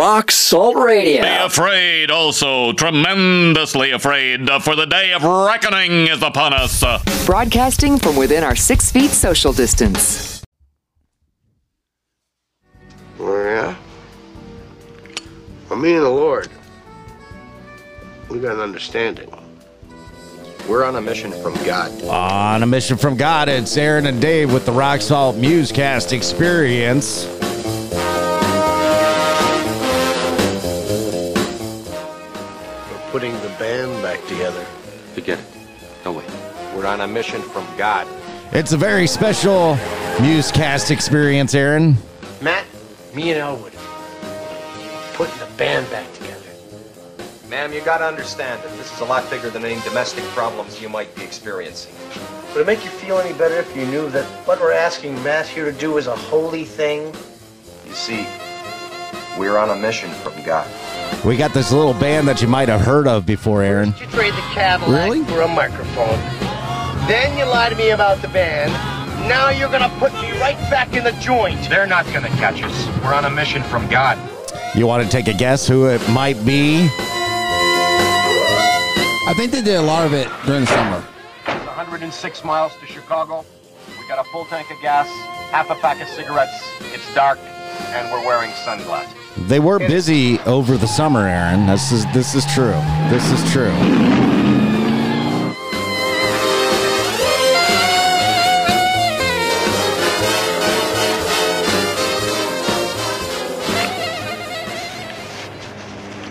Rock Salt Radio. Be afraid, also tremendously afraid, for the day of reckoning is upon us. Broadcasting from within our six feet social distance. Yeah? Well, me and the Lord, we got an understanding. We're on a mission from God. On a mission from God, it's Aaron and Dave with the Rock Salt Musecast Experience. Together. Forget it. No way. We're on a mission from God. It's a very special Musecast experience, Aaron. Matt, me and Elwood, putting the band back together. Ma'am, you gotta understand that this is a lot bigger than any domestic problems you might be experiencing. Would it make you feel any better if you knew that what we're asking Matt here to do is a holy thing? You see, we're on a mission from God. We got this little band that you might have heard of before, Aaron. You trade the Cadillac Really? for a microphone. Then you lie to me about the band. Now you're gonna put me right back in the joint. They're not gonna catch us. We're on a mission from God. You want to take a guess who it might be? I think they did a lot of it during the summer. It's 106 miles to Chicago. We got a full tank of gas, half a pack of cigarettes. It's dark, and we're wearing sunglasses. They were busy over the summer, Aaron. This is this is true. This is true.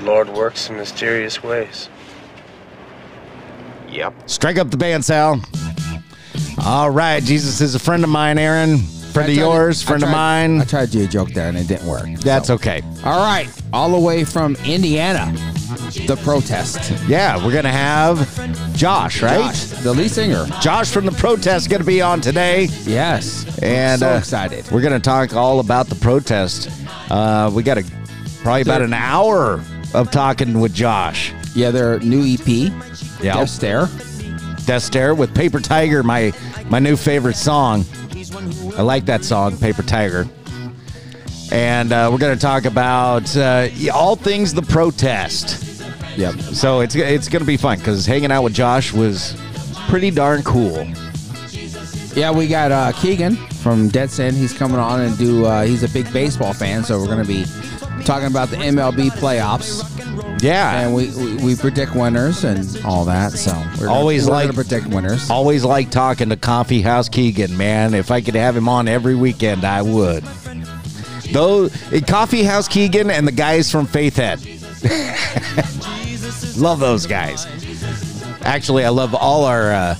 Lord works in mysterious ways. Yep. Strike up the band, Sal. All right, Jesus is a friend of mine, Aaron. Friend of tried to- yours, I friend of tried- mine. I tried to do a joke there and it didn't work. That's okay. All right, all the way from Indiana, the protest. Yeah, we're gonna have Josh, right? Josh, the lead singer. Josh from the protest going to be on today, Yes, and so uh, excited. We're going to talk all about the protest. Uh, we got a probably about an hour of talking with Josh. Yeah, their new EP. Yeah. Death Stare. Death Stare with Paper Tiger, my my new favorite song. I like that song, Paper Tiger. And uh, we're going to talk about uh, all things the protest. Yep. So it's it's going to be fun because hanging out with Josh was pretty darn cool. Yeah, we got uh, Keegan from Dead Sin. He's coming on and do. Uh, he's a big baseball fan, so we're going to be talking about the MLB playoffs, Yeah, and we, we, we predict winners and all that. So we're gonna, Always we're like- gonna predict winners. always like talking to Coffee House Keegan, man. If I could have him on every weekend, I would. Though eh, Coffee House Keegan and the guys from Faithhead, love those guys. Actually, I love all our uh,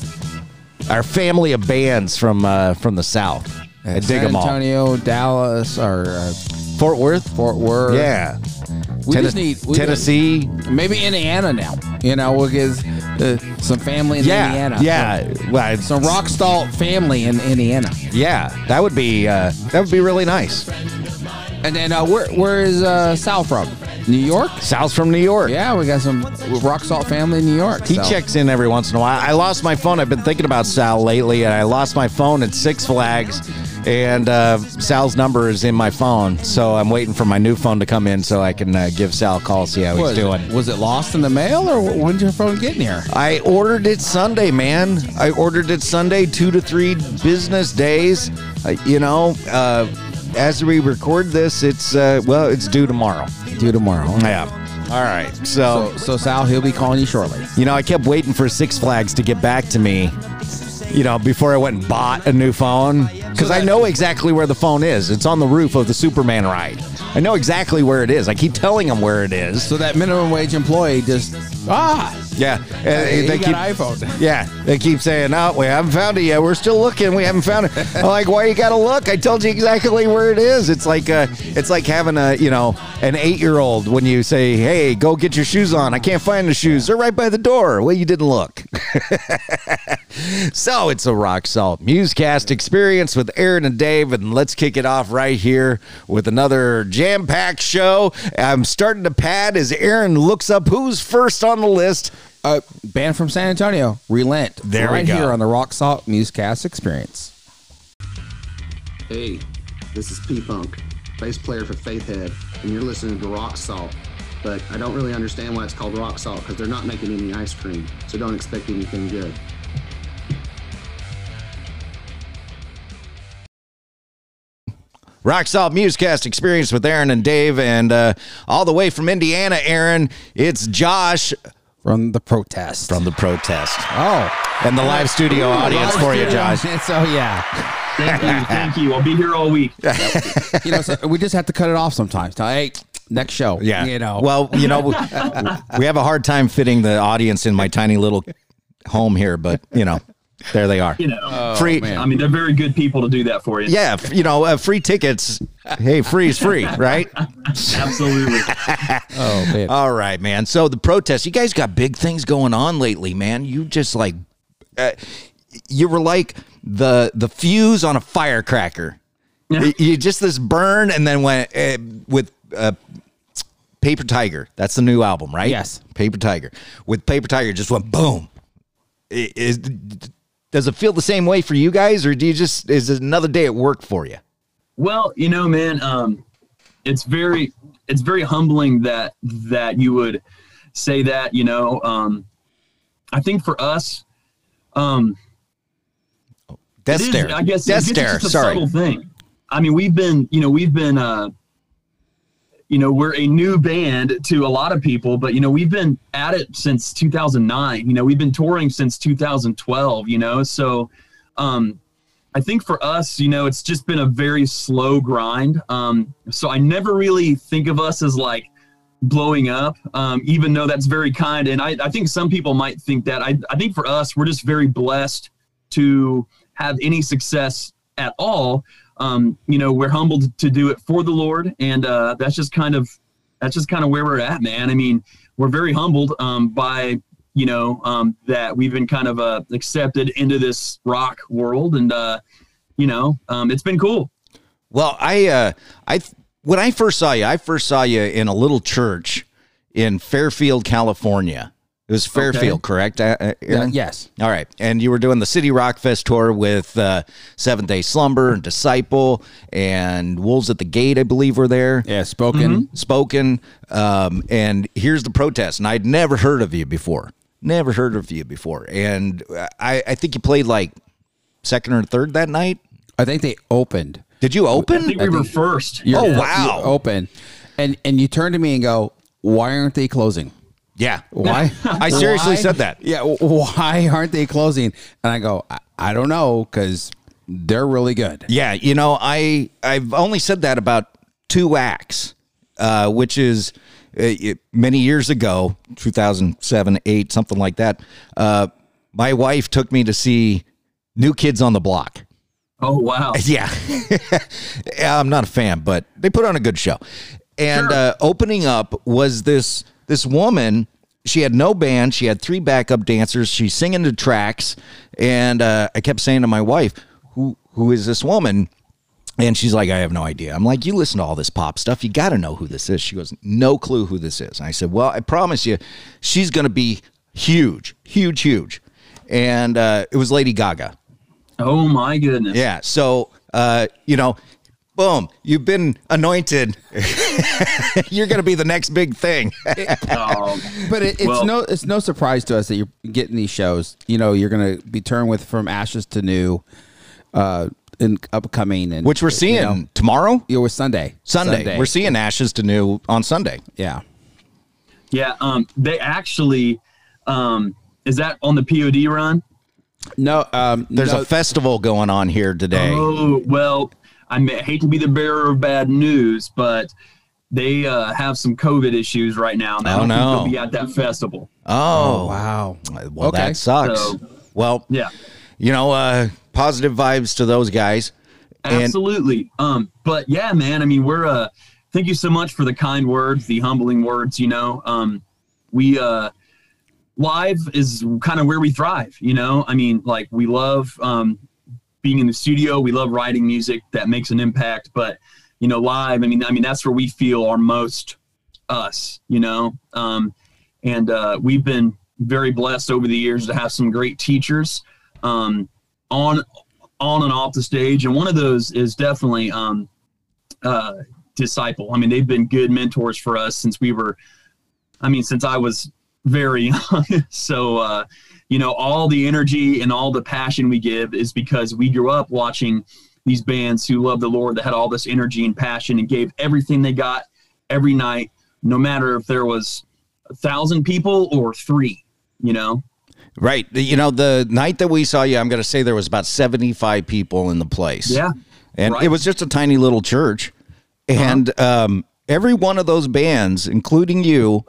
our family of bands from uh, from the South. I dig San them all. Antonio, Dallas, or uh, Fort Worth, Fort Worth. yeah. We Tennes- just need we Tennessee, just- maybe Indiana now. You know, we'll get uh, some family in yeah, Indiana. yeah. Well, Some rock salt family in Indiana. yeah. That would be uh, that would be really nice. And then uh, where where is uh, Sal from? New York. Sal's from New York. Yeah, we got some rock salt family in New York. He so. checks in every once in a while. I lost my phone. I've been thinking about Sal lately, and I lost my phone at Six Flags, and uh, Sal's number is in my phone. So I'm waiting for my new phone to come in so I can uh, give Sal a call, see how he's is it? doing. Was it lost in the mail, or when did your phone get in here? I ordered it Sunday, man. I ordered it Sunday, two to three business days. Uh, you know, uh, as we record this, it's uh, well, it's due tomorrow. Due tomorrow. Yeah. All right. So, So, so Sal, he'll be calling you shortly. You know, I kept waiting for Six Flags to get back to me, you know, before I went and bought a new phone. Because I know exactly where the phone is. It's on the roof of the Superman ride. I know exactly where it is. I keep telling them where it is. So that minimum wage employee just ah, Yeah. And they keep, iPhone. yeah. They keep saying, no, we haven't found it yet. We're still looking. We haven't found it. I'm like, why you got to look? I told you exactly where it is. It's like, uh, it's like having a, you know, an eight year old when you say, hey, go get your shoes on. I can't find the shoes. They're right by the door. Well, you didn't look. So it's a rock salt musecast experience with Aaron and Dave, and let's kick it off right here with another jam packed show. I'm starting to pad as Aaron looks up who's first on the list. Uh, band from San Antonio, Relent. There we right go. here on the Rock Salt Musecast Experience. Hey, this is P Funk. bass player for Faithhead, and you're listening to Rock Salt. But I don't really understand why it's called Rock Salt because they're not making any ice cream, so don't expect anything good. Rock Salt Musecast experience with Aaron and Dave, and uh, all the way from Indiana, Aaron, it's Josh From the protest. from the protest. oh, And the live studio audience for you, Josh. so yeah, Thank you. Thank you. I'll be here all week. you know, so we just have to cut it off sometimes. Hey, next show. Yeah. you know. Well, you know, we, we have a hard time fitting the audience in my tiny little home here, but you know, there they are. You know, free. man. I mean, they're very good people to do that for you. Yeah, you know, uh, free tickets. Hey, free is free, right? Absolutely. oh man. All right, man. So the protest, you guys got big things going on lately, man. You just like, uh, you were like the the fuse on a firecracker. you, you just this burn and then went uh, with uh, Paper Tiger. That's the new album, right? Yes. Paper Tiger. With Paper Tiger, just went boom. I- Is does it feel the same way for you guys, or do you just is it another day at work for you? Well, you know, man, um, it's very it's very humbling that that you would say that. You know, um, I think for us, um, Death is. I guess, Death I guess stare. It's just a Sorry. subtle thing. I mean, we've been, you know, we've been, uh, you know, we're a new band to a lot of people, but you know, we've been at it since 2009. You know, we've been touring since 2012. You know, so um, I think for us, you know, it's just been a very slow grind. Um, so I never really think of us as like blowing up, um, even though that's very kind. And I, I think some people might think that. I, I think for us, we're just very blessed to have any success at all. Um, you know, we're humbled to do it for the Lord, and uh, that's just kind of that's just kind of where we're at, man. I mean, we're very humbled um, by you know um, that we've been kind of uh, accepted into this rock world, and uh, you know, um, it's been cool. Well, I uh I when I first saw you, I first saw you in a little church in Fairfield, California. It was Fairfield, correct? uh, uh, Yeah, yes. All right. And you were doing the City Rock Fest tour with uh, Seventh Day Slumber and Disciple and Wolves at the Gate, I believe, were there. Yeah, spoken. Spoken. Um, and here's the protest. And I'd never heard of you before. Never heard of you before. And I, I think you played like second or third that night. I think they opened. Did you I open? think we were first. You're- Oh, you're wow. open, and and you turn to me and go, "Why aren't they closing? Yeah. Why?" I seriously Why? said that. Yeah. Why aren't they closing? And I go, I, I don't know, because they're really good. Yeah, you know, I I've only said that about two acts, uh, which is uh, it- many years ago, 2007, 8, something like that. Uh, my wife took me to see New Kids on the Block. Oh wow. Yeah. Yeah, I'm not a fan, but they put on a good show. And Sure. uh, opening up was this this woman. She had no band. She had three backup dancers. She's singing the tracks, and uh, I kept saying to my wife, "Who who is this woman?" And she's like, "I have no idea." I'm like, "You listen to all this pop stuff. You got to know who this is." She goes, "No clue who this is." And I said, "Well, I promise you, she's going to be huge, huge, huge." And uh, it was Lady Gaga. Oh my goodness. Yeah. So, uh, you know, boom, you've been anointed. You're going to be the next big thing. Um, But it, it's Well- no it's no surprise to us that you're getting these shows. You know, you're going to be turned with from ashes to new, uh, in upcoming and Which we're seeing You know, tomorrow, it was Sunday. Sunday. We're seeing Ashes to New on Sunday. yeah. yeah. Um, they actually, um, is that on the POD run? No, um, There's no, a festival going on here today. Oh well, I may, hate to be the bearer of bad news, but they uh, have some COVID issues right now. And I Oh, don't no. think they'll be at that festival. Oh, wow. Well, Okay. that sucks. So- well, Yeah, you know, uh, positive vibes to those guys. And absolutely. um, but yeah, man. I mean, we're. Uh, thank you so much for the kind words, the humbling words. You know, um, we uh, live is kind of where we thrive. You know, I mean, like we love um, being in the studio. We love writing music that makes an impact. But you know, live. I mean, I mean that's where we feel our most us. You know, um, and uh, we've been very blessed over the years to have some great teachers um, on on and off the stage. And one of those is definitely um, uh, disciple. I mean, they've been good mentors for us since we were, I mean, since I was very young. so, uh, you know, all the energy and all the passion we give is because we grew up watching these bands who loved the Lord that had all this energy and passion and gave everything they got every night, no matter if there was a thousand people or three, you know? Right. You know, the night that we saw you, I'm going to say there was about 75 people in the place. Yeah. And Right. it was just a tiny little church. And um, every one of those bands, including you,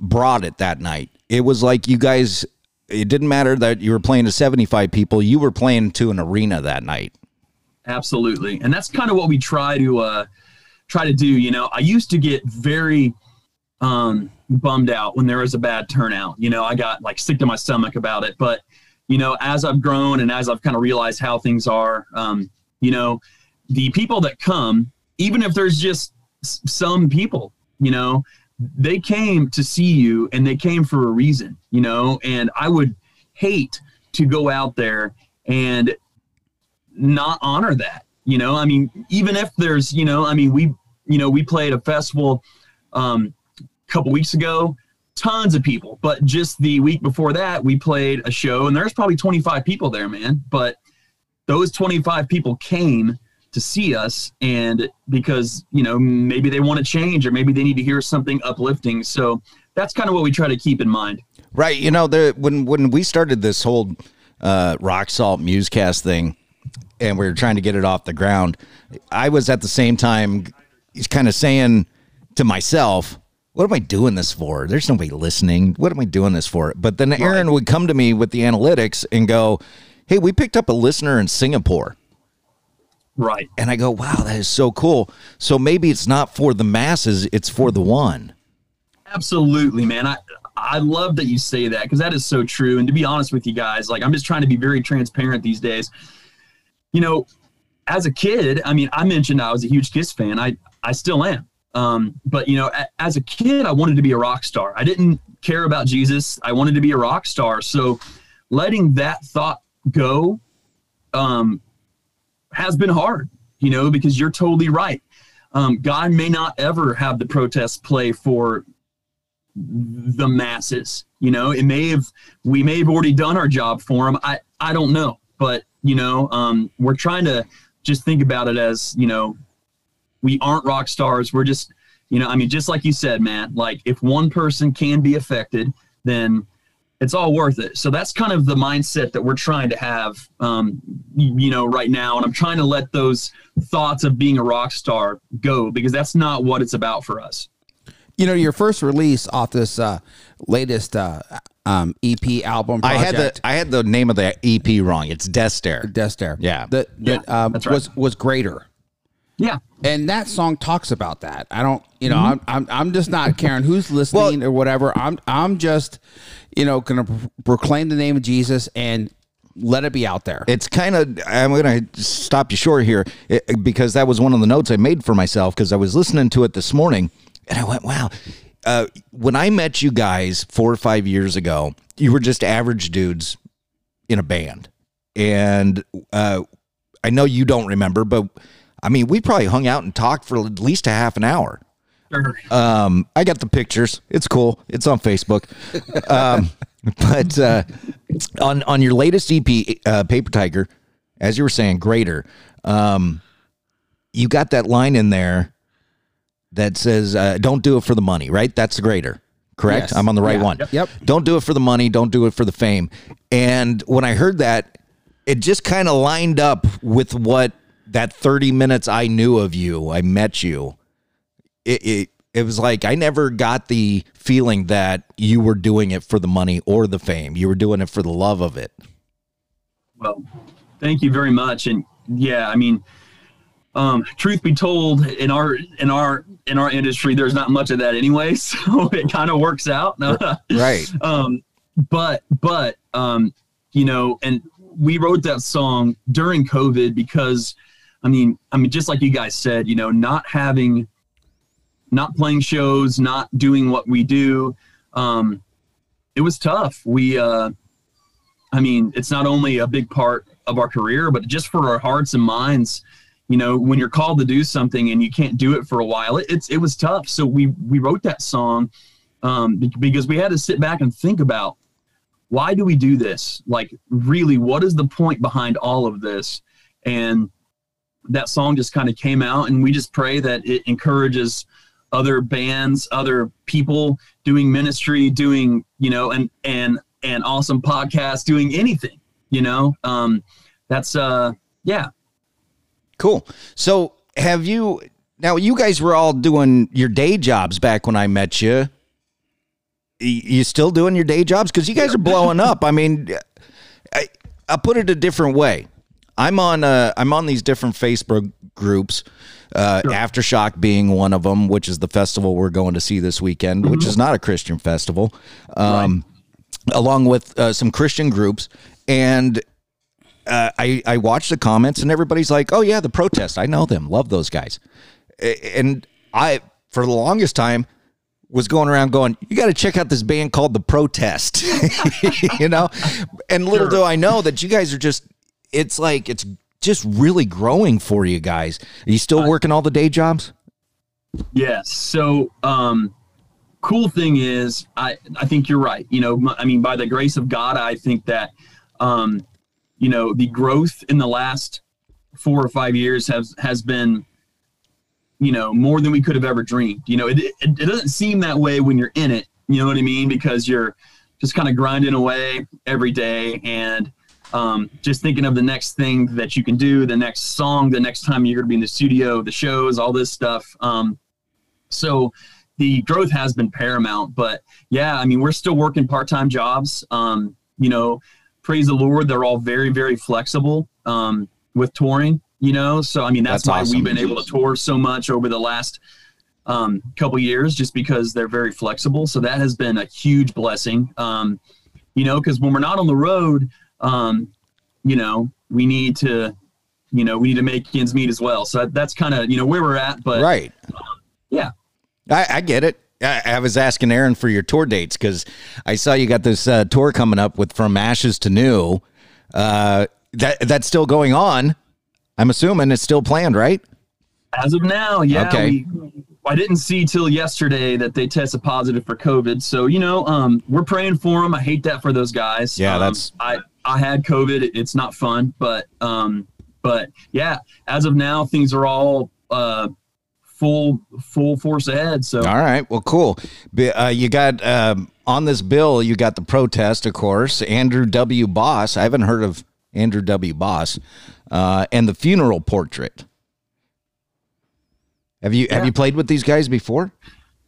brought it that night. It was like you guys, it didn't matter that you were playing to 75 people, you were playing to an arena that night. Absolutely. And that's kind of what we try to uh try to do, you know. I used to get very um bummed out when there was a bad turnout. You know, I got like sick to my stomach about it, but you know, as I've grown and as I've kind of realized how things are, um, you know, the people that come, even if there's just some people, you know, they came to see you and they came for a reason, you know, and I would hate to go out there and not honor that. You know, I mean, even if there's, you know, I mean, we, you know, we played a festival um, a couple weeks ago, tons of people, but just the week before that, we played a show and there's probably 25 people there, man. But those 25 people came to see us and because, you know, maybe they want to change or maybe they need to hear something uplifting. So that's kind of what we try to keep in mind. Right. You know, the when when we started this whole uh, rock salt musecast thing, and we were trying to get it off the ground, I was at the same time kind of saying to myself, "What am I doing this for? There's nobody listening. What am I doing this for?" But then Aaron would come to me with the analytics and go, "Hey, we picked up a listener in Singapore." Right. And I go, "Wow, that is so cool." So maybe it's not for the masses; it's for the one. Absolutely, man. I I love that you say that because that is so true. And to be honest with you guys, like I'm just trying to be very transparent these days. You know, as a kid, I mean, I mentioned I was a huge Kiss fan. I I still am. Um, but you know, a, as a kid, I wanted to be a rock star. I didn't care about Jesus. I wanted to be a rock star. So letting that thought go um, has been hard, you know, because you're totally right. Um, God may not ever have the protest play for the masses. You know, it may have we may have already done our job for them. I I don't know, but you know, um, we're trying to just think about it as you know, we aren't rock stars. We're just you know, I mean, just like you said, man. Like if one person can be affected, then it's all worth it. So that's kind of the mindset that we're trying to have, um, you know, right now. And I'm trying to let those thoughts of being a rock star go because that's not what it's about for us. You know, your first release off this uh, latest uh, um, EP album I had the I had the name of the EP wrong. It's Death Stare. Death Stare. Yeah. That, that um, right. was was greater. Yeah. And that song talks about that. I don't, you know, I'm, I'm, I'm just not caring who's listening or whatever. I'm, I'm just, you know, going to proclaim the name of Jesus and let it be out there. it's kind of i'm going to stop you short here it- because that was one of the notes i made for myself because i was listening to it this morning and i went wow uh, when i met you guys four or five years ago you were just average dudes in a band and uh, i know you don't remember but i mean we probably hung out and talked for at least a half an hour Sure. um, I got the pictures. It's cool. It's on Facebook. Um, but uh, on on your latest EP, uh, Paper Tiger, as you were saying, greater. Um, you got that line in there that says, uh, "Don't do it for the money." Right? That's the greater. Correct. Yes. I'm on the right Yeah. one. Yep. Don't do it for the money. Don't do it for the fame. And when I heard that, it just kind of lined up with what that 30 minutes I knew of you. I met you it, it it was like I never got the feeling that you were doing it for the money or the fame. You were doing it for the love of it. Well, thank you very much. And yeah, I mean, um, truth be told, in our in our in our industry, there's not much of that anyway, so it kind of works out. Right. um, but but um, you know, and we wrote that song during COVID because, I mean, I mean, just like you guys said, you know, not having, not playing shows, not doing what we do, um, it was tough. We, uh, I mean, it's not only a big part of our career, but just for our hearts and minds, you know, when you're called to do something and you can't do it for a while, it, it's it was tough. So we we wrote that song um, because we had to sit back and think about why do we do this? Like, really, what is the point behind all of this? And that song just kind of came out, and we just pray that it encourages other bands, other people doing ministry, doing you know, and and and awesome podcasts, doing anything. You know, um, that's uh, yeah, Cool. So have you now? You guys were all doing your day jobs back when I met you. You still doing your day jobs because you guys are blowing up. I mean, I I'll put it a different way. I'm on uh I'm on these different Facebook groups. Uh, Aftershock being one of them, which is the festival we're going to see this weekend, which is not a Christian festival, um, along with uh, some Christian groups. And uh, I I watched the comments and everybody's like, "Oh yeah, the protest. I know them. Love those guys." And I for the longest time was going around going, "You got to check out this band called The Protest." you know? And little do I know that you guys are just it's like it's just really growing for you guys. Are you still working all the day jobs? Yes. So, um, cool thing is, I I think you're right. You know, I mean, by the grace of God, I think that, um, you know, the growth in the last four or five years has has been, you know, more than we could have ever dreamed. You know, it it, it doesn't seem that way when you're in it. You know what I mean? Because you're just kind of grinding away every day and um, just thinking of the next thing that you can do, the next song, the next time you're going to be in the studio, the shows, all this stuff. Um, so the growth has been paramount. But yeah, I mean, we're still working part time jobs. Um, you know, praise the Lord, they're all very, very flexible um, with touring. You know, so I mean, that's, That's why awesome. we've been able to tour so much over the last um, couple years, just because they're very flexible. So that has been a huge blessing. Um, you know, because when we're not on the road, um, you know, we need to, you know, we need to make ends meet as well. So that's kind of you know where we're at. But right. yeah, I, I get it. I, I was asking Aaron for your tour dates because I saw you got this uh, tour coming up with From Ashes to New. Uh, that that's still going on. I'm assuming it's still planned, right? As of now, yeah. Okay. We, I didn't see till yesterday that they tested positive for COVID. So you know, um, we're praying for them. I hate that for those guys. Yeah, Um, that's- I I had COVID. It's not fun, but um, but yeah, as of now, things are all uh, full full force ahead. So All right. Well, cool. Uh, you got um, on this bill. You got the protest, of course. Andrew W. Boss. I haven't heard of Andrew W. Boss, uh, and the funeral portrait. Have you have you played with these guys before?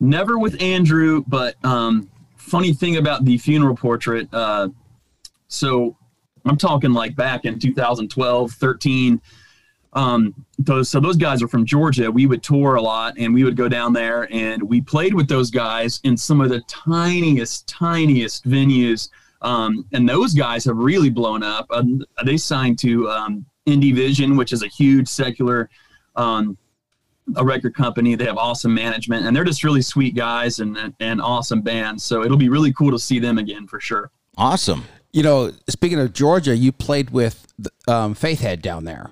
never with Andrew, but um, funny thing about the funeral portrait. Uh, so I'm talking like back in 2012, 13. Um, those so those guys are from Georgia. We would tour a lot, and we would go down there, and we played with those guys in some of the tiniest, tiniest venues. Um, and those guys have really blown up. Uh, they signed to um, Indie Vision, which is a huge secular um, a record company. They have awesome management, and they're just really sweet guys and and, and awesome bands. So it'll be really cool to see them again for sure. Awesome. You know, speaking of Georgia, you played with um, Faithhead down there.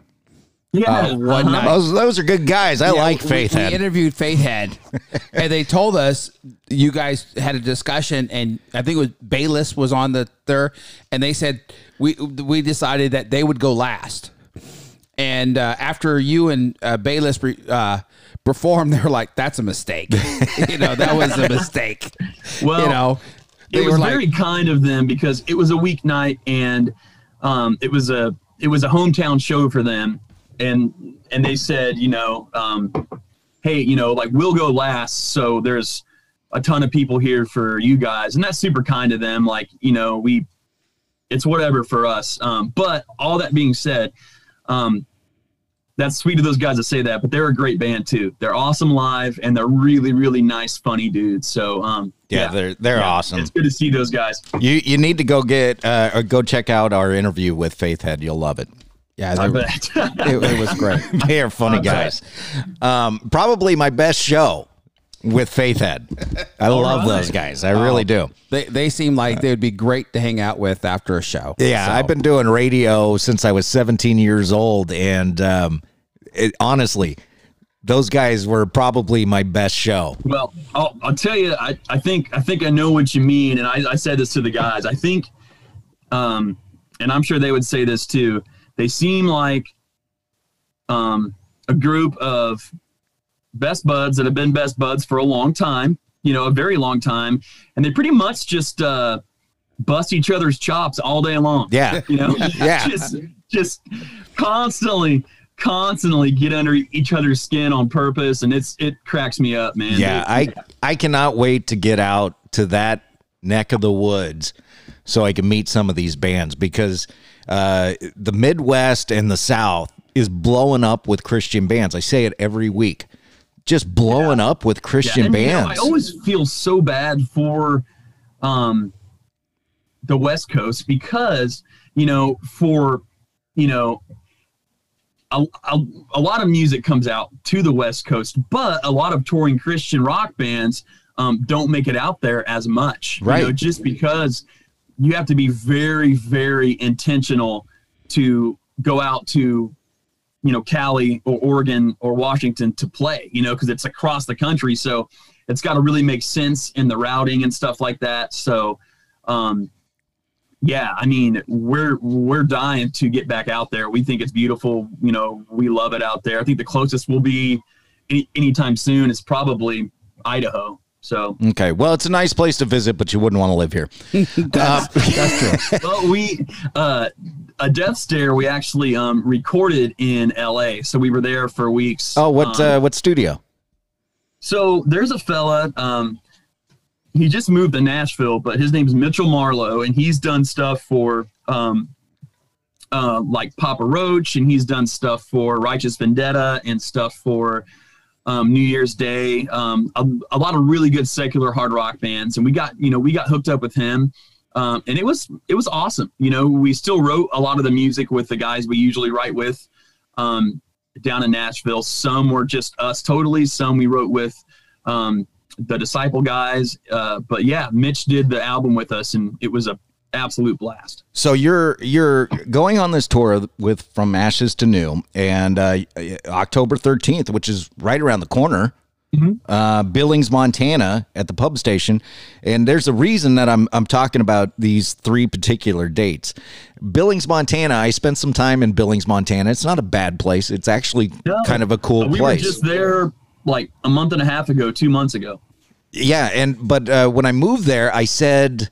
Yeah, Uh, one night. Those those are good guys. I Yeah, like we- Faith We, Head. interviewed Faithhead, and they told us you guys had a discussion, and I think it was Bayless was on the third, and they said we we decided that they would go last. And uh, after you and uh, Bayless re- uh, performed, they were like, "That's a mistake." you know, that was a mistake. Well, you know, it was like- very kind of them because it was a weeknight and um, it was a it was a hometown show for them, and and they said, you know, um, hey, you know, like we'll go last, so there's a ton of people here for you guys, and that's super kind of them. Like, you know, we it's whatever for us. Um, but all that being said, um, that's sweet of those guys to say that, but they're a great band too. They're awesome live and they're really, really nice, funny dudes. So, um, Yeah, they're they're yeah, awesome. It's good to see those guys. You you need to go get uh, or go check out our interview with Faith Head. You'll love it. yeah, I they it, it was great. They are funny guys. Um, probably my best show with Faith Head. I love right. those guys. I really do. They they seem like they would be great to hang out with after a show. Yeah, So- I've been doing radio since I was 17 years old, and um, it, honestly, those guys were probably my best show. Well, I'll, I'll tell you, I, I think I think I know what you mean, and I, I said this to the guys. I think, um, and I'm sure they would say this too. They seem like um, a group of best buds that have been best buds for a long time, you know, a very long time, and they pretty much just uh, bust each other's chops all day long. Yeah. you know, Yeah. just just constantly constantly get under each other's skin on purpose and it's it cracks me up man Yeah, I I cannot wait to get out to that neck of the woods so I can meet some of these bands because uh, the Midwest and the South is blowing up with Christian bands. I say it every week, just blowing up with Christian and, you know, bands. I always feel so bad for um the West Coast because you know for you know a, a, a lot of music comes out to the West Coast, but a lot of touring Christian rock bands um, don't make it out there as much. You know, Right. just because you have to be very, very intentional to go out to, you know, Cali or Oregon or Washington to play, you know, because it's across the country. So it's got to really make sense in the routing and stuff like that. So, um, yeah, I mean, we're we're dying to get back out there. We think it's beautiful. You know, we love it out there. I think the closest we'll be any, anytime soon is probably Idaho. So, okay, well, it's a nice place to visit, but you wouldn't want to live here. That's, that's true. well, we uh, a Death Stare we actually um, recorded in L.A. So we were there for weeks. Oh, what Um, uh, what studio? So there's a fella. Um, he just moved to Nashville, but his name's Mitchell Marlow, and he's done stuff for um, uh, like Papa Roach, and he's done stuff for Righteous Vendetta and stuff for um, New Year's Day. Um, a, a lot of really good secular hard rock bands, and we got you know we got hooked up with him. Um, and it was it was awesome. You know, we still wrote a lot of the music with the guys we usually write with um, down in Nashville. Some were just us totally. Some we wrote with um, the Disciple guys. Uh, but yeah, Mitch did the album with us, and it was a absolute blast. So you're you're going on this tour with From Ashes to New, and uh, October 13th, which is right around the corner. Uh, Billings, Montana, at the pub station, and there's a reason that I'm I'm talking about these three particular dates. Billings, Montana. I spent some time in Billings, Montana. It's not a bad place. It's actually No. kind of a cool we place. were just there like a month and a half ago, two months ago. Yeah, and but uh, when I moved there, I said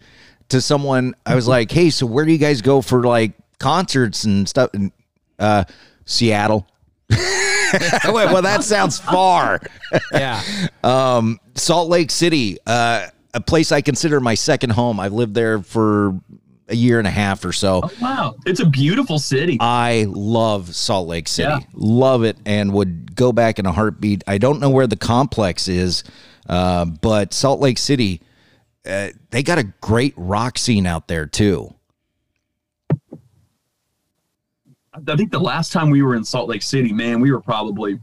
to someone, I was like, "Hey, so where do you guys go for like concerts and stuff?" And uh, Seattle. Went, well, that sounds far. Yeah. Um, Salt Lake City, uh, a place I consider my second home. I've lived there for a year and a half or so. Wow, it's a beautiful city. I love Salt Lake City. Yeah. Love it and would go back in a heartbeat. I don't know where the complex is, uh, but Salt Lake City, uh, they got a great rock scene out there too. I think the last time we were in Salt Lake City, man, we were probably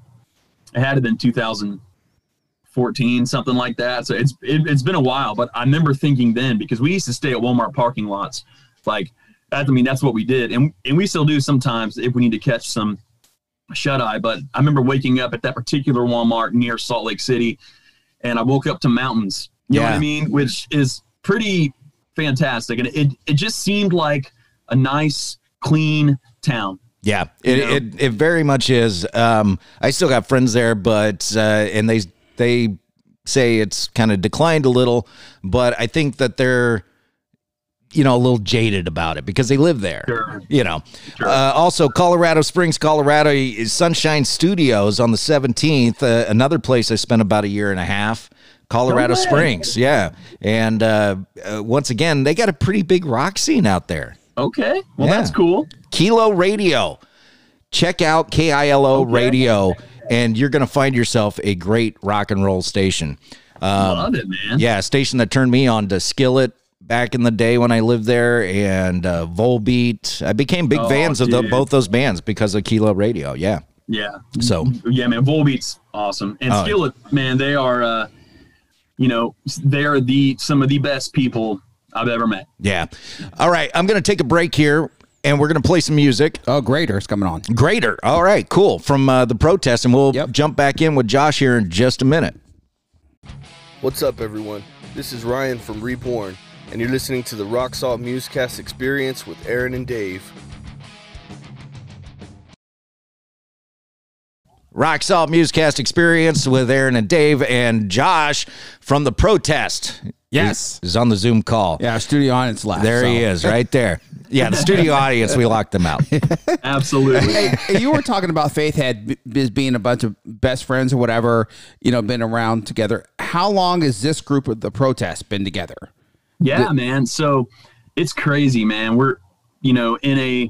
it had to have been 2014, something like that. So it's it, it's been a while, but I remember thinking then because we used to stay at Walmart parking lots, like I mean that's what we did, and and we still do sometimes if we need to catch some shut eye. But I remember waking up at that particular Walmart near Salt Lake City, and I woke up to mountains. You know what Yeah. I mean? Which is pretty fantastic, and it it just seemed like a nice, clean town. Yeah, it, You know? it it very much is. Um, I still got friends there, but uh, and they they say it's kind of declined a little, but I think that they're you know a little jaded about it because they live there. Sure. You know. Uh, also, Colorado Springs, Colorado Sunshine Studios on the seventeenth. Uh, another place I spent about a year and a half. Colorado No. Springs, yeah, and uh, uh, once again, they got a pretty big rock scene out there. Okay, well Yeah. that's cool. Kilo Radio. Check out KILO Okay. Radio, and you're going to find yourself a great rock and roll station. Love it, man. Um, Yeah, a station that turned me on to Skillet back in the day when I lived there, and uh, Volbeat. I became big Oh, fans of the, both those bands because of Kilo Radio. Yeah. Yeah. So Yeah, man. Volbeat's awesome, and Oh. Skillet, man, they are, uh, you know, they are the some of the best people I've ever met. Yeah. All right. I'm going to take a break here. and we're gonna play some music. Oh, Greater's coming on. Greater. All right, cool. From uh, the protest, and we'll Yep. jump back in with Josh here in just a minute. What's up, everyone? This is Ryan from Reborn, and you're listening to the Rock Salt Musecast Experience with Aaron and Dave. Rock Salt Musecast Experience with Aaron and Dave and Josh from the protest. Yes. is on the Zoom call. Yeah, our studio audience left. There he is, right there. Yeah, the studio audience, we locked them out. Absolutely. Hey, you were talking about Faithhead b- as being a bunch of best friends or whatever, you know, been around together. How long has this group of the protest been together? Yeah, man. So it's crazy, man. We're you know in a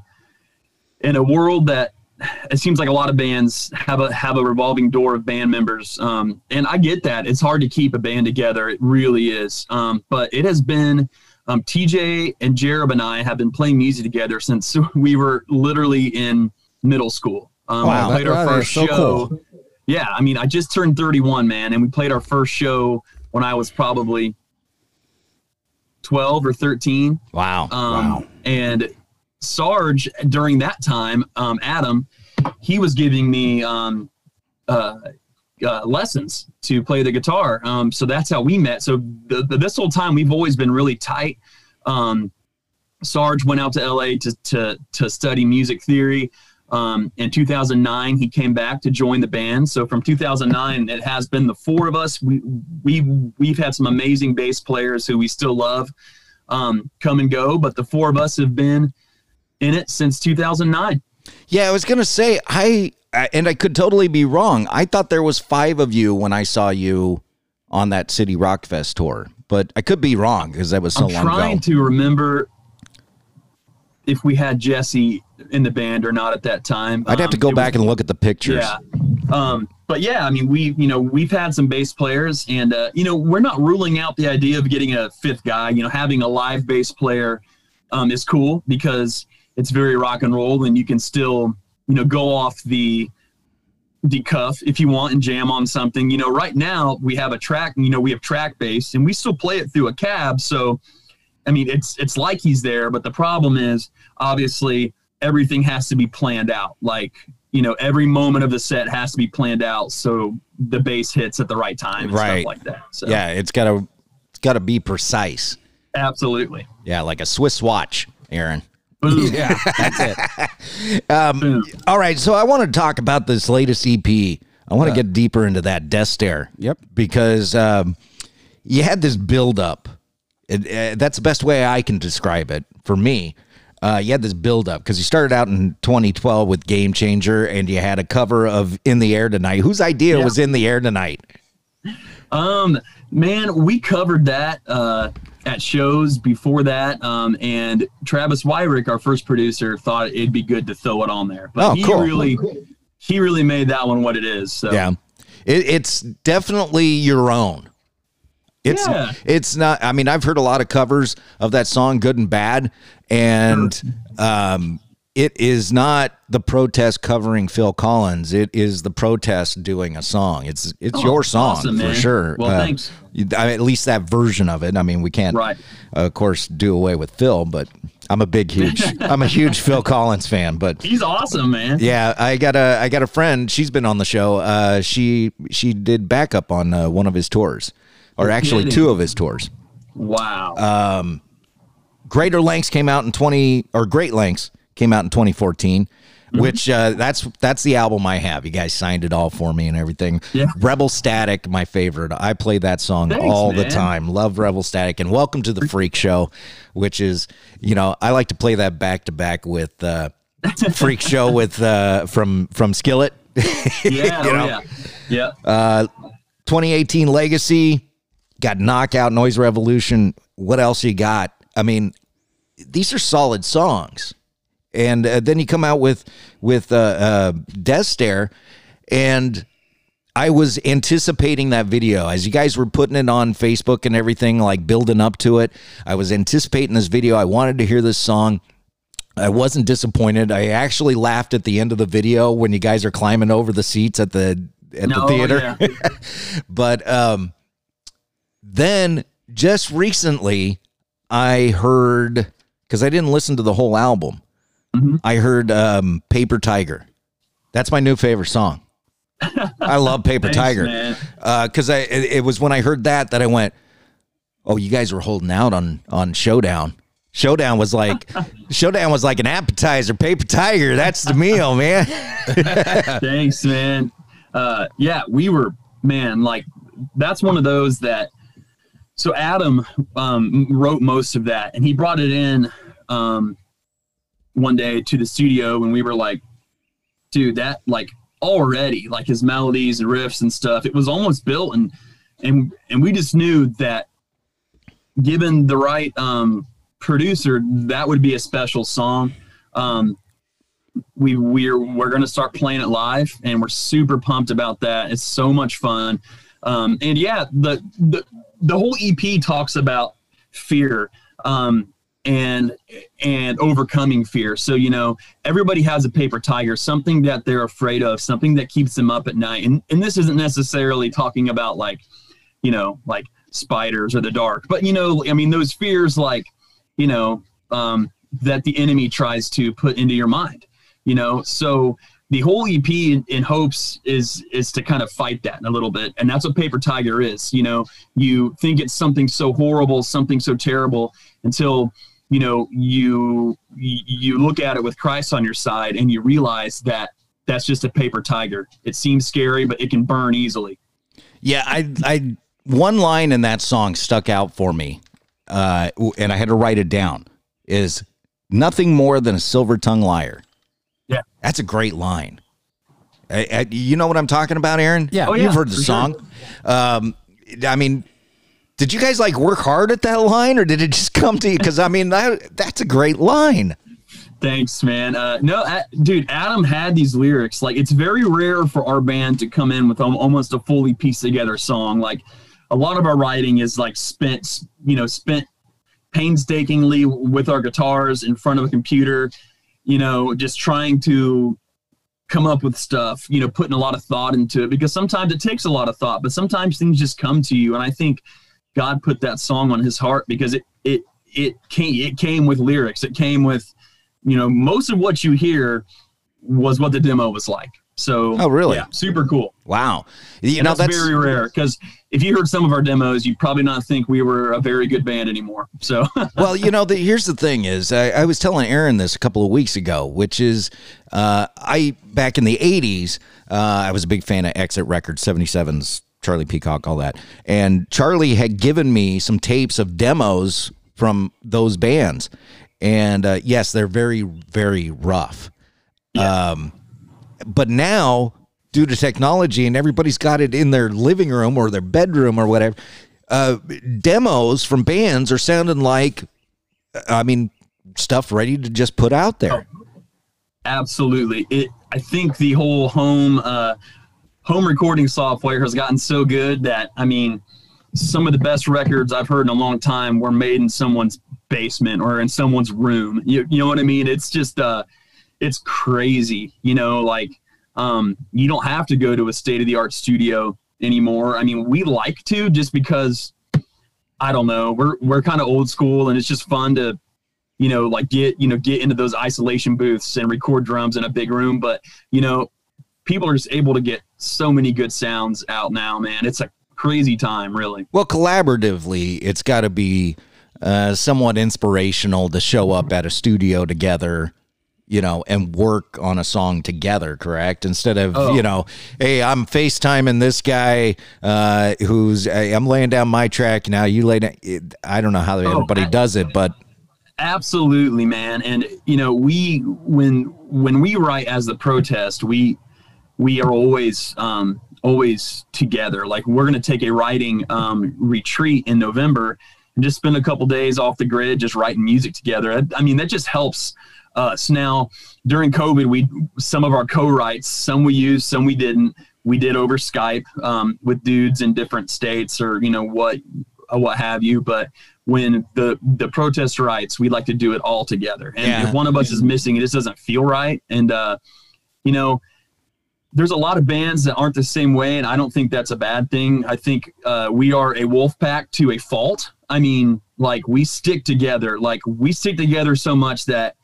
in a world that it seems like a lot of bands have a have a revolving door of band members, um, and I get that. It's hard to keep a band together. It really is. Um, but it has been. Um, TJ and Jarob and I have been playing music together since we were literally in middle school. Um, Wow. we played our That- that first so show. cool. Yeah, I mean, I just turned 31, man, and we played our first show when I was probably 12 or 13. Wow. Um, And Sarge, during that time, um, Adam, he was giving me um, uh, uh, lessons to play the guitar. Um, so that's how we met. So the, the, this whole time, we've always been really tight. Um, Sarge went out to LA to, to, to study music theory. Um, in 2009, he came back to join the band. So from 2009, it has been the four of us. We we we've had some amazing bass players who we still love um, come and go, but the four of us have been in it since 2009. Yeah, I was gonna say I, and I could totally be wrong. I thought there was five of you when I saw you on that City Rock Fest tour, but I could be wrong because that was so long. ago. I'm trying to remember if we had Jesse in the band or not at that time. I'd have to Um, go back was- and look at the pictures. Yeah. Um, but yeah, I mean, we, you know, we've had some bass players and, uh, you know, we're not ruling out the idea of getting a fifth guy, you know, having a live bass player, um, is cool because it's very rock and roll and you can still, you know, go off the, the cuff if you want and jam on something, you know, right now we have a track, you know, we have track bass and we still play it through a cab. So, I mean, it's, it's like he's there, but the problem is obviously everything has to be planned out. Like, you know, every moment of the set has to be planned out so the bass hits at the right time and Right. stuff like that. So Yeah, it's gotta it's gotta be precise. absolutely. Yeah, like a Swiss watch, Aaron. Boom. Yeah, that's it. Boom. All right, so I want to talk about this latest EP. I want to get deeper into that Death Stare. Yep. Because um, you had this build up. It, uh, that's the best way I can describe it for me. Uh, you had this build up because you started out in 2012 with Game Changer and you had a cover of In the Air Tonight. Whose idea Yeah. was In the Air Tonight? Um, man, we covered that uh, at shows before that. Um, and Travis Wyrick, our first producer, thought it'd be good to throw it on there. But Oh, he cool. really, he really made that one what it is. So Yeah. It, it's definitely your own. It's Yeah. it's not I mean I've heard a lot of covers of that song Good and Bad and um it is not the protest covering Phil Collins. It is the protest doing a song. It's it's Oh, your song awesome, for man. sure. Well, Uh, thanks. At least that version of it. I mean, we can't, Right. of course, do away with Phil, but I'm a big, huge, I'm a huge Phil Collins fan. But he's awesome, man. yeah, I got a I got a friend. She's been on the show. Uh, she she did backup on uh, one of his tours, or actually kidding. two of his tours. Wow. Uh, Greater Lengths came out in twenty or Great Lengths came out in 2014. Mm-hmm. Which uh, that's that's the album I have. You guys signed it all for me and everything. Yeah. Rebel Static, my favorite. I play that song Thanks, all the time. Love Rebel Static and Welcome to the Freak Show, which is you know I like to play that back to back with uh, Freak Show with uh, from from Skillet. yeah, you oh, know? yeah, yeah. 2018 Legacy, got Knockout, Noise Revolution. What else you got? I mean, these are solid songs. And uh, then you come out with with uh, uh, Death Stare, and I was anticipating that video as you guys were putting it on Facebook and everything, like building up to it. I was anticipating this video. I wanted to hear this song. I wasn't disappointed. I actually laughed at the end of the video when you guys are climbing over the seats at the at No, the theater. yeah. but um, then just recently, I heard because I didn't listen to the whole album. I heard um, Paper Tiger. That's my new favorite song. I love Paper Thanks, Tiger because I it, it was when I heard that that I went, "Oh, you guys were holding out on on Showdown." Showdown was like Showdown was like an appetizer. Paper Tiger, that's the meal, man. Thanks, man. Uh, yeah, we were, man, like, that's one of those that, so Adam um, wrote most of that and he brought it in um, one day to the studio and we were like, dude, that, like, already, like his melodies and riffs and stuff, it was almost built and, and, and we just knew that given the right um, producer, that would be a special song. Um, we we're we're to start playing it live and we're super pumped about that. It's so much fun. Um, and yeah the, the the whole ep talks about fear. Um, and and overcoming fear. So you know everybody has a paper tiger something that they're afraid of something that keeps them up at night. And and this isn't necessarily talking about like you know like spiders or the dark but you know i mean those fears like you know um, that the enemy tries to put into your mind you know? So the whole ep in, in hopes is is to kind of fight that a little bit. And that's what paper tiger is you know? You think it's something so horrible something so terrible until you know you you look at it with christ on your side and you realize that that's just a paper tiger it seems scary but it can burn easily Yeah, I, I, one line in that song stuck out for me, uh, and I had to write it down. Is nothing more than a silver tongue liar. Yeah. that's a great line. I, I- you know what I'm talking about, Aaron? Yeah. Oh, you've yeah, heard the for song. Um, I mean, did you guys like work hard at that line, or did it just come to you? Because I mean, that that's a great line. Thanks, man. Uh, no, a- dude, Adam had these lyrics. Like, it's very rare for our band to come in with almost a fully pieced together song. Like, a lot of our writing is like spent, you know, spent painstakingly with our guitars in front of a computer, you know, just trying to come up with stuff, you know, putting a lot of thought into it because sometimes it takes a lot of thought, but sometimes things just come to you. And I think God put that song on his heart because it, it, it came, it came with lyrics. It came with, you know, most of what you hear was what the demo was like. So, Oh, really? Yeah, super cool. Wow, you And know that's, that's very rare because if you heard some of our demos, you'd probably not think we were a very good band anymore. So, well, you know, the, here's the thing: is I, I was telling Aaron this a couple of weeks ago, which is uh, I back in the '80s, uh, I was a big fan of Exit Records, '77's Charlie Peacock, all that, and Charlie had given me some tapes of demos from those bands, and uh, yes, they're very, very rough. Um, but now due to technology and everybody's got it in their living room or their bedroom or whatever uh, demos from bands are sounding like i mean stuff ready to just put out there absolutely, it. I think the whole home uh, home recording software has gotten so good that I mean, some of the best records I've heard in a long time were made in someone's basement or in someone's room. You, you know what I mean? It's just uh, it's crazy. You know, like um, you don't have to go to a state of the art studio anymore. I mean, we like to just because I don't know. We're we're kind of old school, and it's just fun to, you know, like get you know get into those isolation booths and record drums in a big room. But you know, people are just able to get so many good sounds out now, man. It's a crazy time, really. well collaboratively it's got to be uh, somewhat inspirational to show up at a studio together you know and work on a song together correct instead of Oh. you know hey i'm facetiming this guy uh, who's hey, i'm laying down my track now you lay down it, i don't know how everybody I- does it but Absolutely, man. And you know, we when when we write as the protest, we we are always um always together. Like we're gonna take a writing um retreat in November and just spend a couple days off the grid just writing music together. I, mean, that just helps us. Now, during COVID, we some of our co-writes, some we used, some we didn't. We did over Skype um, with dudes in different states or you know what uh, what have you. But when the the protest writes, we like to do it all together. And Yeah. if one of us is missing, it just doesn't feel right. And uh, you know, there's a lot of bands that aren't the same way, and I don't think that's a bad thing. I think uh, we are a wolf pack to a fault. I mean, like we stick together. Like we stick together so much that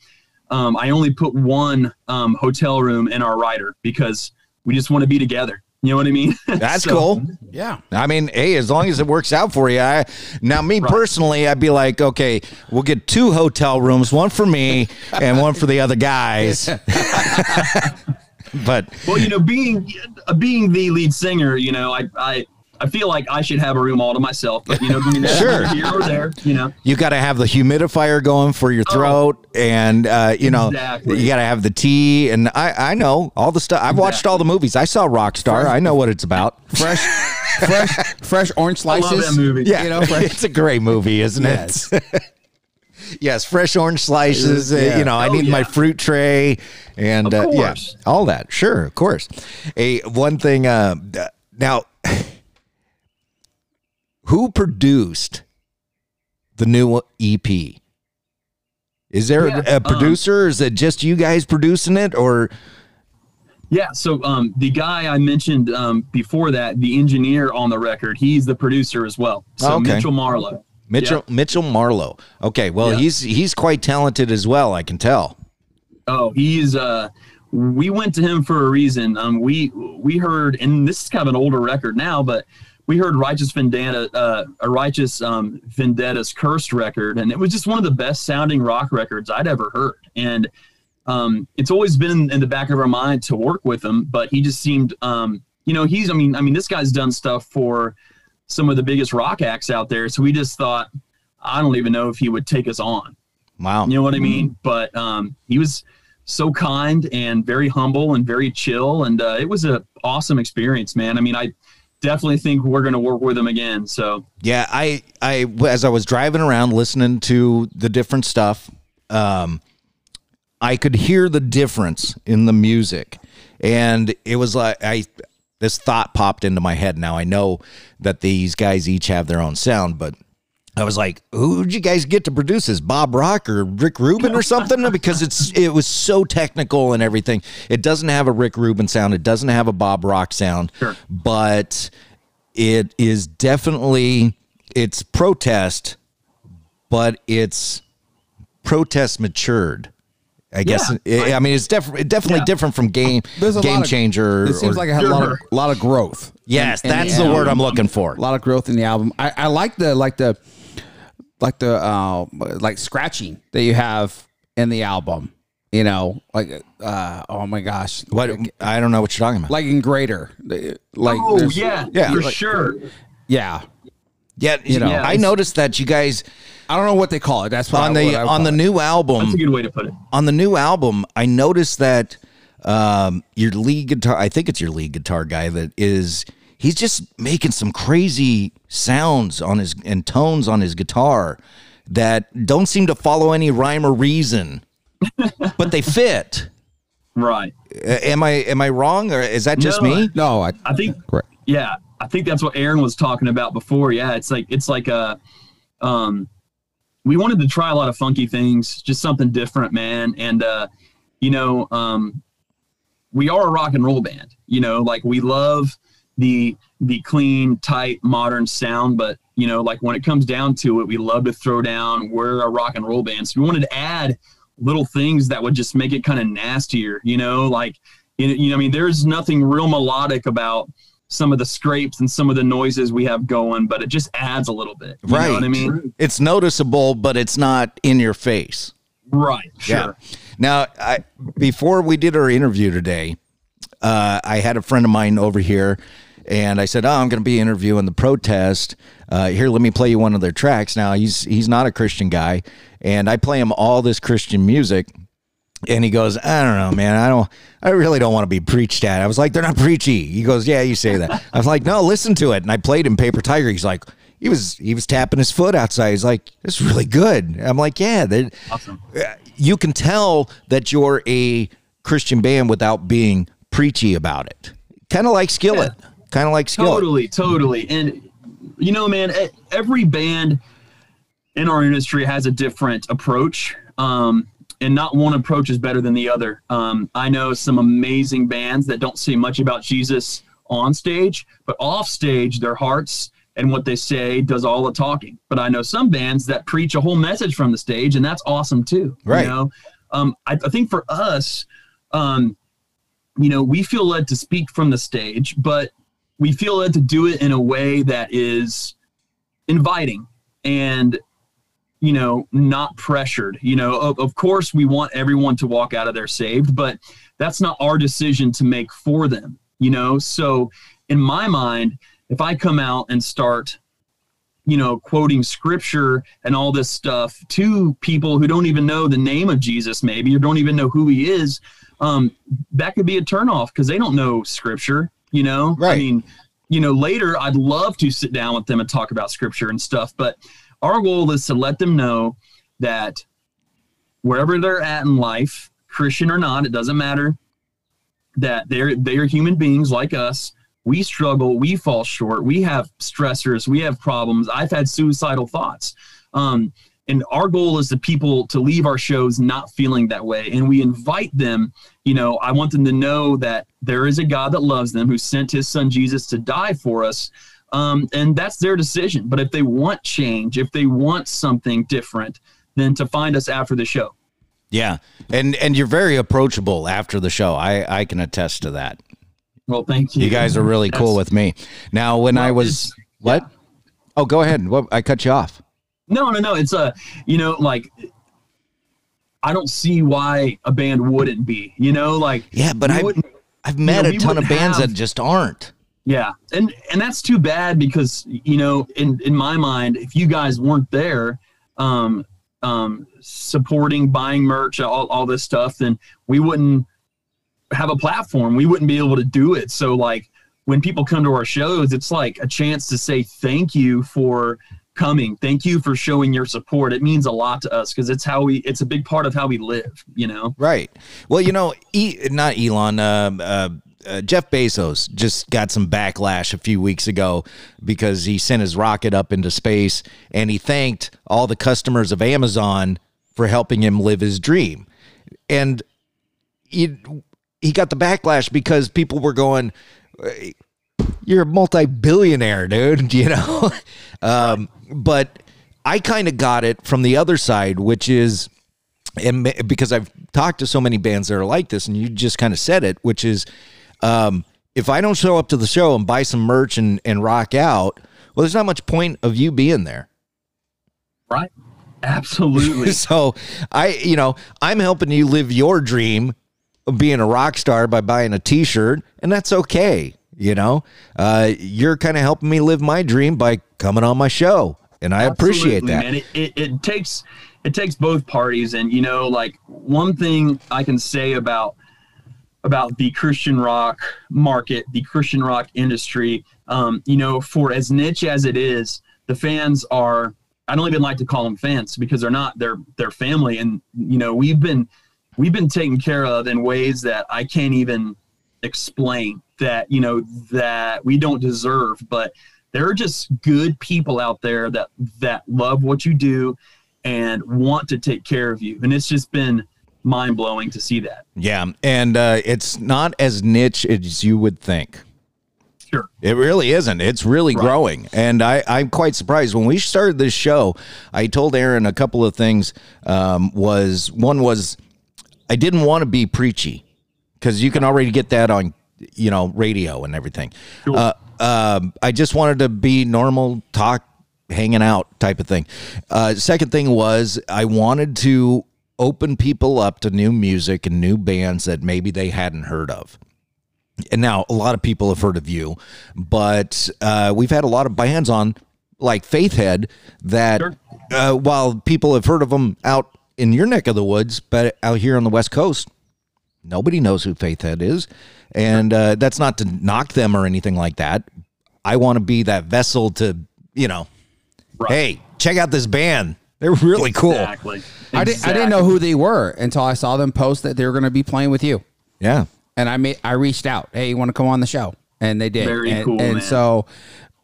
um, I only put one um, hotel room in our rider because we just want to be together. You know what I mean? That's So- cool. Yeah. I mean, hey, as long as it works out for you. I, now, me personally, I'd be like, okay, we'll get two hotel rooms, one for me and one for the other guys. but Well, you know, being uh, being the lead singer, you know, I I I feel like I should have a room all to myself. But you know, I mean, Sure. here or there. You know, you got to have the humidifier going for your throat, and uh, you know, Exactly. you got to have the tea. And I, I know all the stuff. I've watched all the movies. I saw Rockstar. I know what it's about. Fresh, fresh, fresh orange I slices. love that movie. Yeah, You know, fresh. it's a great movie, isn't Yes. it? yes, fresh orange slices. uh, Yeah. you know, I Oh, need my fruit tray, and uh, yeah, all that. Sure, of course. A one thing. Uh, uh, now, who produced the new EP? Is there Yeah, a um, producer? is it just you guys producing it, or yeah. So um, the guy I mentioned um, before that, the engineer on the record, he's the producer as well. So Okay. Mitchell Marlow. Mitchell Mitchell Marlow? Okay, well Yeah. he's he's quite talented as well. I can tell. Oh, he's uh we went to him for a reason. Um we we heard and this is kind of an older record now, but we heard Righteous Vendetta uh a Righteous um Vendetta's Cursed record and it was just one of the best sounding rock records I'd ever heard. And um it's always been in, in the back of our mind to work with him, but he just seemed um you know, he's I mean I mean this guy's done stuff for some of the biggest rock acts out there, so we just thought I don't even know if he would take us on. Wow. You know what I mean? But um, he was so kind and very humble and very chill, and uh, it was an awesome experience, man. I mean, I definitely think we're going to work with him again. So Yeah, I, I, as I was driving around listening to the different stuff, um, I could hear the difference in the music, and it was like I, this thought popped into my head. Now I know that these guys each have their own sound, but I was like, "Who'd you guys get to produce this? Bob Rock or Rick Rubin or something?" because it's it was so technical and everything. It doesn't have a Rick Rubin sound. It doesn't have a Bob Rock sound. Sure. But it is definitely it's protest, but it's protest matured. I guess. Yeah. I I mean, it's def- definitely Yeah. different from game There's game lot of- changer. It seems or- like it had a lot of lot of growth. yes, in- in that's the word I'm looking for. A lot of growth in the album. I, I like the like the like the uh like scratching that you have in the album. You know, like uh oh my gosh, What I don't know what you're talking about. like in greater, like oh yeah, yeah, for like- sure. yeah. Yeah, you know, Yeah, I noticed that you guys I don't know what they call it. That's what on I, the what I on the it. new album That's a good way to put it. on the new album. I noticed that um, your lead guitar, I think it's your lead guitar guy that is he's just making some crazy sounds on his and tones on his guitar that don't seem to follow any rhyme or reason, but they fit. Right. Am I am I wrong or is that just No, me? No, I, I think correct. yeah, I think that's what Aaron was talking about before. Yeah, it's like it's like a um we wanted to try a lot of funky things, just something different, man. And uh, you know, um we are a rock and roll band. You know, like we love the the clean, tight, modern sound, but you know, like when it comes down to it, we love to throw down. We're a rock and roll band, so we wanted to add little things that would just make it kind of nastier. You know, like you know, you know, I mean, there's nothing real melodic about some of the scrapes and some of the noises we have going, but it just adds a little bit. You right. know what I mean? It's noticeable, but it's not in your face. Right. Sure. Now, I, before we did our interview today, uh, I had a friend of mine over here, and I said, "Oh, I'm going to be interviewing the protest. Uh, here, let me play you one of their tracks." Now, he's he's not a Christian guy, and I play him all this Christian music. And he goes, I don't know, man. I don't, I really don't want to be preached at. I was like, they're not preachy. He goes, yeah, you say that. I was like, no, listen to it. And I played him Paper Tiger. He's like, he was, he was tapping his foot outside. He's like, it's really good. I'm like, yeah, they- Awesome. you can tell that you're a Christian band without being preachy about it. Kind of like Skillet. Kind of like Skillet. Totally, totally. And you know, man, every band in our industry has a different approach. Um, and not one approach is better than the other. Um, I know some amazing bands that don't say much about Jesus on stage, but off stage, their hearts and what they say does all the talking. But I know some bands that preach a whole message from the stage, and that's awesome too. Right. You know, um, I, I think for us, um, you know, we feel led to speak from the stage, but we feel led to do it in a way that is inviting and you know not pressured you know of, of course we want everyone to walk out of there saved but that's not our decision to make for them you know so in my mind if i come out and start you know quoting scripture and all this stuff to people who don't even know the name of jesus maybe or don't even know who he is um, that could be a turnoff because they don't know scripture you know Right. i mean you know later i'd love to sit down with them and talk about scripture and stuff but our goal is to let them know that wherever they're at in life christian or not it doesn't matter that they're they're human beings like us. We struggle we fall short we have stressors we have problems. I've had suicidal thoughts. Um, and our goal is the people to leave our shows not feeling that way. And we invite them you know i want them to know that there is a god that loves them who sent his son jesus to die for us um, and that's their decision but if they want change if they want something different then to find us after the show Yeah, and and you're very approachable after the show. I I can attest to that. well thank you You guys are really cool with me. Now, when I was what? Oh, go ahead. What I cut you off. No, no, no. It's a, you know, like I don't see why a band wouldn't be. You know, like Yeah, but I I've met know, a ton of bands have- that just aren't. Yeah, and and that's too bad because you know, in in my mind, if you guys weren't there, um, um, supporting, buying merch, all all this stuff, then we wouldn't have a platform. We wouldn't be able to do it. So like when people come to our shows, it's like a chance to say thank you for coming. Thank you for showing your support. It means a lot to us because it's how we it's a big part of how we live, you know. Right. Well, you know, e- not Elon. Uh, uh, uh, Jeff Bezos just got some backlash a few weeks ago because he sent his rocket up into space and he thanked all the customers of Amazon for helping him live his dream. And he, he got the backlash because people were going, you're a multi-billionaire, dude, you know? um, but I kind of got it from the other side, which is, and because I've talked to so many bands that are like this, and you just kind of said it, which is, um, if I don't show up to the show and buy some merch and, and rock out, well, there's not much point of you being there. Right? Absolutely. so I, you know, I'm helping you live your dream of being a rock star by buying a T-shirt, and that's okay. You know, uh, you're kind of helping me live my dream by coming on my show, and I appreciate that. And It, it, it takes it takes both parties, and you know, like one thing I can say about about the Christian rock market, the Christian rock industry, um, you know, for as niche as it is, the fans are. I don't even like to call them fans because they're not. They're they're family, and you know, we've been we've been taken care of in ways that I can't even explain that you know that we don't deserve but there are just good people out there that that love what you do and want to take care of you and it's just been mind-blowing to see that Yeah, and uh, it's not as niche as you would think. Sure. It really isn't. It's really growing. And I, I'm quite surprised. When we started this show, I told Aaron a couple of things. Um, was one was I didn't want to be preachy because you can already get that on you know radio and everything. Uh, um, I just wanted to be normal, talk, hanging out type of thing. Uh, second thing was I wanted to open people up to new music and new bands that maybe they hadn't heard of. And now a lot of people have heard of you, but uh, we've had a lot of bands on like Faithhead that uh, while people have heard of them out in your neck of the woods, but out here on the West Coast, nobody knows who Faithhead is. And uh, that's not to knock them or anything like that. I want to be that vessel to, you know, hey, check out this band. They're really cool. exactly I didn't I didn't know who they were until I saw them post that they were going to be playing with you. Yeah. And I made I reached out. Hey, you want to come on the show? And they did. Very and, cool, And man. so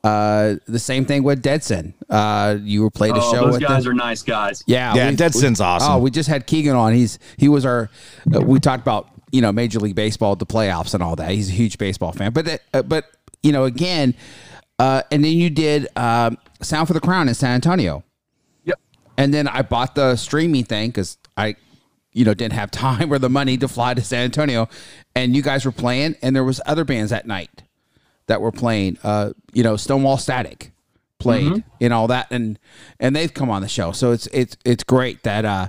uh, the same thing with Deadson. Uh, you were played a oh, show those with guys them. are nice guys Yeah, Yeah, we- Deadson's we- awesome. Oh, we just had Keegan on. He's he was our. Uh, we talked about you know Major League Baseball, the playoffs, and all that. He's a huge baseball fan. But that- uh, but you know again, uh, and then you did um, Sound for the Crown in San Antonio. And then I bought the streaming thing because I you know didn't have time or the money to fly to San Antonio, and you guys were playing, and there was other bands that night that were playing. Uh, you know, Stonewall Static played Mhm. and all that, and and they've come on the show. So it's it's it's great that uh,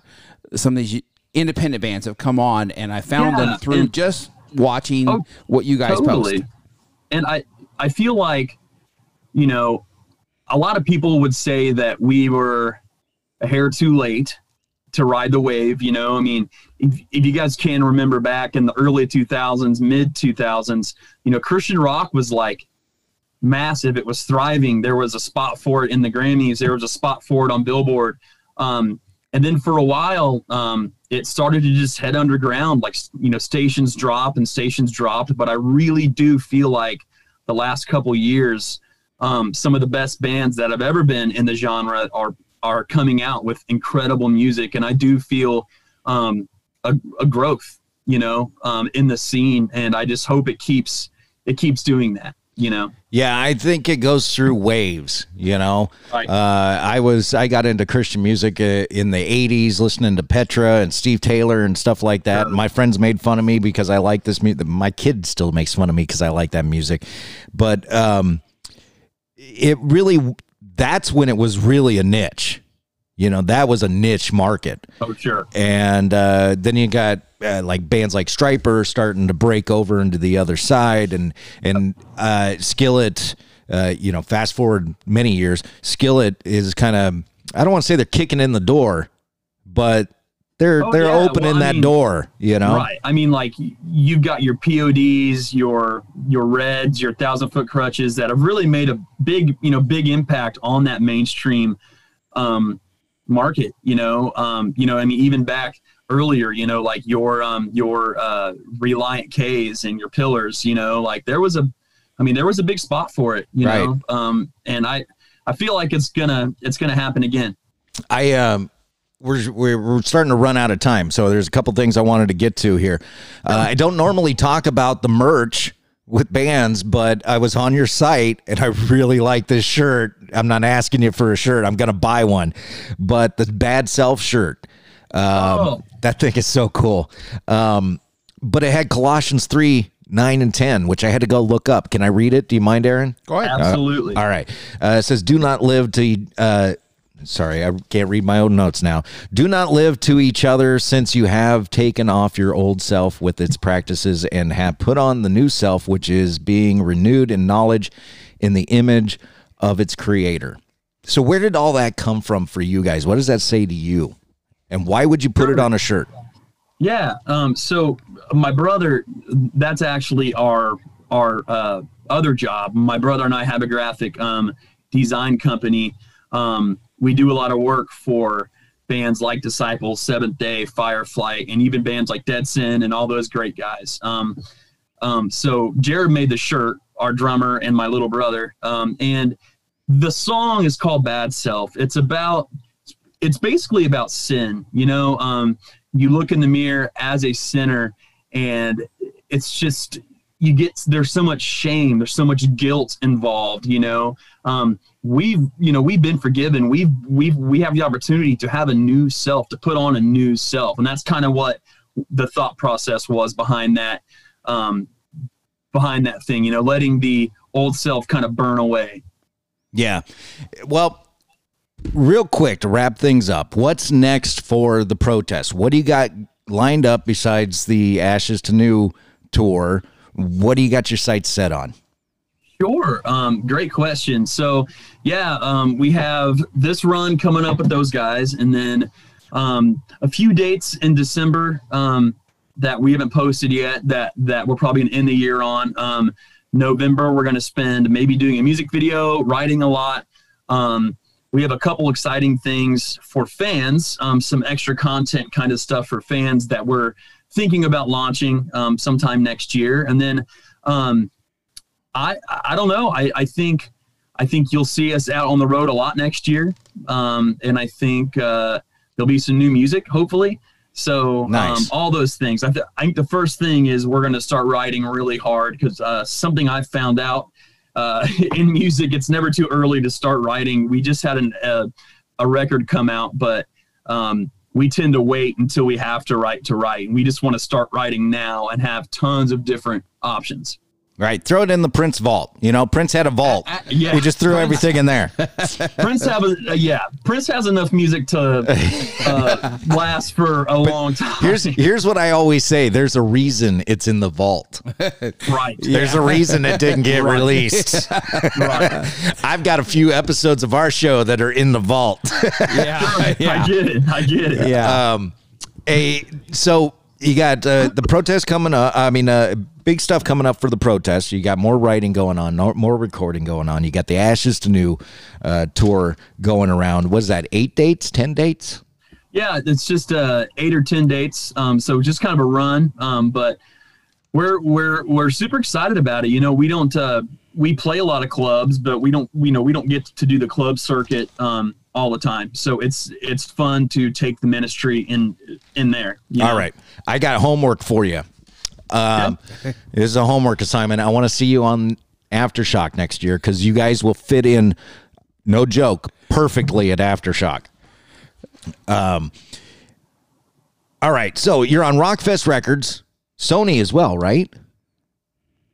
some of these independent bands have come on, and I found Yeah, them through just watching Oh, what you guys totally. post. And I I feel like, you know, a lot of people would say that we were a hair too late to ride the wave. You know, I mean, if, if you guys can remember back in the early 2000s, mid 2000s, you know, Christian rock was like massive. It was thriving. There was a spot for it in the Grammys. There was a spot for it on Billboard. Um, and then for a while, um, it started to just head underground. Like you know, stations drop and stations dropped. But I really do feel like the last couple years, um, some of the best bands that have ever been in the genre are are coming out with incredible music, and I do feel um, a, a growth, you know, um, in the scene, and I just hope it keeps it keeps doing that, you know. Yeah, I think it goes through waves. You know, Right. uh, I was I got into Christian music uh, in the '80s, listening to Petra and Steve Taylor and stuff like that. My friends made fun of me because I like this music. My kid still makes fun of me because I like that music, but um, it really that's when it was really a niche. You know, that was a niche market. Oh, sure. And uh, then you got uh, like bands like Stryper starting to break over into the other side, and and uh, Skillet. Uh, you know, fast forward many years, Skillet is kind of I don't want to say they're kicking in the door, but they're Oh, they're yeah. opening Well, that mean, door. You know, Right. I mean, like you've got your PODs, your your Reds, your Thousand Foot Krutches that have really made a big, you know, big impact on that mainstream um, market. You know, um, you know, I mean, even back earlier, you know, like your um, your uh, Relient K's and your Pillars. You know, like there was a, I mean, there was a big spot for it. You Right. know, um, and I I feel like it's gonna it's gonna happen again. I um we're, we're we're starting to run out of time, so there's a couple things I wanted to get to here. Uh, I don't normally talk about the merch with bands, but I was on your site and I really like this shirt. I'm not asking you for a shirt; I'm gonna buy one. But the Bad Self shirt, um, Oh. that thing is so cool. Um, but it had Colossians three. 9 and 10, which I had to go look up. Can I read it? Do you mind, Aaron? Go ahead. Absolutely. All right. Uh, it says, "Do not live to." Uh, sorry, I can't read my own notes now. Do not live to each other, since you have taken off your old self with its practices and have put on the new self, which is being renewed in knowledge, in the image of its Creator. So, where did all that come from for you guys? What does that say to you? And why would you put it on a shirt? Yeah. Um, so my brother, that's actually our our uh, other job. My brother and I have a graphic um, design company. Um, we do a lot of work for bands like Disciples, Seventh Day, Firefly, and even bands like Dead Sin and all those great guys. Um, um, so Jared made the shirt, our drummer and my little brother. Um, and the song is called Bad Self. It's about it's basically about sin. You know, um, you look in the mirror as a sinner, and it's just you get there's so much shame, there's so much guilt involved. You know, um, we've you know we've been forgiven. We've we've we have the opportunity to have a new self, to put on a new self, and that's kind of what the thought process was behind that. Um, behind that thing, you know, letting the old self kind of burn away. Yeah. Well, real quick to wrap things up, what's next for the protest? What do you got lined up besides the Ashes to New tour? What do you got your sights set on? Sure. Um, great question. So, yeah, um, we have this run coming up with those guys, and then um, a few dates in December um, that we haven't posted yet. That that we're probably gonna end the year on. Um, November, we're going to spend maybe doing a music video, writing a lot. Um, we have a couple exciting things for fans, some extra content kind of stuff for fans that we're thinking about launching sometime next year, and then. Um, I I don't know. I, I think I think you'll see us out on the road a lot next year, um, and I think uh, there'll be some new music, hopefully. So um, all those things. I, th- I think the first thing is we're going to start writing really hard because uh, something I found out uh, in music, it's never too early to start writing. We just had an, uh, a record come out, but um, we tend to wait until we have to write to write. And we just want to start writing now and have tons of different options. Right. Throw it in the Prince vault. You know, Prince had a vault. Uh, yeah. We just threw everything in there. Prince have a, uh, yeah. Prince has enough music to uh, last for a long time. Here's here's what I always say. There's a reason it's in the vault. right. There's a reason it didn't get Right. released. right. I've got a few episodes of our show that are in the vault. Yeah. I get it. I get it. Yeah. Um, a so you got uh, the protest coming up. I mean, uh, big stuff coming up for the protest. You got more writing going on, more recording going on. You got the Ashes to New uh, tour going around. Was that eight dates, ten dates? Yeah, it's just uh, eight or ten dates. Um, so just kind of a run. Um, but we're we're we're super excited about it. You know, we don't uh, we play a lot of clubs, but we don't you know we don't get to do the club circuit um, all the time. So it's it's fun to take the ministry in in there. you know? right, I got homework for you. Um, this is a homework assignment. I want to see you on Aftershock next year because you guys will fit in, no joke, perfectly at Aftershock. Um, all right, so you're on Rockfest Records, Sony as well, right?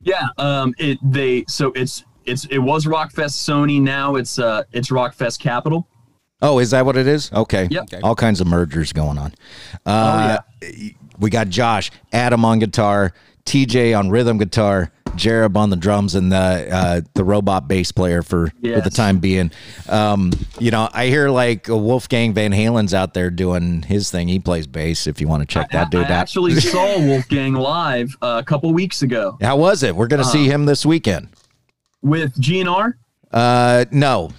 Yeah. Um. It they so it's it's it was Rockfest Sony. Now it's uh it's Rockfest Capitol. Oh, is that what it is? Okay. Yep. Okay. All kinds of mergers going on. Uh, We got Josh, Adam on guitar, TJ on rhythm guitar, Jareb on the drums, and the uh, the robot bass player for, for the time being. Um, you know, I hear like Wolfgang Van Halen's out there doing his thing. He plays bass. If you want to check that dude I out. actually saw Wolfgang live uh, a couple weeks ago How was it? We're gonna see Uh, him this weekend. with GNR. Uh, no,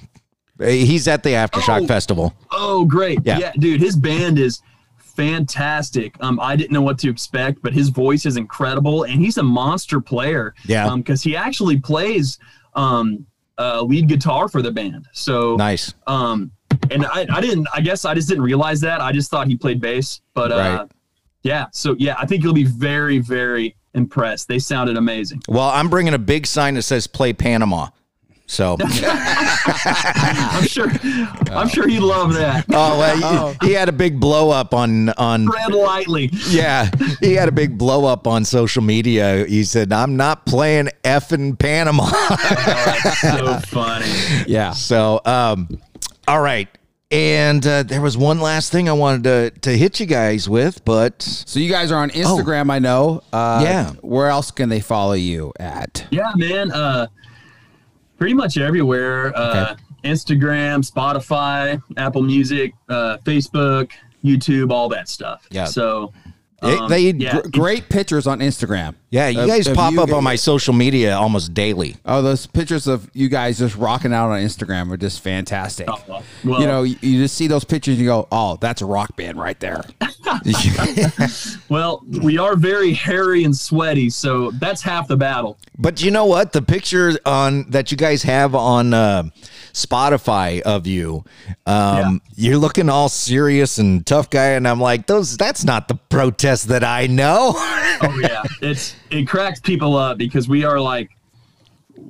he's at the Aftershock Oh. Festival. Oh, great. Yeah. Yeah. dude, his band is fantastic. Um, I didn't know what to expect, but his voice is incredible, and he's a monster player. Yeah. Um, because he actually plays um uh, lead guitar for the band. So Nice. Um, and I, I didn't. I guess I just didn't realize that. I just thought he played bass, but uh, Right. yeah. So yeah, I think you'll be very, very impressed. They sounded amazing. Well, I'm bringing a big sign that says "Play Panama." So. I'm sure. I'm sure he'd love that. Oh, well, he, he had a big blow up on on. Tread lightly. Yeah, he had a big blow up on social media. He said, "I'm not playing effing Panama." so funny. Yeah. so, um, all right. And uh, there was one last thing I wanted to to hit you guys with, but So you guys are on Instagram, I know. Uh, Yeah. Where else can they follow you at? Yeah, man. Uh, pretty much everywhere. Uh, Instagram, Spotify, Apple Music, uh, Facebook, YouTube, all that stuff. Yeah. So They- um, they- yeah, Gr- great pictures on Instagram. yeah, you Of- guys of pop you up g- on my social media almost daily. Oh, those pictures of you guys just rocking out on Instagram are just fantastic. Oh, well- you know, you, you just see those pictures and you go, "Oh, that's a rock band right there." well, we are very hairy and sweaty, so that's half the battle. But you know what? The picture on that you guys have on uh, Spotify of you, um, you're looking all serious and tough guy, and I'm like, those. That's not the protest that I know. Oh yeah, it's it cracks people up because we are like,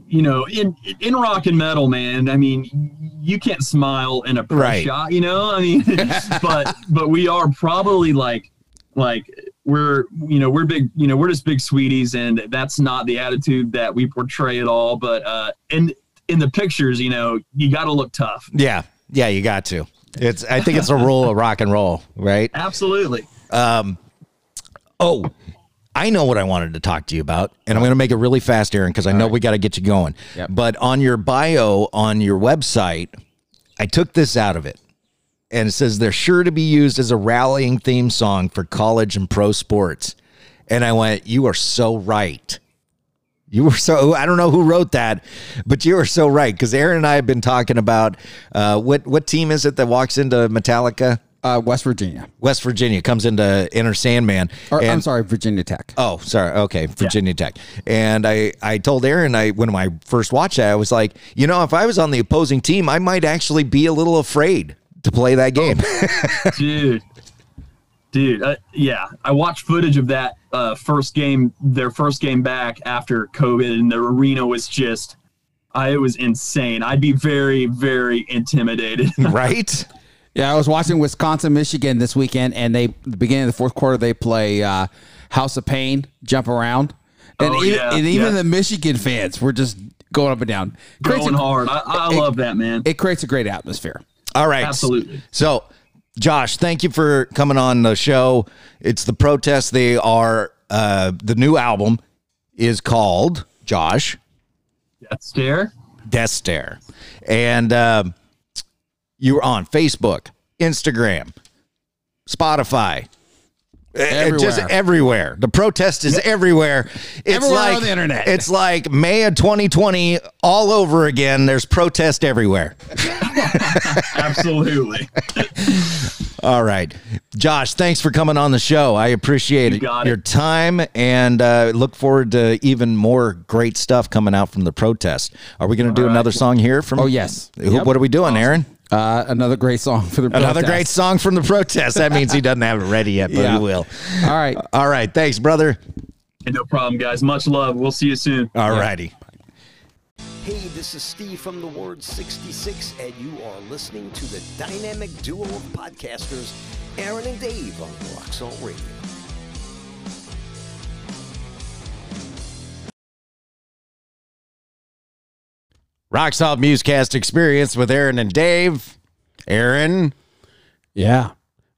you know, in in rock and metal, man. I mean, you can't smile in a press Right. shot, you know. I mean, but but we are probably like like we're you know we're big you know we're just big sweeties, and that's not the attitude that we portray at all. But uh, in in the pictures, you know, you got to look tough. yeah, yeah, you got to. It's. I think it's a rule of rock and roll, right? Absolutely. Um. Oh, I know what I wanted to talk to you about, and I'm going to make it really fast, Aaron, because I know we got to get you going. Yep. But on your bio on your website, I took this out of it, and it says they're sure to be used as a rallying theme song for college and pro sports. And I went, "You are so right." You were so I don't know who wrote that, but you were so right because Aaron and I have been talking about uh, what what team is it that walks into Metallica? Uh, West Virginia, West Virginia comes into Enter Sandman. or I'm sorry, Virginia Tech. Oh, sorry. Okay, Virginia Tech. And I, I told Aaron, I when I first watched that, I was like, you know, if I was on the opposing team, I might actually be a little afraid to play that game. dude dude uh, yeah i watched footage of that uh, first game their first game back after covid and the arena was just I, it was insane i'd be very very intimidated right? Yeah, I was watching Wisconsin, Michigan this weekend, and they the beginning of the fourth quarter they play uh, House of Pain, jump around, and, Oh, even, yeah, and even yeah. the Michigan fans were just going up and down. Going a- hard. I, I it- love that, man. It creates a great atmosphere. All right. Absolutely. So, Josh, thank you for coming on the show. It's the protest. They are uh, the new album is called Josh Death Stare. Death Stare, and um you're on Facebook, Instagram, Spotify. Everywhere. Just everywhere. The protest is everywhere. It's Everywhere like on the internet. It's like May of 2020 all over again. There's protest everywhere. Absolutely. All right. Josh, thanks for coming on the show. I appreciate You got your it. time and uh, look forward to even more great stuff coming out from the protest. Are we going to do right. another song here from Oh, yes. Who- Yep. What are we doing, Aaron? Uh, another great song for the Another protest. great song from the protest. That means he doesn't have it ready yet, but Yeah. he will. All right. All right. Thanks, brother. Hey, no problem, guys. Much love. We'll see you soon. All righty. Hey, this is Steve from the Word 66, and you are listening to the dynamic duo of podcasters, Aaron and Dave on Rock Salt Radio. Rock Salt Musecast Experience with Aaron and Dave. Aaron, Yeah.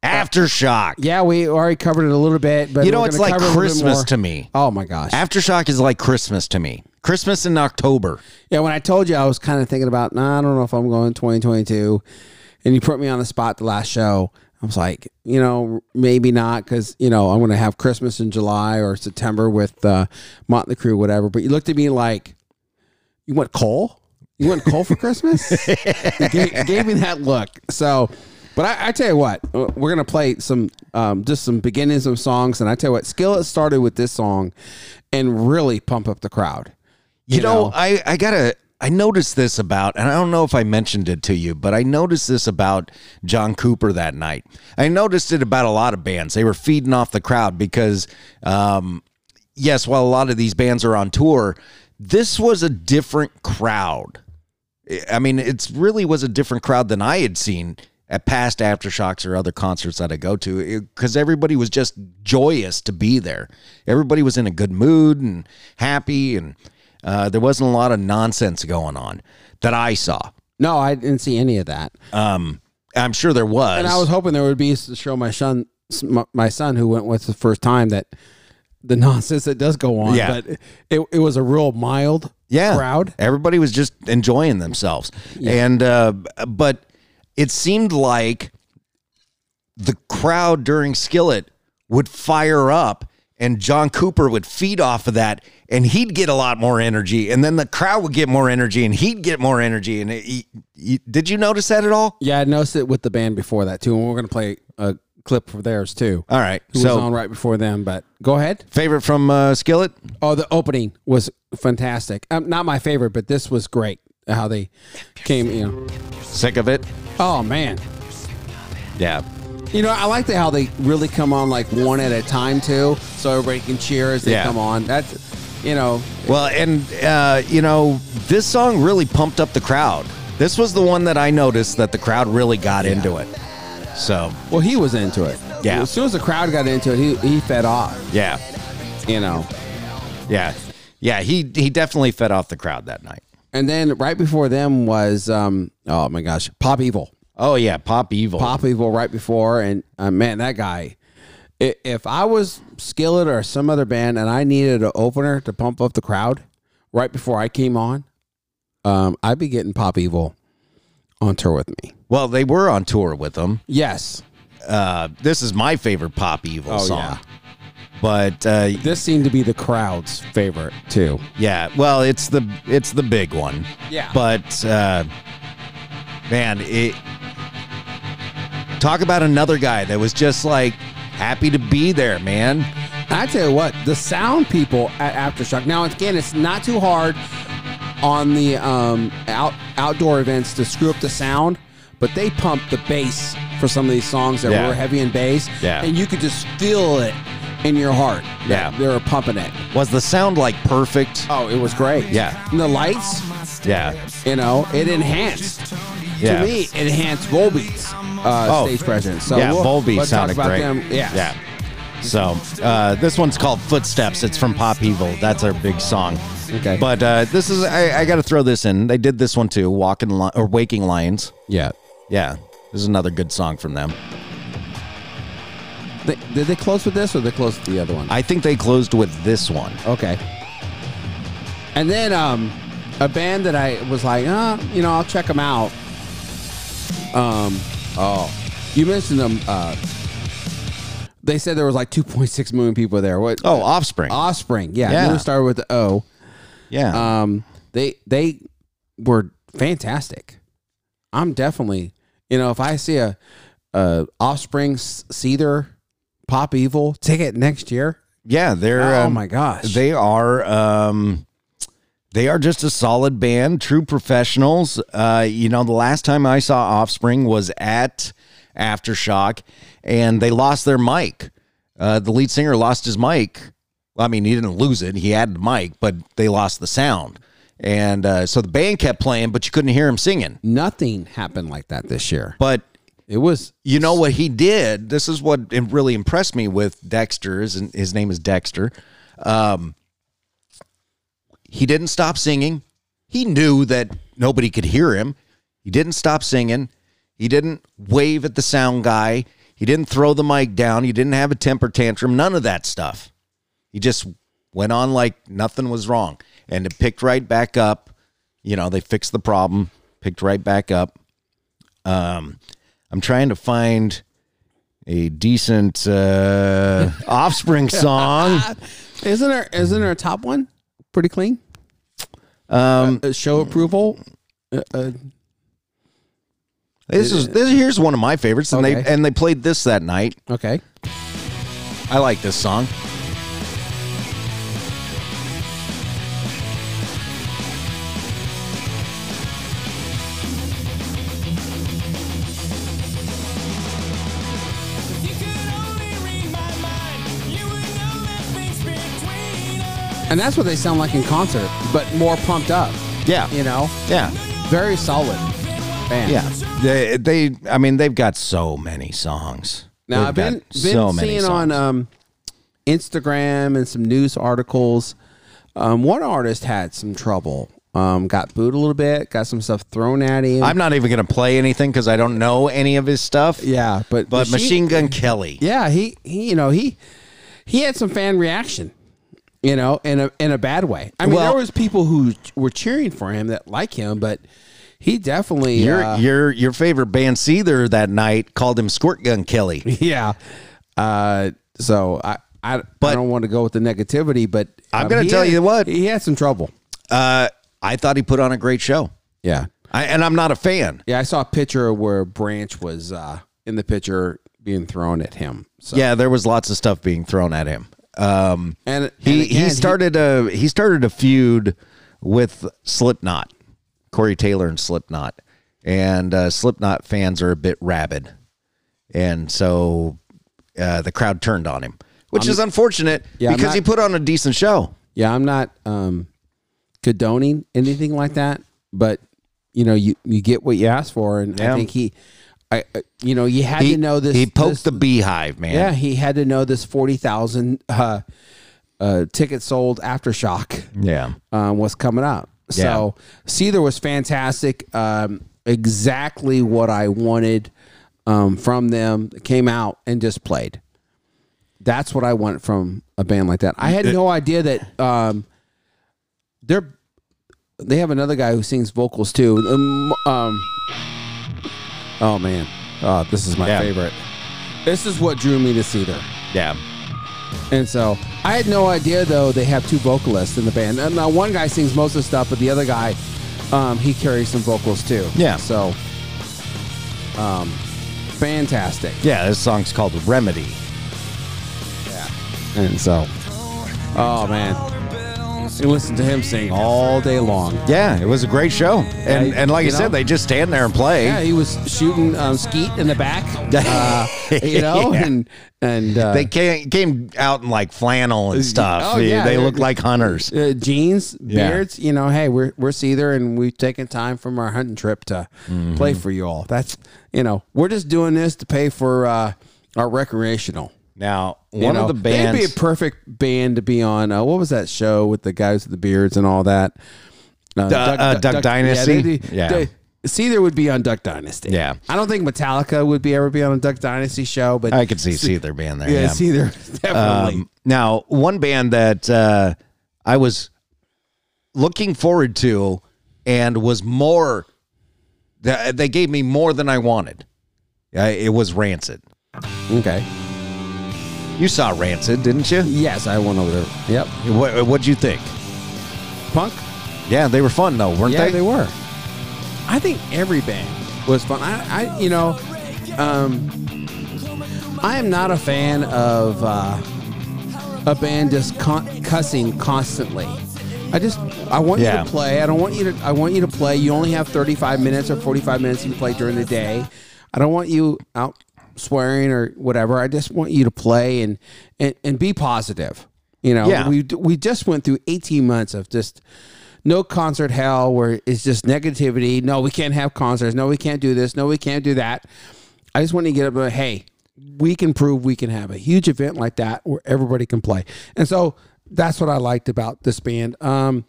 Aftershock. Yeah, we already covered it a little bit, but You know, we're it's gonna like cover a little bit Christmas more. to me. Oh my gosh. Aftershock is like Christmas to me. Christmas in October. Yeah, when I told you I was kind of thinking about, nah, I don't know if I'm going 2022, and you put me on the spot the last show. I was like, you know, maybe not because you know I'm going to have Christmas in July or September with uh, Motley Crue, whatever. But you looked at me like, you want coal? You want coal for Christmas? you gave, gave me that look. So, but I, I tell you what, uh, we're gonna play some, um, just some beginnings of songs, and I tell you what, Skillet started with this song, and really pump up the crowd. You, know, I, I gotta I noticed this about and I don't know if I mentioned it to you, but I noticed this about John Cooper that night. I noticed it about a lot of bands. They were feeding off the crowd because um yes, while a lot of these bands are on tour, this was a different crowd. I mean, it's really was a different crowd than I had seen at past aftershocks or other concerts that I go to because everybody was just joyous to be there. Everybody was in a good mood and happy, and uh, there wasn't a lot of nonsense going on that I saw. No, I didn't see any of that. Um, I'm sure there was. And I was hoping there would be to show my son, my son who went with the first time that the nonsense that does go on. Yeah. But it, it was a real mild yeah, crowd. Everybody was just enjoying themselves, and uh, but it seemed like the crowd during Skillet would fire up, and John Cooper would feed off of that, and he'd get a lot more energy, and then the crowd would get more energy, and he'd get more energy. And it, he- he- did you notice that at all? Yeah, I noticed it with the band before that too. And we're going to play a clip for theirs too. All right, Who so was on right before them. But go ahead. favorite from uh, Skillet? Oh, the opening was fantastic. Um, not my favorite, but this was great. How they came, you know. Sick of it? Oh man, Yeah. you know I like the, how they really come on like one at a time too, so everybody can cheer as they Yeah. come on. That's, you know, Well, and uh, you know, this song really pumped up the crowd. This was the one that I noticed that the crowd really got into it. So, well he was into it. Yeah. As soon as the crowd got into it, he he fed off. yeah, You know. yeah, yeah. He he definitely fed off the crowd that night. And then right before them was um oh my gosh, Pop Evil. Oh yeah, Pop Evil. Pop Evil right before, and uh, man, that guy. If I was Skillet or some other band, and I needed an opener to pump up the crowd right before I came on, um, I'd be getting Pop Evil on tour with me. Well, they were on tour with them. Yes, Uh, this is my favorite Pop Evil Oh, song. yeah. But uh, this seemed to be the crowd's favorite too. yeah, well, it's the it's the big one. Yeah. But uh, man, it talk about another guy that was just like happy to be there, man. I tell you what, the sound people at Aftershock. Now, again, it's not too hard on the um, out outdoor events to screw up the sound, but they pumped the bass for some of these songs that Yeah. were heavy in bass, Yeah. and you could just feel it in your heart. Yeah. they were pumping it. Was the sound like perfect? Oh, it was great. Yeah. and the lights, Yeah. you know, it enhanced. Yeah. To me, it enhanced Volbeat's. uh, Oh. stage presence. So yeah, we'll, Volbeat talk sounded about great. Them. Yeah, yeah. So uh, this one's called Footsteps. It's from Pop Evil. That's our big song. Okay. But uh, this is I, I got to throw this in. They did this one too. Walking Li- or Waking Lions. yeah. Yeah, this is another good song from them. They, did they close with this or they close with the other one? I think they closed with this one. Okay. And then um, a band that I was like, uh, you know, I'll check them out. Um, oh, you mentioned them. Uh, they said there was like 2.6 million people there. What? Oh, Offspring. Offspring. Yeah, Yeah. yeah. started with the O. yeah. Um, they they were fantastic. I'm definitely, you know, if I see a, a Offspring Seether Pop Evil ticket next year, yeah, they're oh um, my gosh, They are um they are just a solid band, true professionals. Uh you know, the last time I saw Offspring was at Aftershock and they lost their mic. Uh the lead singer lost his mic. Well, I mean, he didn't lose it. He had the mic, but they lost the sound. And uh, so the band kept playing, but you couldn't hear him singing. nothing happened like that this year. But It was you know what he did? This is what really impressed me with Dexter. His, his name is Dexter. Um, he didn't stop singing. He knew that nobody could hear him. He didn't stop singing. He didn't wave at the sound guy. He didn't throw the mic down. He didn't have a temper tantrum. None of that stuff. He just went on like nothing was wrong. And it picked right back up. You know, they fixed the problem, picked right back up. Um, I'm trying to find a decent uh, Offspring song. isn't there isn't there a top one pretty clean? Um, Uh, show approval. Uh, uh, this is this here's one of my favorites, and they and they played this that night. okay. I like this song. And that's what they sound like in concert, but more pumped up. Yeah, You know, yeah, very solid band. yeah. They, they, I mean, they've got so many songs. Now They've I've been got been so many seeing on songs. um, Instagram and some news articles. Um, one artist had some trouble. Um, got booed a little bit. Got some stuff thrown at him. I'm not even going to play anything because I don't know any of his stuff. yeah, but But Machine Gun Kelly. Yeah, he, he you know he he had some fan reaction. You know, in a in a bad way. I mean, Well- there was people who were cheering for him that like him, but he definitely Your uh, your your favorite band Seether that night called him Squirt Gun Kelly. yeah. Uh, so I I, But- I don't want to go with the negativity, but I'm um, gonna tell had- you what. he had some trouble. Uh, I thought he put on a great show. Yeah, I, and I'm not a fan. yeah. I saw a picture where Branch was uh, in the picture being thrown at him. So Yeah, there was lots of stuff being thrown at him. Um, and he and he again, started a he started a feud with Slipknot, Corey Taylor and Slipknot, and uh, Slipknot fans are a bit rabid, and so uh, the crowd turned on him, which is unfortunate Yeah, because not- he put on a decent show. Yeah, I'm not um, condoning anything like that, but you know, you you get what you ask for, and Yeah. I think he, I, uh, you know, you had He to know this. he poked this- the beehive, man. Yeah, he had to know this forty thousand uh, uh, tickets sold aftershock yeah. um, was coming up. So Seether was fantastic. Um, exactly what I wanted um, from them. Came out and just played. That's what I want from a band like that. I had no idea that um, they're they have another guy who sings vocals too. Um, um, oh man, oh, this is my Yeah. favorite. This is what drew me to Seether. Yeah. And so I had no idea though they have two vocalists in the band. And now one guy sings most of the stuff, but the other guy, um, he carries some vocals too. Yeah. So, um, fantastic. Yeah, this song's called Remedy. Yeah. And so, oh man, and listen to him sing all day long. Yeah, it was a great show, and Yeah, and like I you said, they just stand there and play. Yeah, he was shooting um, skeet in the back, uh, you know, Yeah. and and uh, they came came out in like flannel and stuff. Oh, they, yeah, they they're- look like hunters. uh, jeans, Yeah. beards. You know, hey, we're we're Seether, and we've taken time from our hunting trip to Mm-hmm. play for you all. That's you know, we're just doing this to pay for uh, our recreational. Now, You one know, of the bands. they'd be a perfect band to be on. Uh, what was that show with the guys with the beards and all that? Uh, uh, Duck Dynasty? they'd be- Yeah. they- Seether would be on Duck Dynasty. Yeah. I don't think Metallica would be ever be on a Duck Dynasty show, but I could see Seether being there. Yeah, Yeah, Seether definitely. Um, now, one band that uh, I was looking forward to and was more, they gave me more than I wanted. It was Rancid. okay. You saw Rancid, didn't you? Yes, I went over there. Yep. What, what'd you think? Punk. Yeah, they were fun though, weren't yeah, they? they were. I think every band was fun. I, I you know, um, I am not a fan of uh, a band just con- cussing constantly. I just I want Yeah. you to play. I don't want you to. I want you to play. You only have 35 minutes or 45 minutes you can play during the day. I don't want you out swearing or whatever. I just want you to play and and, and be positive. You know, Yeah. we we just went through 18 months of just no concert hell where it's just negativity. No, we can't have concerts. No, we can't do this. No, we can't do that. I just want to get up and hey, we can prove we can have a huge event like that where everybody can play. And so that's what I liked about this band. Um,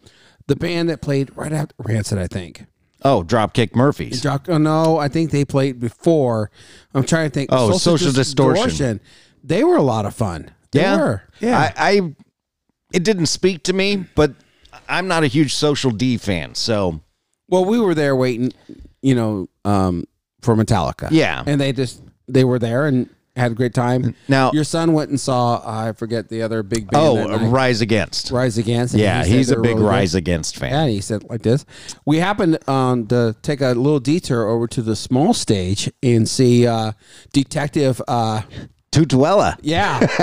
the band that played right after Rancid, I think. Oh, Dropkick Murphys. Drop, oh, no, I think they played before. I'm trying to think. Oh, Social Distortion. They were a lot of fun. They yeah, were. Yeah. I, I, it didn't speak to me, but I'm not a huge Social D fan, so Well, we were there waiting, you know, um, for Metallica. Yeah. and they just they were there and had a great time. Now- your son went and saw I forget the other big band. oh. Rise Against. Rise Against. Yeah, he he's a big really good. Rise Against fan. Yeah, he said like this. We happened um, to take a little detour over to the small stage and see uh, Detective. Uh, Tutuola, yeah,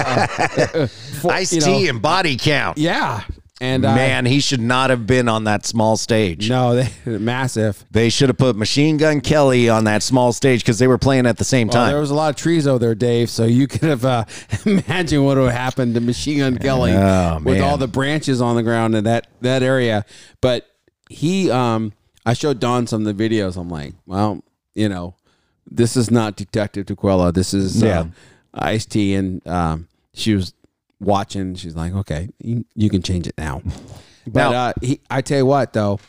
uh, for- Ice you T, know, and Body Count. Yeah, and Man, he should not have been on that small stage. no, they massive. They should have put Machine Gun Kelly on that small stage because they were playing at the same Well, time. there was a lot of trees over there, Dave. So you could have uh, imagined what would happen to Machine Gun Kelly Oh, with all the branches on the ground in that that area. But he, um, I showed Don some of the videos. I'm like, well, you know, this is not Detective Tequila. This is Yeah. uh, Ice T, and um, she was watching. She's like, okay, you, you can change it now. But Now- uh, he, I tell you what, though,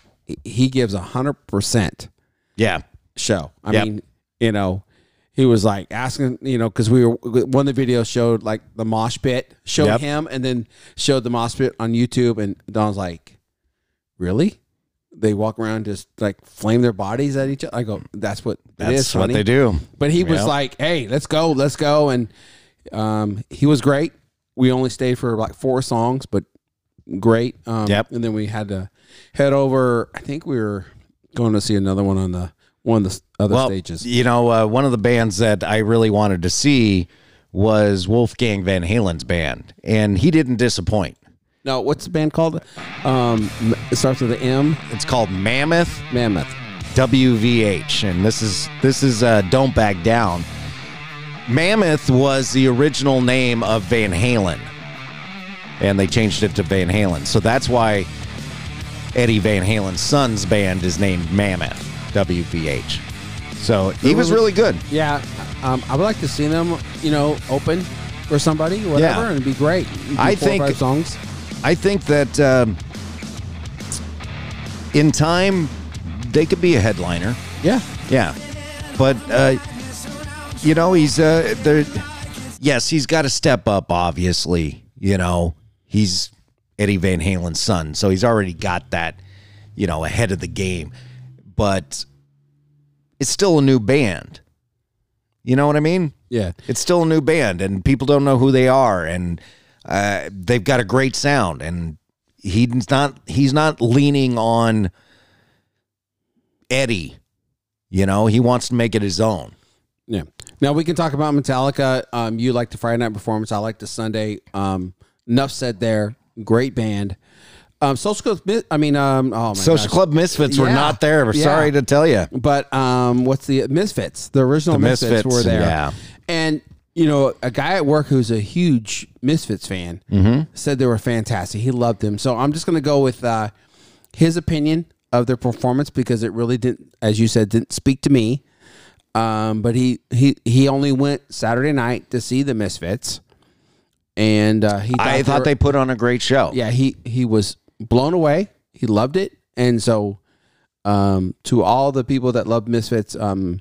he, gives a hundred percent yeah. show. I Yep. mean, you know, he was like asking, you know, because we were one of the videos showed like the mosh pit, showed Yep. him, and then showed the mosh pit on YouTube, and Don's like, "Really? They walk around just like flame their bodies at each other?" I go, "That's what That's is, what honey." they do. But he was like, "Hey, let's go, let's go," and um, he was great. We only stayed for like four songs, but great. Um, Yep. And then we had to head over. I think we were going to see another one on the one of the other well, stages. You know, uh, one of the bands that I really wanted to see was Wolfgang Van Halen's band, and he didn't disappoint. No, what's the band called? Um, it starts with an M. It's called Mammoth Mammoth. WVH, and this is this is uh, Don't Back Down. Mammoth was the original name of Van Halen, and they changed it to Van Halen. So that's why Eddie Van Halen's son's band is named Mammoth WVH. So he was really good. Yeah, um, I would like to see them. You know, open for somebody, whatever, Yeah. and it'd be great. I think- songs. I think that um, in time they could be a headliner. Yeah, Yeah, but uh, you know he's uh, there. Yes, he's got to step up. Obviously, you know he's Eddie Van Halen's son, so he's already got that, you know, ahead of the game. But it's still a new band. You know what I mean? yeah. It's still a new band, and people don't know who they are, and uh, they've got a great sound, and he's not he's not leaning on Eddie. You know, he wants to make it his own. Yeah. Now we can talk about Metallica. Um, you like the Friday night performance. I like the Sunday. Um, enough said there. Great band. Um, Social Club, I mean, um, oh my Social gosh. Club Misfits were Yeah. not there. We're Yeah. sorry to tell you. But um, what's the Misfits? The original The Misfits, Misfits, were there. yeah. And you know, a guy at work who's a huge Misfits fan Mhm. said they were fantastic. He loved them. So I'm just going to go with uh, his opinion of their performance because it really didn't, as you said, didn't speak to me. Um, but he he he only went Saturday night to see the Misfits, and uh, he I thought were- they put on a great show. yeah, he he was blown away. He loved it, and so um, to all the people that love Misfits, um,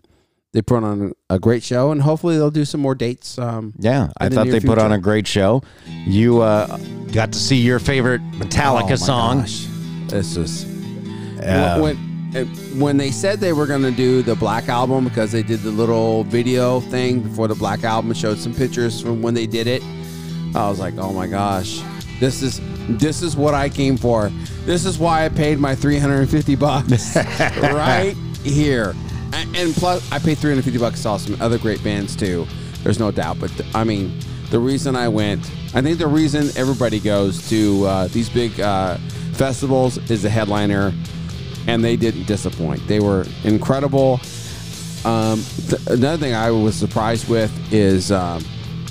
they put on a great show, and hopefully they'll do some more dates. Um, Yeah, I in the thought near they put on future. a great show. You uh, got to see your favorite Metallica Oh my song. gosh. This is Uh, when uh, when they said they were going to do the Black album because they did the little video thing before the Black album, showed some pictures from when they did it. I was like, oh my gosh, this is this is what I came for. This is why I paid my 350 bucks right here. And, plus, I paid 350 bucks to saw some other great bands too. There's no doubt. But I mean, the reason I went, I think the reason everybody goes to uh, these big uh, festivals is the headliner, and they didn't disappoint. They were incredible. Um, th- another thing I was surprised with is um,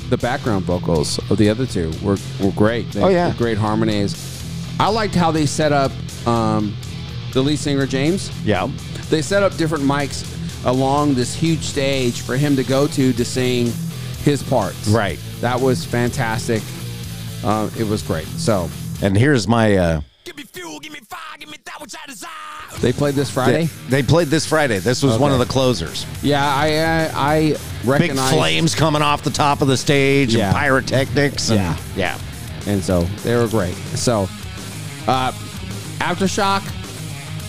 the background vocals of the other two were, were great. They, Oh, yeah. great harmonies. I liked how they set up um, the lead singer James. Yeah. They set up different mics along this huge stage for him to go to to sing his parts. Right. That was fantastic. Um, it was great. So And here's my. Uh, they played this Friday. They, they played this Friday. This was one of the closers. yeah, I I, I Big recognize flames coming off the top of the stage Yeah. and pyrotechnics. And, Yeah. Yeah. and so they were great. So, uh, aftershock,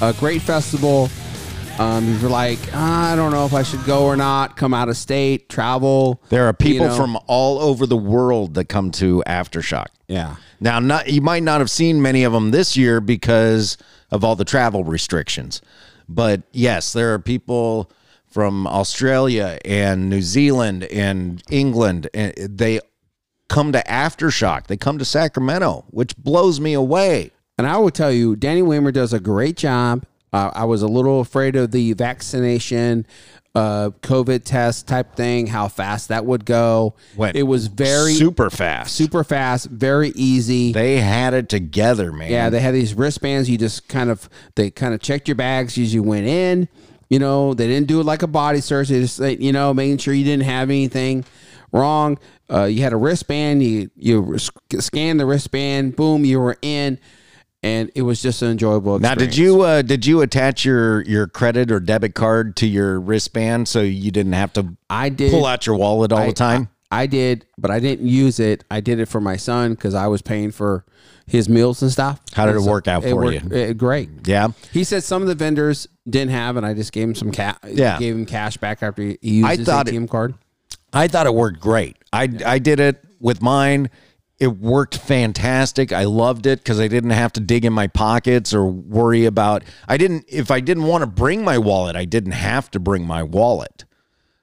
a great festival. Um, if you're like, "Ah, I don't know if I should go or not, come out of state, travel. There are people you know. from all over the world that come to Aftershock. yeah, Now, not you might not have seen many of them this year because of all the travel restrictions. But yes, there are people from Australia and New Zealand and England and they come to Aftershock. They come to Sacramento, which blows me away. And I will tell you, Danny Wimmer does a great job. Uh, I was a little afraid of the vaccination, uh, COVID test type thing, how fast that would go. Went it was very super fast. super fast, very easy. They had it together, man. Yeah, they had these wristbands. You just kind of they kind of checked your bags as you went in. You know, they didn't do it like a body search. They just you know making sure you didn't have anything wrong. Uh, you had a wristband. You you sc- scanned the wristband. Boom, you were in, and it was just an enjoyable. Now, did you uh, did you attach your your credit or debit card to your wristband so you didn't have to I did pull out your wallet all I- the time? I, I did, but I didn't use it. I did it for my son because I was paying for his meals and stuff. How did And it so work out for worked, you? uh, great. yeah. He said some of the vendors didn't have, and I just gave him some cash. Yeah. gave him cash back after he used I his thought it- ATM card. I thought it worked great. I I did it with mine. It worked fantastic. I loved it because I didn't have to dig in my pockets or worry about. I didn't. If I didn't want to bring my wallet, I didn't have to bring my wallet.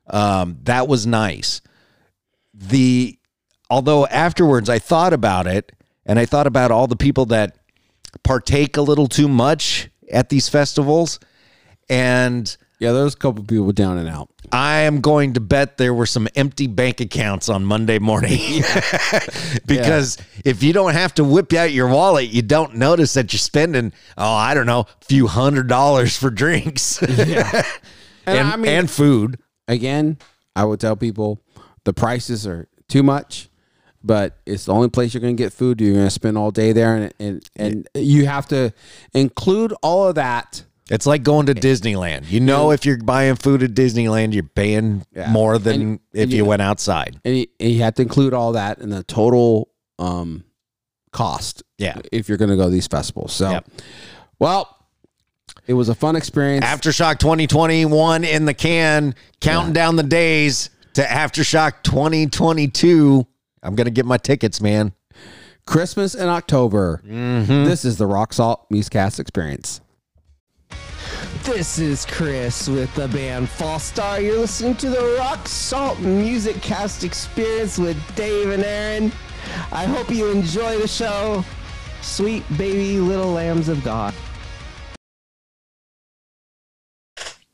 Um, that was nice. The although afterwards I thought about it and I thought about all the people that partake a little too much at these festivals and Yeah, there's a couple people down and out. I am going to bet there were some empty bank accounts on Monday morning. because if you don't have to whip out your wallet, you don't notice that you're spending, oh, I don't know, a few hundred dollars for drinks Yeah, and, and, I mean, and food. again, I would tell people the prices are too much, but it's the only place you're going to get food. You're going to spend all day there, and and and you have to include all of that. It's like going to Disneyland. You know, if you're buying food at Disneyland, you're paying Yeah. more than And- if and you you- went outside. and you, and you have to include all that in the total um, cost. Yeah. if you're going to go to these festivals. So, Yep. well, it was a fun experience. Aftershock 2021 in the can, counting down the days to Aftershock 2022. I'm going to get my tickets, man. Christmas in October. Mm-hmm. This is the Rock Salt Musecast experience. This is Chris with the band Fallstar. You're listening to the Rock Salt Music Cast Experience with Dave and Aaron. I hope you enjoy the show. sweet baby little lambs of God.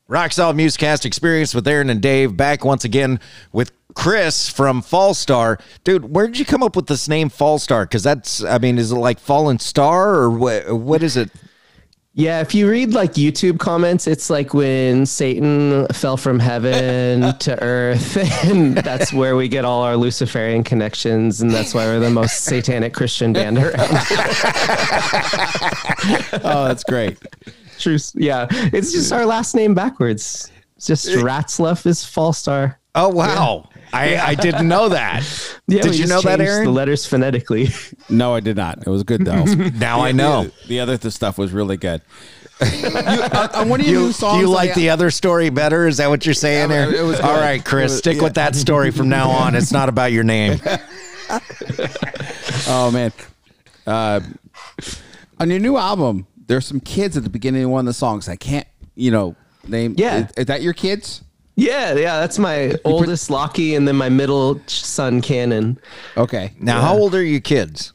Rock Solid Musecast Experience with Aaron and Dave back once again with Chris from Fallstar. Dude, where did you come up with this name Fallstar? Because that's, I mean, is it like Fallen Star or what, what is it? Yeah, if you read like YouTube comments, it's like when Satan fell from heaven to earth, and that's where we get all our Luciferian connections, and that's why we're the most satanic Christian band around. oh, that's great. True. Yeah, it's just our last name backwards. It's just Ratzlaff is Fallstar. Oh wow, I, I didn't know that. Yeah, did you know that, Aaron? The letters phonetically. No, I did not. It was good though. Now I know. The, the other th- stuff was really good. you, uh, uh, one of your You, new songs. you like the other story better? Is that what you're saying, Yeah, Aaron? it was All good. right, Chris, was- stick yeah. with that story from now on. It's not about your name. oh man. Uh, on your new album, there's some kids at the beginning of one of the songs. I can't, you know, name. Yeah. Is, is that your kids? Yeah, yeah, that's my oldest Lockie, and then my middle son Cannon. Okay. Now, how old are your kids?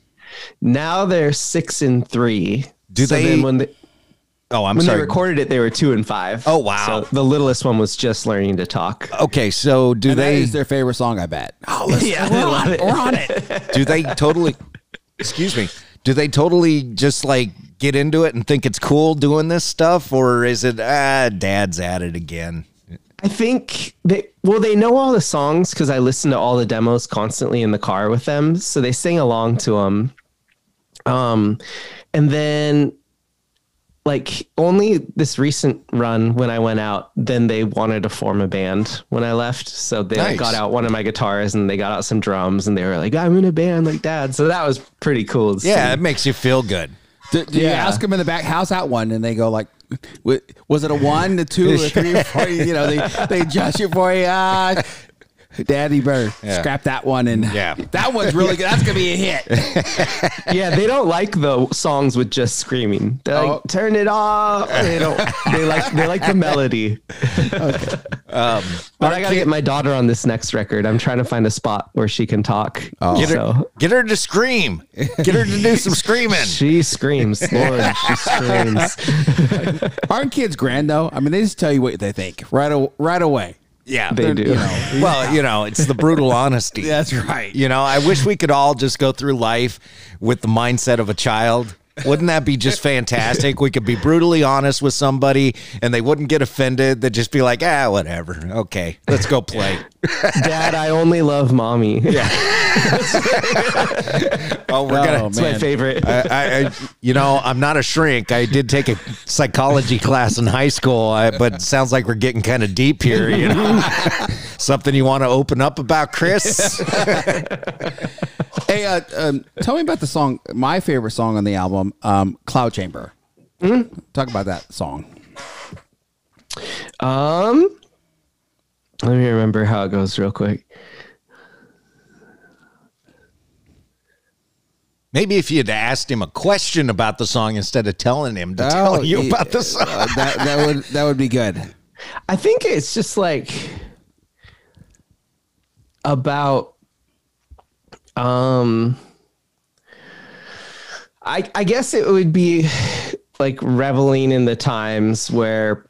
Now they're six and three. Do So they- Then when they, Oh, I'm when sorry. they recorded it, they were two and five. Oh, wow. So the littlest one was just learning to talk. Okay, so do And they is their favorite song, I bet. Oh, let's, Yeah, we're on it. it. We're on it. do they totally excuse me do they totally just like get into it and think it's cool doing this stuff or is it ah dad's at it again I think they well they know all the songs because I listen to all the demos constantly in the car with them, so they sing along to them. Um, and then like only this recent run when I went out, then they wanted to form a band when I left. So they Nice. got out one of my guitars and they got out some drums and they were like, "I'm in a band like dad." So that was pretty cool. yeah see. it makes you feel good Do, do you ask them in the back, how's that one? And they go like, "Wa- was it a one, a two, a three, a four? You know, they they adjust it for you. Ah, Daddy Bird. Yeah. scrap that one. And Yeah. that one's really good. That's gonna be a hit. yeah, they don't like the songs with just screaming. They're like, Oh. turn it off. They don't. They like. They like the melody. um But I gotta get my daughter on this next record. I'm trying to find a spot where she can talk. get her So get her to scream get her to do some screaming she screams. Lord, she screams. Aren't kids grand though? I mean, they just tell you what they think right right away. Yeah They do. You know, well you know it's the brutal honesty that's right. you know i wish we could all just go through life with the mindset of a child wouldn't that be just fantastic? We could be brutally honest with somebody and they wouldn't get offended. They'd just be like, ah, whatever. Okay, let's go play. Dad, I only love mommy. Yeah, Oh, we're gonna. it's my favorite. I, I, I, you know, I'm not a shrink. I did take a psychology class in high school, I, but it sounds like we're getting kind of deep here. You know, something you want to open up about, Chris? Hey, uh, um, tell me about the song. My favorite song on the album, um, "Cloud Chamber." Talk about that song. Um, let me remember how it goes real quick. Maybe if you'd asked him a question about the song instead of telling him to tell you yeah, about the song. uh, that that would that would be good. I think it's just like about um I I guess it would be like reveling in the times where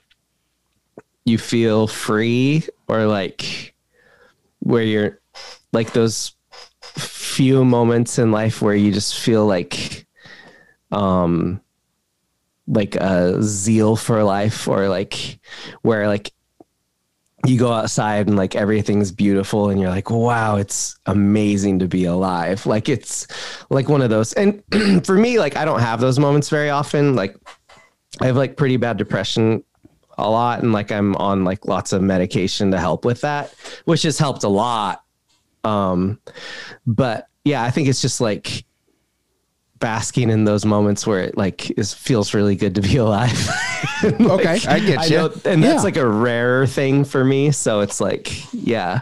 you feel free or like where you're like those few moments in life where you just feel like um like a zeal for life or like where like you go outside and like everything's beautiful and you're like wow it's amazing to be alive. Like it's like one of those and for me like i don't have those moments very often. Like i have like pretty bad depression a lot and like i'm on like lots of medication to help with that which has helped a lot um but yeah i think it's just like basking in those moments where it like is feels really good to be alive Okay, I get I you. know- and that's Yeah. like a rarer thing for me. So it's like, yeah.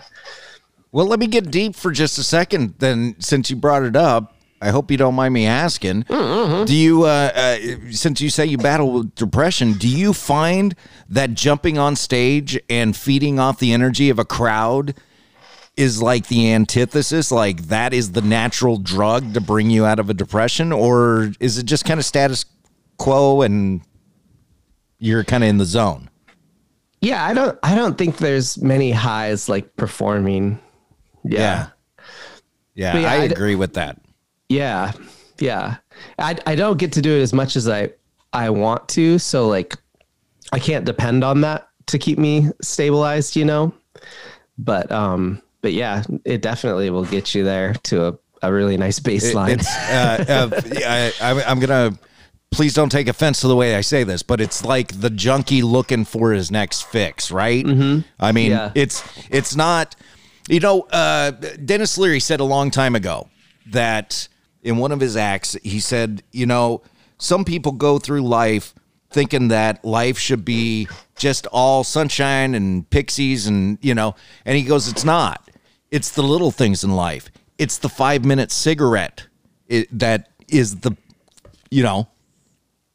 Well, let me get deep for just a second. Then, since you brought it up, I hope you don't mind me asking. Do you, uh, uh, since you say you battle with depression, do you find that jumping on stage and feeding off the energy of a crowd is like the antithesis like that is the natural drug to bring you out of a depression or is it just kind of status quo and you're kind of in the zone Yeah, I don't I don't think there's many highs like performing. Yeah. yeah, But yeah, i I d- agree with that Yeah. Yeah. I I don't get to do it as much as I I want to, so like I can't depend on that to keep me stabilized, you know. But um but yeah, it definitely will get you there to a, a really nice baseline. it's, uh, uh, I, I, I'm gonna. Please don't take offense to the way I say this, but it's like the junkie looking for his next fix, right? Mm-hmm. I mean, Yeah. it's it's not. You know, uh, Denis Leary said a long time ago that in one of his acts, he said, you know, some people go through life thinking that life should be just all sunshine and pixies and you know and he goes it's not. It's the little things in life. It's the five minute cigarette it, that is the you know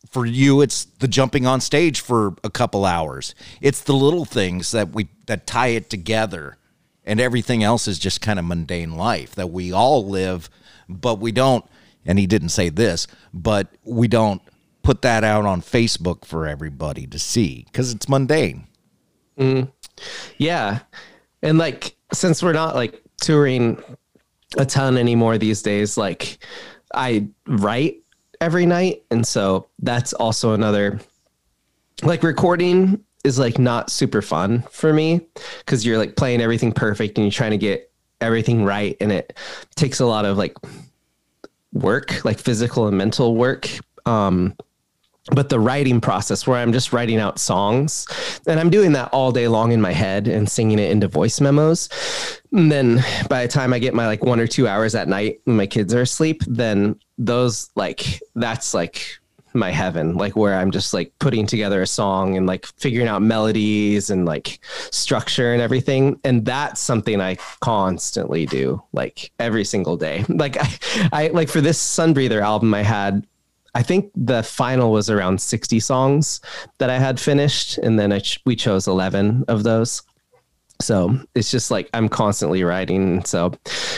for you it's the jumping on stage for a couple hours. It's the little things that we that tie it together and everything else is just kind of mundane life that we all live but we don't and he didn't say this but we don't put that out on facebook for everybody to see because it's mundane mm-hmm. Yeah. And like since we're not like touring a ton anymore these days, like I write every night and so that's also another like recording is like not super fun for me cuz you're like playing everything perfect and you're trying to get everything right and it takes a lot of like work, like physical and mental work. Um but the writing process where I'm just writing out songs and I'm doing that all day long in my head and singing it into voice memos. And then by the time I get my like one or two hours at night when my kids are asleep, then those like that's like my heaven, like where I'm just like putting together a song and like figuring out melodies and like structure and everything. And that's something I constantly do, like every single day. Like I, I like for this Sunbreather album I had I think the final was around 60 songs that I had finished, and then I ch- we chose 11 of those. So it's just like I'm constantly writing. So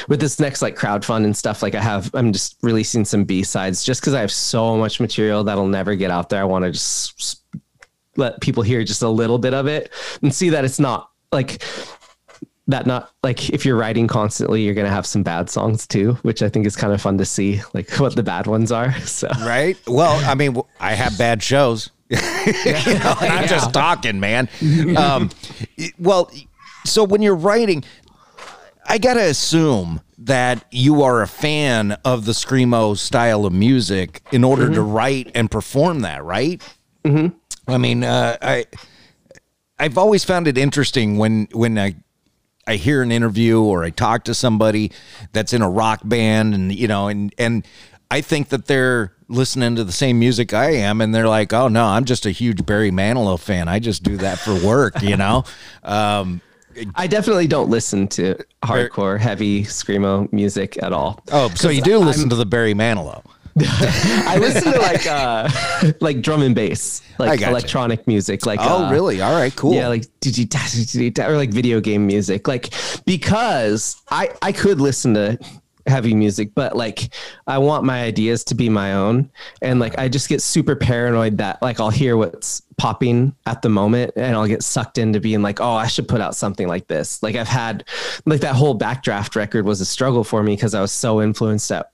with this next like crowdfund and stuff, like I have, I'm just releasing some B sides just because I have so much material that'll never get out there. I want to just let people hear just a little bit of it and see that it's not like that not like if you're writing constantly you're going to have some bad songs too which i think is kind of fun to see like what the bad ones are so right well i mean i have bad shows you know, and i'm just talking man um, well so when you're writing i gotta assume that you are a fan of the screamo style of music in order to write and perform that right mm-hmm. i mean uh, i i've always found it interesting when when i I hear an interview or I talk to somebody that's in a rock band and you know and and I think that they're listening to the same music I am and they're like, "Oh no, I'm just a huge Barry Manilow fan. I just do that for work, you know?" Um I definitely don't listen to hardcore, heavy screamo music at all. Oh, so you do listen to the Barry Manilow. I listen to like uh like drum and bass, like electronic music, like Oh, uh, really? All right, cool. Yeah, like or like video game music, like because I I could listen to heavy music, but like I want my ideas to be my own, and like I just get super paranoid that like I'll hear what's popping at the moment, and I'll get sucked into being like, oh, I should put out something like this. Like I've had like that whole backdraft record was a struggle for me because I was so influenced at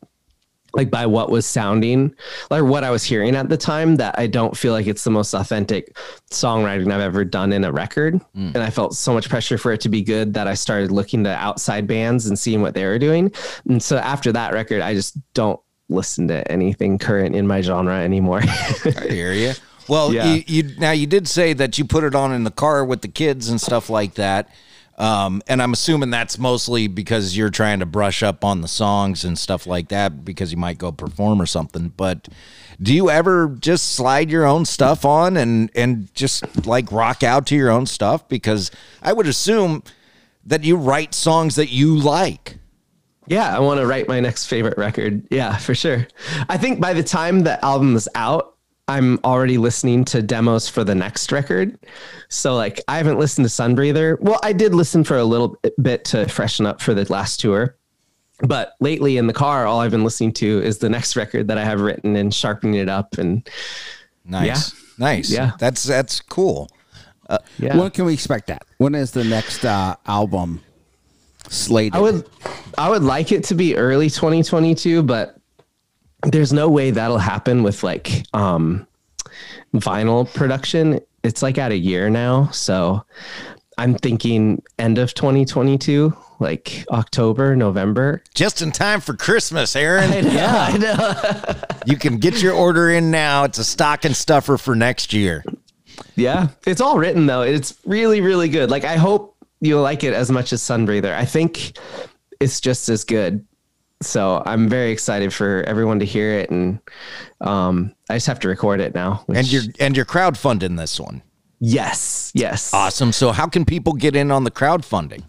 like by what was sounding like what I was hearing at the time that I don't feel like it's the most authentic songwriting I've ever done in a record. Mm. And I felt so much pressure for it to be good that I started looking to outside bands and seeing what they were doing. And so after that record, I just don't listen to anything current in my genre anymore. I hear you. Well, Yeah. you, you now you did say that you put it on in the car with the kids and stuff like that. Um, and I'm assuming that's mostly because you're trying to brush up on the songs and stuff like that because you might go perform or something. But do you ever just slide your own stuff on and and just like rock out to your own stuff? Because I would assume that you write songs that you like. Yeah, I want to write my next favorite record. Yeah, for sure. I think by the time the album is out, I'm already listening to demos for the next record. So like I haven't listened to Sunbreather. Well, I did listen for a little bit to freshen up for the last tour. But lately in the car, all I've been listening to is the next record that I have written and sharpening it up and Nice. Yeah. Nice. Yeah. That's that's cool. yeah. When can we expect that? When is the next uh, album slated? I would I would like it to be early 2022, but there's no way that'll happen with like um vinyl production. It's like at a year now, so I'm thinking end of 2022, like October, November. Just in time for Christmas, Aaron. I know, I know. You can get your order in now. It's a stocking stuffer for next year. Yeah, it's all written though. It's really, really good. Like I hope you'll like it as much as Sunbreather. I think it's just as good. So I'm very excited for everyone to hear it, and um, I just have to record it now. which- And you're and you're crowdfunding this one. yes, yes, Awesome. So how can people get in on the crowdfunding?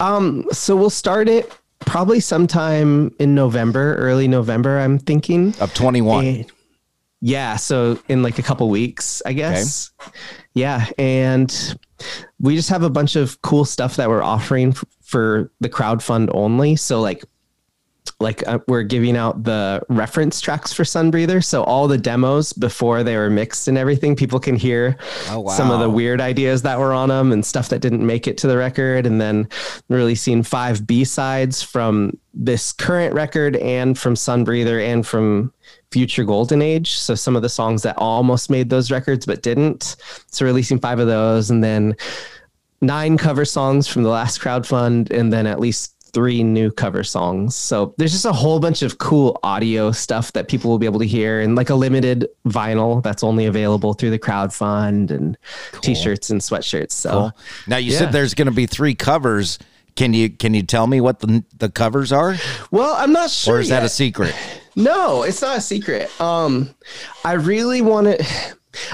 Um, so we'll start it probably sometime in November, early November. I'm thinking Of 21. And- yeah, so in like a couple weeks, I guess. Yeah, and we just have a bunch of cool stuff that we're offering for the crowdfund only. So like like uh, we're giving out the reference tracks for Sunbreather. So all the demos before they were mixed and everything, people can hear Oh, some of the weird ideas that were on them and stuff that didn't make it to the record. And then releasing five B sides from this current record and from Sunbreather and from Future Golden Age. So some of the songs that almost made those records but didn't. So releasing five of those and then nine cover songs from the last crowdfund and then at least three new cover songs. So there's just a whole bunch of cool audio stuff that people will be able to hear and like a limited vinyl that's only available through the crowdfund and t-shirts and sweatshirts. So Cool. Now you Yeah. said there's going to be three covers. Can you can you tell me what the the covers are, well, I'm not sure. or is that a secret? No, it's not a secret. Um, I really want to.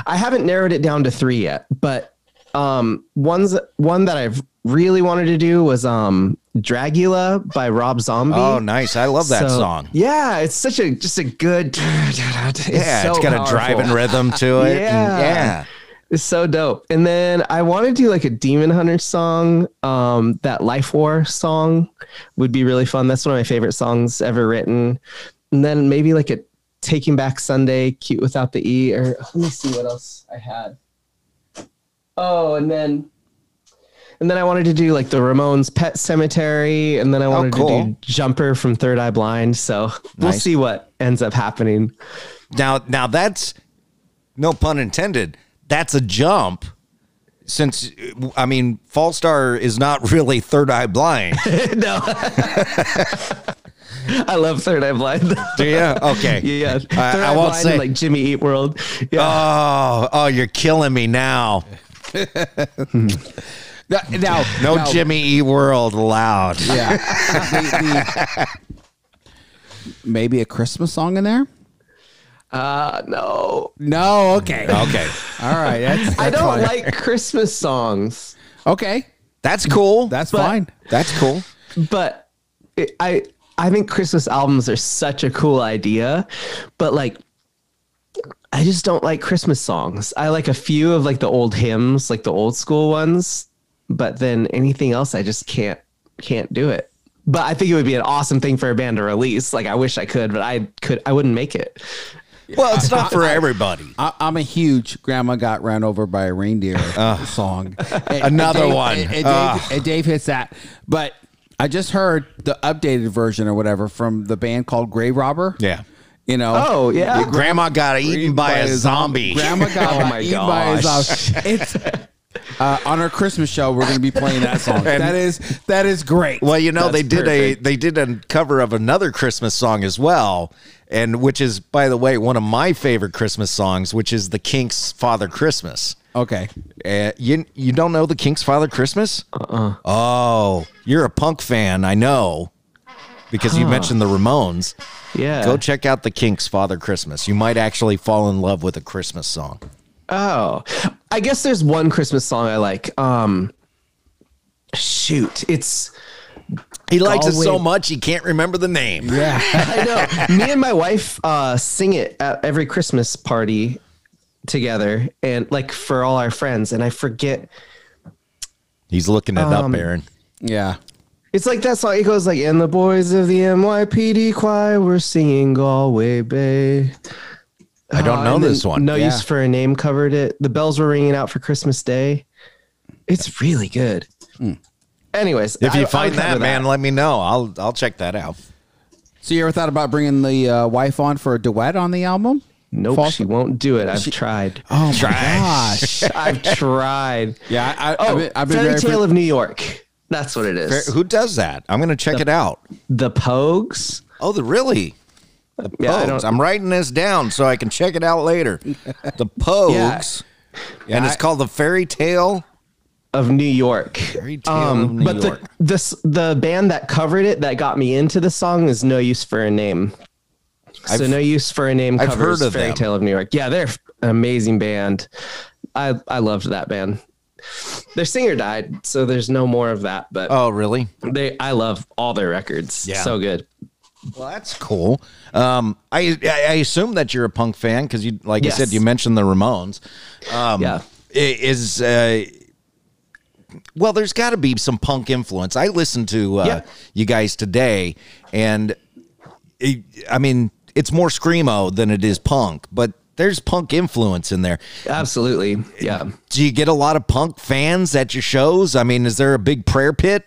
I haven't narrowed it down to three yet, but um, one's one that I've really wanted to do was um, Dragula by Rob Zombie. Oh, nice! I love that So, song. Yeah, it's such a just a good. It's yeah, so it's got powerful. a driving rhythm to it. and- Yeah. yeah. It's so dope. And then I want to do like a Demon Hunter song. Um, that Lifewar song would be really fun. That's one of my favorite songs ever written. And then maybe like a Taking Back Sunday, Cute Without the E, or let me see what else I had. Oh, and then and then I wanted to do like the Ramones Pet Sematary, and then I oh, wanted to Oh, cool. do Jumper from Third Eye Blind. So we'll see what ends up happening. Now, now that's no pun intended. That's a jump. Since I mean, Fallstar is not really third eye blind. no. I love Third Eye Blind. Do you? Okay. yeah. Third I, I Eye won't Blind say. and, like Jimmy Eat World. Yeah. Oh, oh, you're killing me now. Now, now- No now- Jimmy E World allowed. Yeah. The- the- maybe a Christmas song in there? Uh no. No. Okay. Okay. All right. That's, I don't fine. like Christmas songs, Okay. That's cool. That's But- fine. That's cool. but it, I I think Christmas albums are such a cool idea, but like I just don't like Christmas songs. I like a few of like the old hymns, like the old school ones, but then anything else I just can't can't do it. But I think it would be an awesome thing for a band to release. Like I wish I could, but I could I wouldn't make it. Well, it's not for everybody. I, I'm a huge "Grandma Got Ran Over by a Reindeer" ah. song. And- Another and Dave- one. And, and Ugh. Dave, ah. and Dave hits that, but I just heard the updated version or whatever from the band called Grave Robber. Yeah. You know. Oh yeah. Grandma got eaten by, a zombie. Grandma got Oh my eaten by a gosh. zombie. It's uh, on our Christmas show. We're going to be playing that song. And- that is that is great. Well, you know That's they did perfect. a they did a cover of another Christmas song as well, and which is by the way one of my favorite Christmas songs, which is the Kinks' "Father Christmas." okay. Uh, you you don't know the Kinks' "Father Christmas"? Uh-uh. Oh, you're a punk fan, I know, because you mentioned the Ramones. Yeah. Go check out the Kinks' "Father Christmas." You might actually fall in love with a Christmas song. Oh, I guess there's one Christmas song I like. Um, shoot, it's He likes it so much he can't remember the name. Yeah. I know. Me and my wife uh, sing it at every Christmas party together, and like for all our friends. And I forget. He's looking it Um, up, Aaron. Yeah. It's like that song. It goes like, "And the boys of the NYPD choir were singing Galway Bay." I don't Uh, know and this one. No Yeah. use for a name covered it. The bells were ringing out for Christmas Day. It's really good. Anyways, If you I find would that, man, let me know. I'll I'll check that out. So you ever thought about bringing the uh, wife on for a duet on the album? Nope, False- she won't do it. I've tried. Oh my gosh. I've tried. Yeah, I, I, Oh, I've been, I've been Fairy very Tale of New York. That's what it is. Fair- Who does that? I'm going to check it out. the Pogues. Oh, the really? The Yeah, I Pogues. don't- I'm writing this down so I can check it out later. The Pogues. and it's called the Fairy Tale. of New York. Fairy Tale of New Um, but York. the this the band that covered it that got me into the song is No Use for a Name. So I've- No Use for a Name I've heard of Fairy them. Tale of New York. Yeah, they're an amazing band. I I loved that band. Their singer died, so there's no more of that. But Oh, really? they I love all their records. Yeah. So good. Well, that's cool. Um, I I assume that you're a punk fan because you, like Yes. I said, you mentioned the Ramones. Um, Yeah. Is uh, well, there's got to be some punk influence. I listened to uh, Yeah. you guys today, and it, I mean, it's more screamo than it is punk, but there's punk influence in there. Absolutely. Yeah. Do you get a lot of punk fans at your shows? I mean, is there a big prayer pit?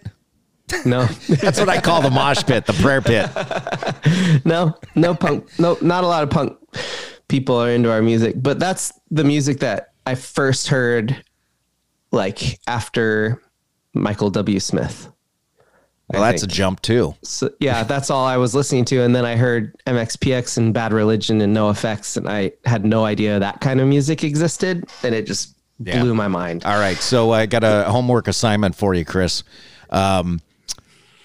No. That's what I call the mosh pit, the prayer pit. no, no punk. No, not a lot of punk people are into our music, but that's the music that I first heard like after Michael W. Smith. Well, that's a jump too. So, yeah, that's all I was listening to. And then I heard MXPX and Bad Religion and NOFX, and I had no idea that kind of music existed. And it just Yeah. blew my mind. All right, so I got a homework assignment for you, Chris. Um,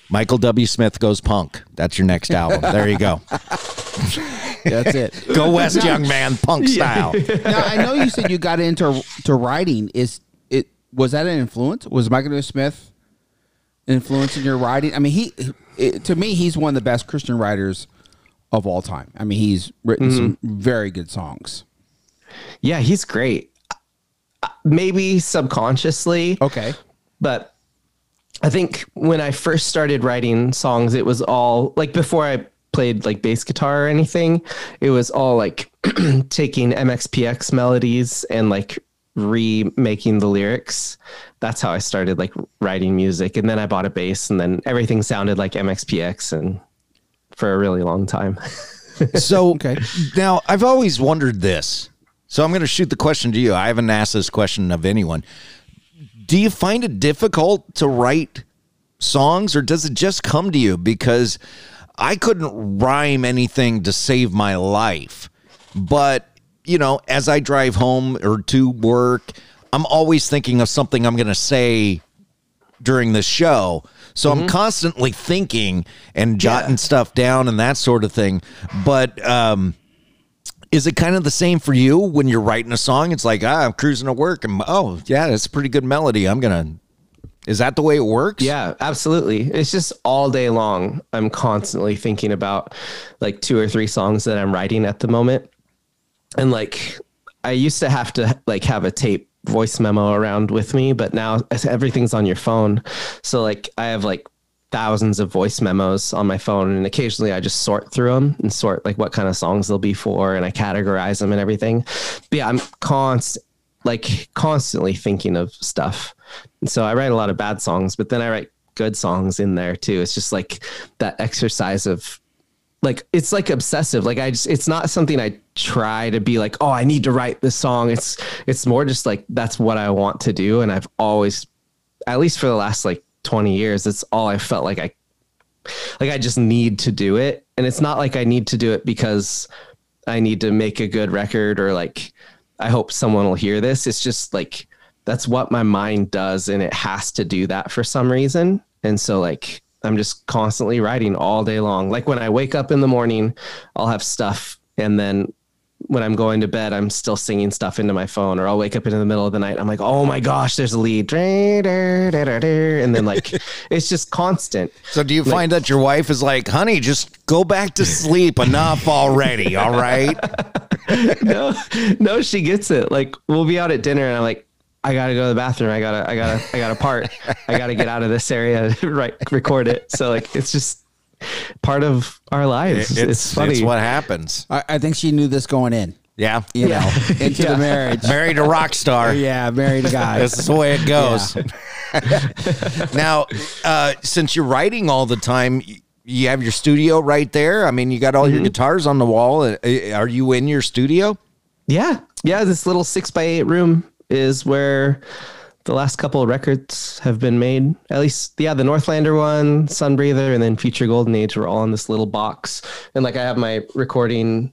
Michael W. Smith goes punk. That's your next album. There you go. That's it. Go West, young man, punk style. now I know you said you got into to writing. Is it was that an influence? Was Michael W. Smith influencing your writing? I mean, he it, to me he's one of the best Christian writers of all time. I mean, he's written some very good songs. Yeah, he's great. Uh, Maybe subconsciously. Okay. but I think when I first started writing songs, it was all like before I played like bass guitar or anything, it was all like taking MXPX melodies and like remaking the lyrics. That's how I started like writing music. And then I bought a bass and then everything sounded like MXPX and for a really long time. So Okay. now I've always wondered this. So I'm going to shoot the question to you. I haven't asked this question of anyone. Do you find it difficult to write songs or does it just come to you? Because I couldn't rhyme anything to save my life. But, you know, as I drive home or to work, I'm always thinking of something I'm going to say during the show. So I'm constantly thinking and jotting stuff down and that sort of thing. But um, is it kind of the same for you when you're writing a song? It's like, ah, I'm cruising to work and oh, yeah, that's a pretty good melody. I'm going to. Is that the way it works? Yeah, absolutely. It's just all day long. I'm constantly thinking about like two or three songs that I'm writing at the moment. And like I used to have to like have a tape voice memo around with me, but now everything's on your phone. So like I have like thousands of voice memos on my phone and occasionally I just sort through them and sort like what kind of songs they'll be for and I categorize them and everything. But yeah, I'm constant like constantly thinking of stuff. And so I write a lot of bad songs, but then I write good songs in there too. It's just like that exercise of like it's like obsessive. Like I just it's not something I try to be like, oh, I need to write this song. It's it's more just like that's what I want to do. And I've always at least for the last like 20 years, it's all I felt like I like I just need to do it. And it's not like I need to do it because I need to make a good record or like I hope someone will hear this. It's just like that's what my mind does and it has to do that for some reason. And so like I'm just constantly writing all day long. Like when I wake up in the morning, I'll have stuff and then when I'm going to bed, I'm still singing stuff into my phone, or I'll wake up in the middle of the night. I'm like, oh my gosh, there's a lead, and then like it's just constant. So do you find that your wife is like, honey, just go back to sleep enough already, all right? no, no, she gets it. Like we'll be out at dinner, and I'm like, I gotta go to the bathroom. I gotta, I gotta, I gotta part. I gotta get out of this area, right? Record it. So like, it's just part of our lives. It's, It's, funny. it's what happens. I, I think she knew this going in. Yeah. You know, into Yeah. the marriage. Married a rock star. Yeah, married a guy. This is the way it goes. now, uh, since you're writing all the time, you have your studio right there. I mean, you got all your guitars on the wall. Uh, Are you in your studio? Yeah, yeah. This little six by eight room is where the last couple of records have been made. At least, yeah, the Northlander one, Sunbreather, and then Future Golden Age were all in this little box. And like, I have my recording,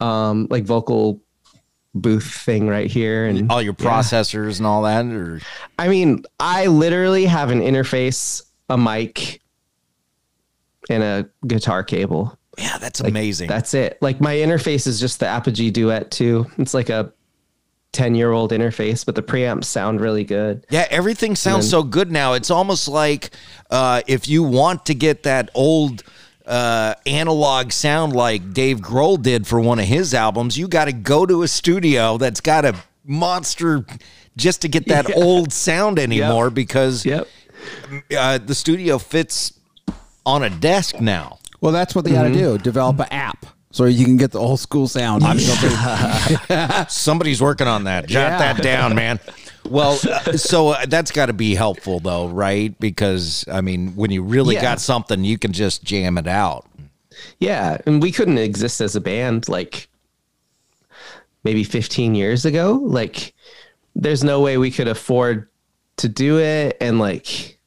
um, like vocal booth thing right here, and All your yeah. processors and all that? Or I mean, I literally have an interface, a mic, and a guitar cable. yeah, that's Like, amazing. That's it. Like my interface is just the Apogee Duet too. It's like a 10 year old interface, but the preamps sound really good. Yeah, everything sounds then- so good now. It's almost like uh, if you want to get that old uh, analog sound like Dave Grohl did for one of his albums, you got to go to a studio that's got a monster just to get that Yeah. old sound anymore because Yep. uh, the studio fits on a desk now. Well, that's what they got to do. Develop an app so you can get the old school sound. Somebody's working on that. Jot Yeah. that down, man. Well, uh, so uh, that's got to be helpful, though, right? Because I mean, when you really Yeah. got something, you can just jam it out. Yeah. And we couldn't exist as a band like maybe 15 years ago. Like, there's no way we could afford to do it. And like,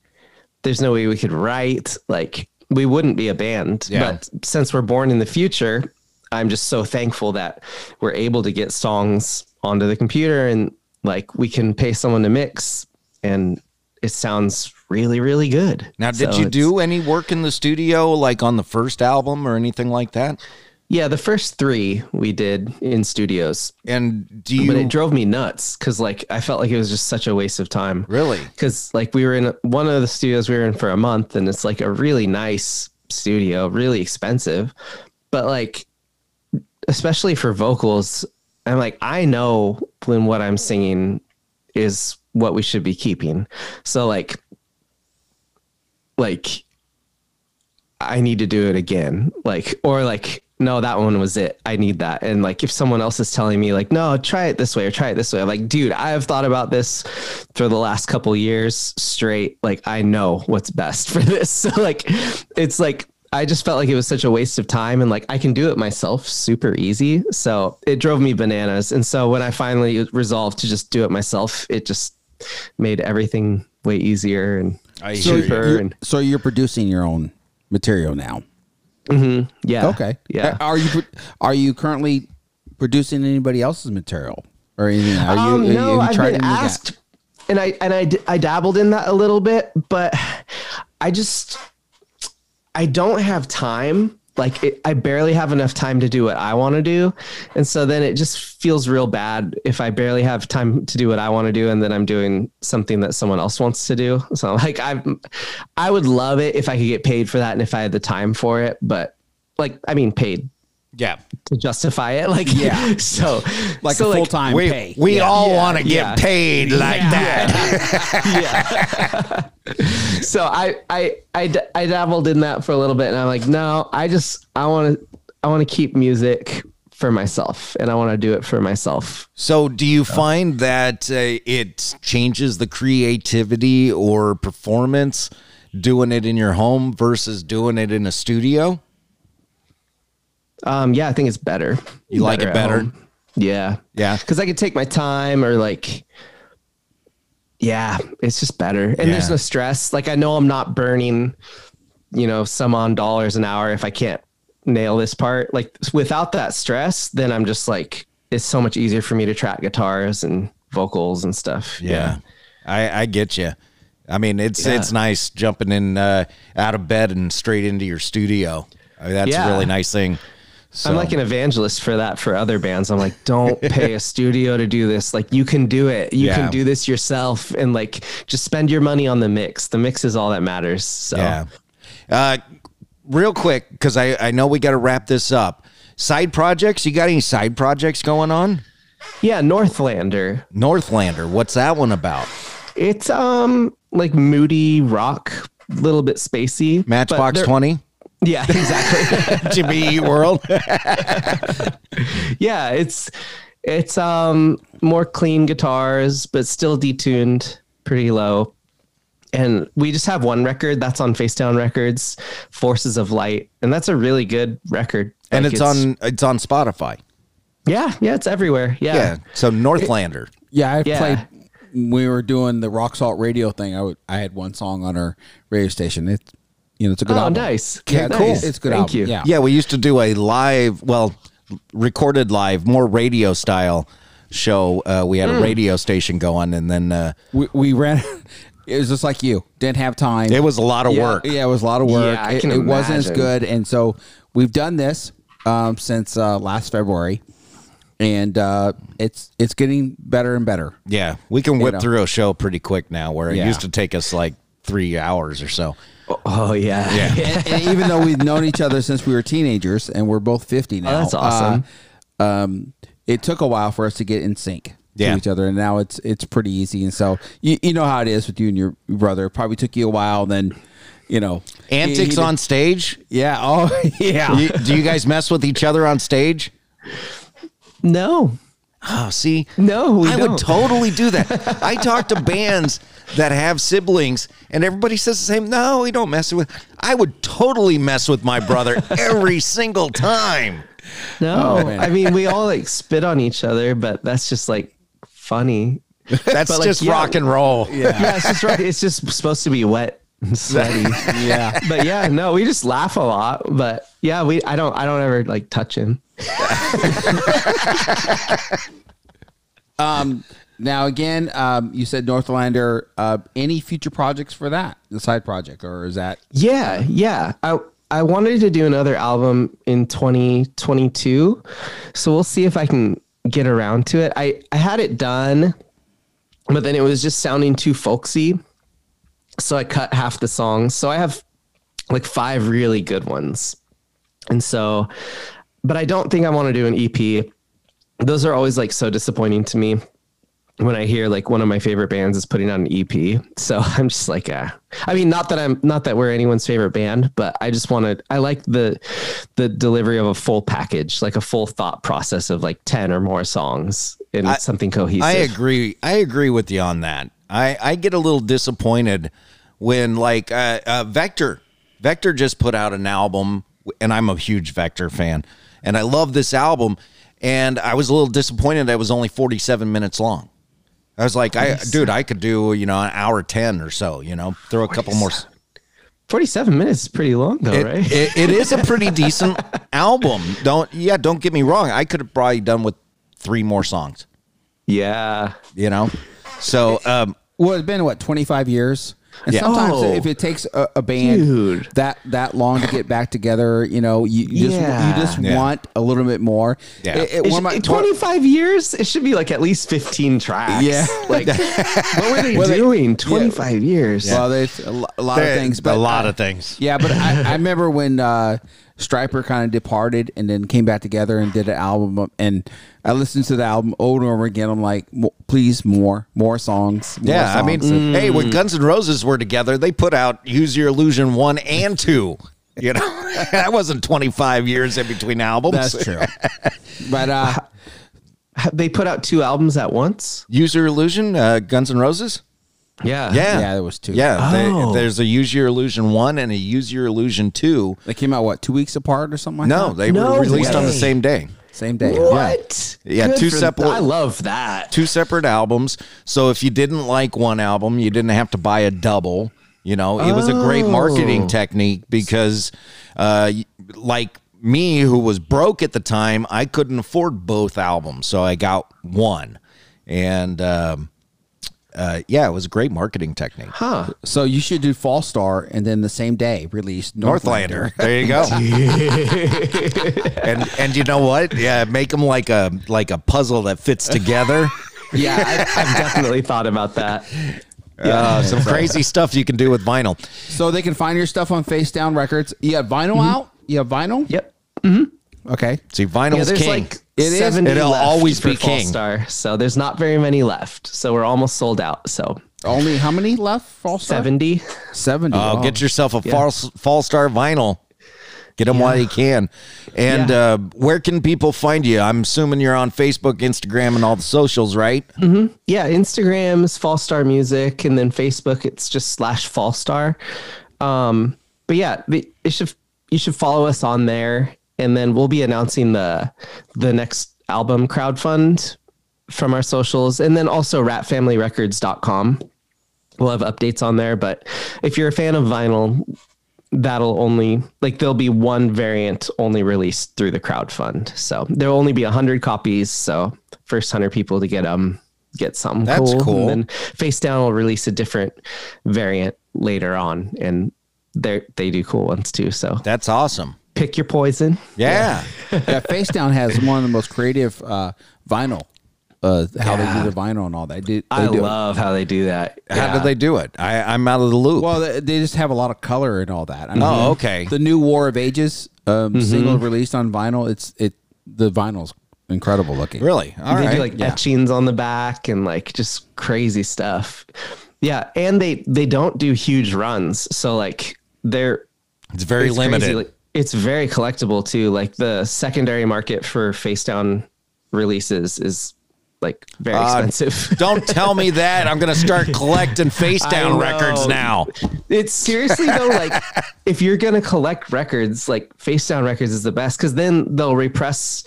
there's no way we could write. Like, we wouldn't be a band. Yeah. But since we're born in the future, I'm just so thankful that we're able to get songs onto the computer and like we can pay someone to mix and it sounds really, really good. Now, did So you do any work in the studio, like on the first album or anything like that? Yeah, the first three we did in studios. And do you? But it drove me nuts because like I felt like it was just such a waste of time. Really? Because like we were in one of the studios we were in for a month, and it's like a really nice studio, really expensive, but like especially for vocals, I'm like I know when what I'm singing is what we should be keeping. So like like I need to do it again. Like, or like, no, that one was it. I need that. And like, if someone else is telling me, like, no, try it this way or try it this way, I'm like, dude, I have thought about this for the last couple years straight. Like, I know what's best for this. So, like, it's like, I just felt like it was such a waste of time and like I can do it myself super easy. So it drove me bananas. And so when I finally resolved to just do it myself, it just made everything way easier and I so, hear you. you're, and so you're producing your own material now. Mhm. yeah. Okay. Yeah. Are you are you currently producing anybody else's material or anything? Are you? Um, are no, you I've been any that? asked, and I and I d- I dabbled in that a little bit, but I just I don't have time. Like it, I barely have enough time to do what I want to do, and so then it just feels real bad if I barely have time to do what I want to do, and then I'm doing something that someone else wants to do. So like I, I would love it if I could get paid for that, and if I had the time for it, but like I mean, paid Yeah. to justify it. Like Yeah. so Like so, a full time We, pay. we Yeah. all Yeah, want to get yeah. paid like that. Yeah, so I, I I d- I dabbled in that for a little bit and I'm like no I just I want to I want to keep music for myself and I want to do it for myself So, do you find that uh, it changes the creativity or performance doing it in your home versus doing it in a studio? Um yeah I think it's better You like it better? home. yeah Yeah. because I could take my time or like yeah it's just better and there's no stress like I know I'm not burning you know some on dollars an hour if I can't nail this part like without that stress then I'm just like it's so much easier for me to track guitars and vocals and stuff Yeah, I, I get you. I mean, it's Yeah. it's nice jumping in uh, out of bed and straight into your studio. I mean, that's a really nice thing. So- I'm like an evangelist for that for other bands. I'm like, don't pay a studio to do this. Like, you can do it. You Yeah. can do this yourself, and like, just spend your money on the mix. The mix is all that matters. So, Yeah. Uh, real quick, because I, I know we got to wrap this up. Side projects? You got any side projects going on? yeah, Northlander. Northlander. What's that one about? It's um like moody rock, a little bit spacey. Matchbox 20? Yeah, exactly. Jimmy Eat World. yeah, it's it's um more clean guitars, but still detuned pretty low. And we just have one record that's on Face Down Records, Forces of Light, and that's a really good record. and Like, it's, on it's on Spotify. Yeah, yeah, it's everywhere. Yeah. Yeah. So Northlander. Yeah, I Yeah. played. We were doing the Rock Salt Radio thing. I would, I had one song on our radio station. It's you know it's a good Oh, album. nice. Yeah, Nice. cool. It's a good Thank album. you. Yeah. Yeah, we used to do a live, well, recorded live, more radio style show. Uh, we had a Mm. radio station going, and then uh, We, we ran. It was just like you. Didn't have time. it was a lot of Yeah. work. Yeah, it was a lot of work. Yeah, I it, can it wasn't as good, and so we've done this um, since uh, last February, and uh, it's it's getting better and better. Yeah, we can whip know. through a show pretty quick now, where it Yeah. used to take us like three hours or so. Oh yeah. and, and even though we've known each other since we were teenagers, and we're both fifty now, Oh, that's awesome. uh, um, it took a while for us to get in sync Yeah. to each other, and now it's it's pretty easy. And so you you know how it is with you and your brother. It probably took you a while, then you know Antics he- on stage? Yeah. Oh yeah. You- do you guys mess with each other on stage? No. Oh, see, No, we I don't. would totally do that. I talk to bands that have siblings, and everybody says the same. No, we don't mess with. I would totally mess with my brother every single time. No. Oh. I mean, we all like spit on each other, but that's just like funny. That's But, like, just yeah. rock and roll. Yeah, it's just right. It's just supposed to be wet and sweaty. Yeah. but yeah, no, we just laugh a lot. But yeah, we I don't I don't ever like touch him. Um, now again, um, you said Northlander. Uh, any future projects for that, the side project, or is that? Yeah, yeah. I I wanted to do another album in 2022, so we'll see if I can get around to it. I I had it done, but then it was just sounding too folksy, so I cut half the songs. So I have like five really good ones, and so, but I don't think I want to do an EP. Those are always like so disappointing to me when I hear like one of my favorite bands is putting out an EP. So I'm just like, uh, I mean, not that I'm not that we're anyone's favorite band, but I just want to. I like the the delivery of a full package, like a full thought process of like ten or more songs and I- something cohesive. I agree. I agree with you on that. I, I get a little disappointed when like uh, uh, Vector Vector just put out an album, and I'm a huge Vector fan, and I love this album. And I was a little disappointed that it was only 47 minutes long. I was like, I dude, I could do you know an hour 10 or so. You know, throw a couple more. Forty-seven minutes is pretty long, though, It, right? it- it is a pretty decent album. Don't yeah, don't get me wrong. I could have probably done with three more songs. yeah, You know, so um, Well, it's been what twenty five years, and Yeah. sometimes Oh. if it takes a, a band Dude. that that long to get back together, you know, you, you just Yeah. you just Yeah. want a little bit more. Yeah. It- it- It should- my- in 25 years, it should be like at least 15 tracks. Yeah. Like, what were they Well, they- doing? 25 years. Well, there's a, lo- a lot of there- things, a lot uh, of things. Yeah, but I, I remember when uh, Stryper kind of departed and then came back together and did an album, and I listened to the album over and over again. I'm like, please, more, more songs. more Yeah, I mean, songs." And- hey, when Guns N' Roses were together, they put out "Use Your Illusion" one and two. You know, that wasn't twenty five years in between albums. that's true. but uh, They put out two albums at once. "Use Your Illusion," uh, Guns N' Roses. Yeah. Yeah, yeah, there was two. Yeah, they- Oh. there's a "Use Your Illusion" one and a "Use Your Illusion" two. they came out what two weeks apart or something like No, that. they No they were released on the same day. same day. What? Yeah, Good two for- separate- I love that. two separate albums. So if you didn't like one album, you didn't have to buy a double. You know, it was a great marketing Oh. technique because, uh, like me, who was broke at the time, I couldn't afford both albums, so I got one. And um, uh, yeah, it was a great marketing technique. Huh. So you should do Fallstar and then the same day release Northlander. Northlander. There you go. and and you know what? Yeah, make them like a like a puzzle that fits together. Yeah, I've, I've definitely thought about that. Uh, some crazy stuff you can do with vinyl. So they can find your stuff on Face Down Records. You have vinyl out? You have vinyl? Yep. Okay. See, vinyl's Yeah, there's king. like It is. It'll always be king. Star, so there's not very many left. So we're almost sold out. So Only how many left? Fallstar? 70. 70. Oh, wow. get yourself a Yeah. fall, Fallstar vinyl. Get them while you can. And Yeah. uh, where can people find you? I'm assuming you're on Facebook, Instagram, and all the socials, right? Yeah, Instagram is Fallstar Music, and then Facebook it's just slash Fallstar. Um, but yeah, the, it should you should follow us on there, and then we'll be announcing the the next album crowdfund from our socials, and then also ratfamilyrecords.com. We'll have updates on there, but if you're a fan of vinyl, that'll only like there'll be one variant only released through the crowdfund. So there'll only be a hundred copies. So first hundred people to get them get something That's cool. cool. And then Face Down will release a different variant later on, and they they do cool ones too. So That's awesome. Pick your poison. Yeah. yeah, Face Down has one of the most creative uh, vinyl. Uh, how they do the vinyl and all that. They, they I do it. love how they do that. How Yeah. did they do it? I, I'm out of the loop. Well, they, they just have a lot of color and all that. I mean, Oh, okay. The new War of Ages um, single released on vinyl. It's it. The vinyl's incredible looking. really? All they right. do like Yeah. etchings on the back and like just crazy stuff. Yeah, and they they don't do huge runs, so like they're it's very it's limited. crazy. It's very collectible too. Like the secondary market for face down releases is like very Uh, expensive. Don't tell me that. I'm going to start collecting face down records now. it's seriously though like if you're gonna collect records like face down records is the best because then they'll repress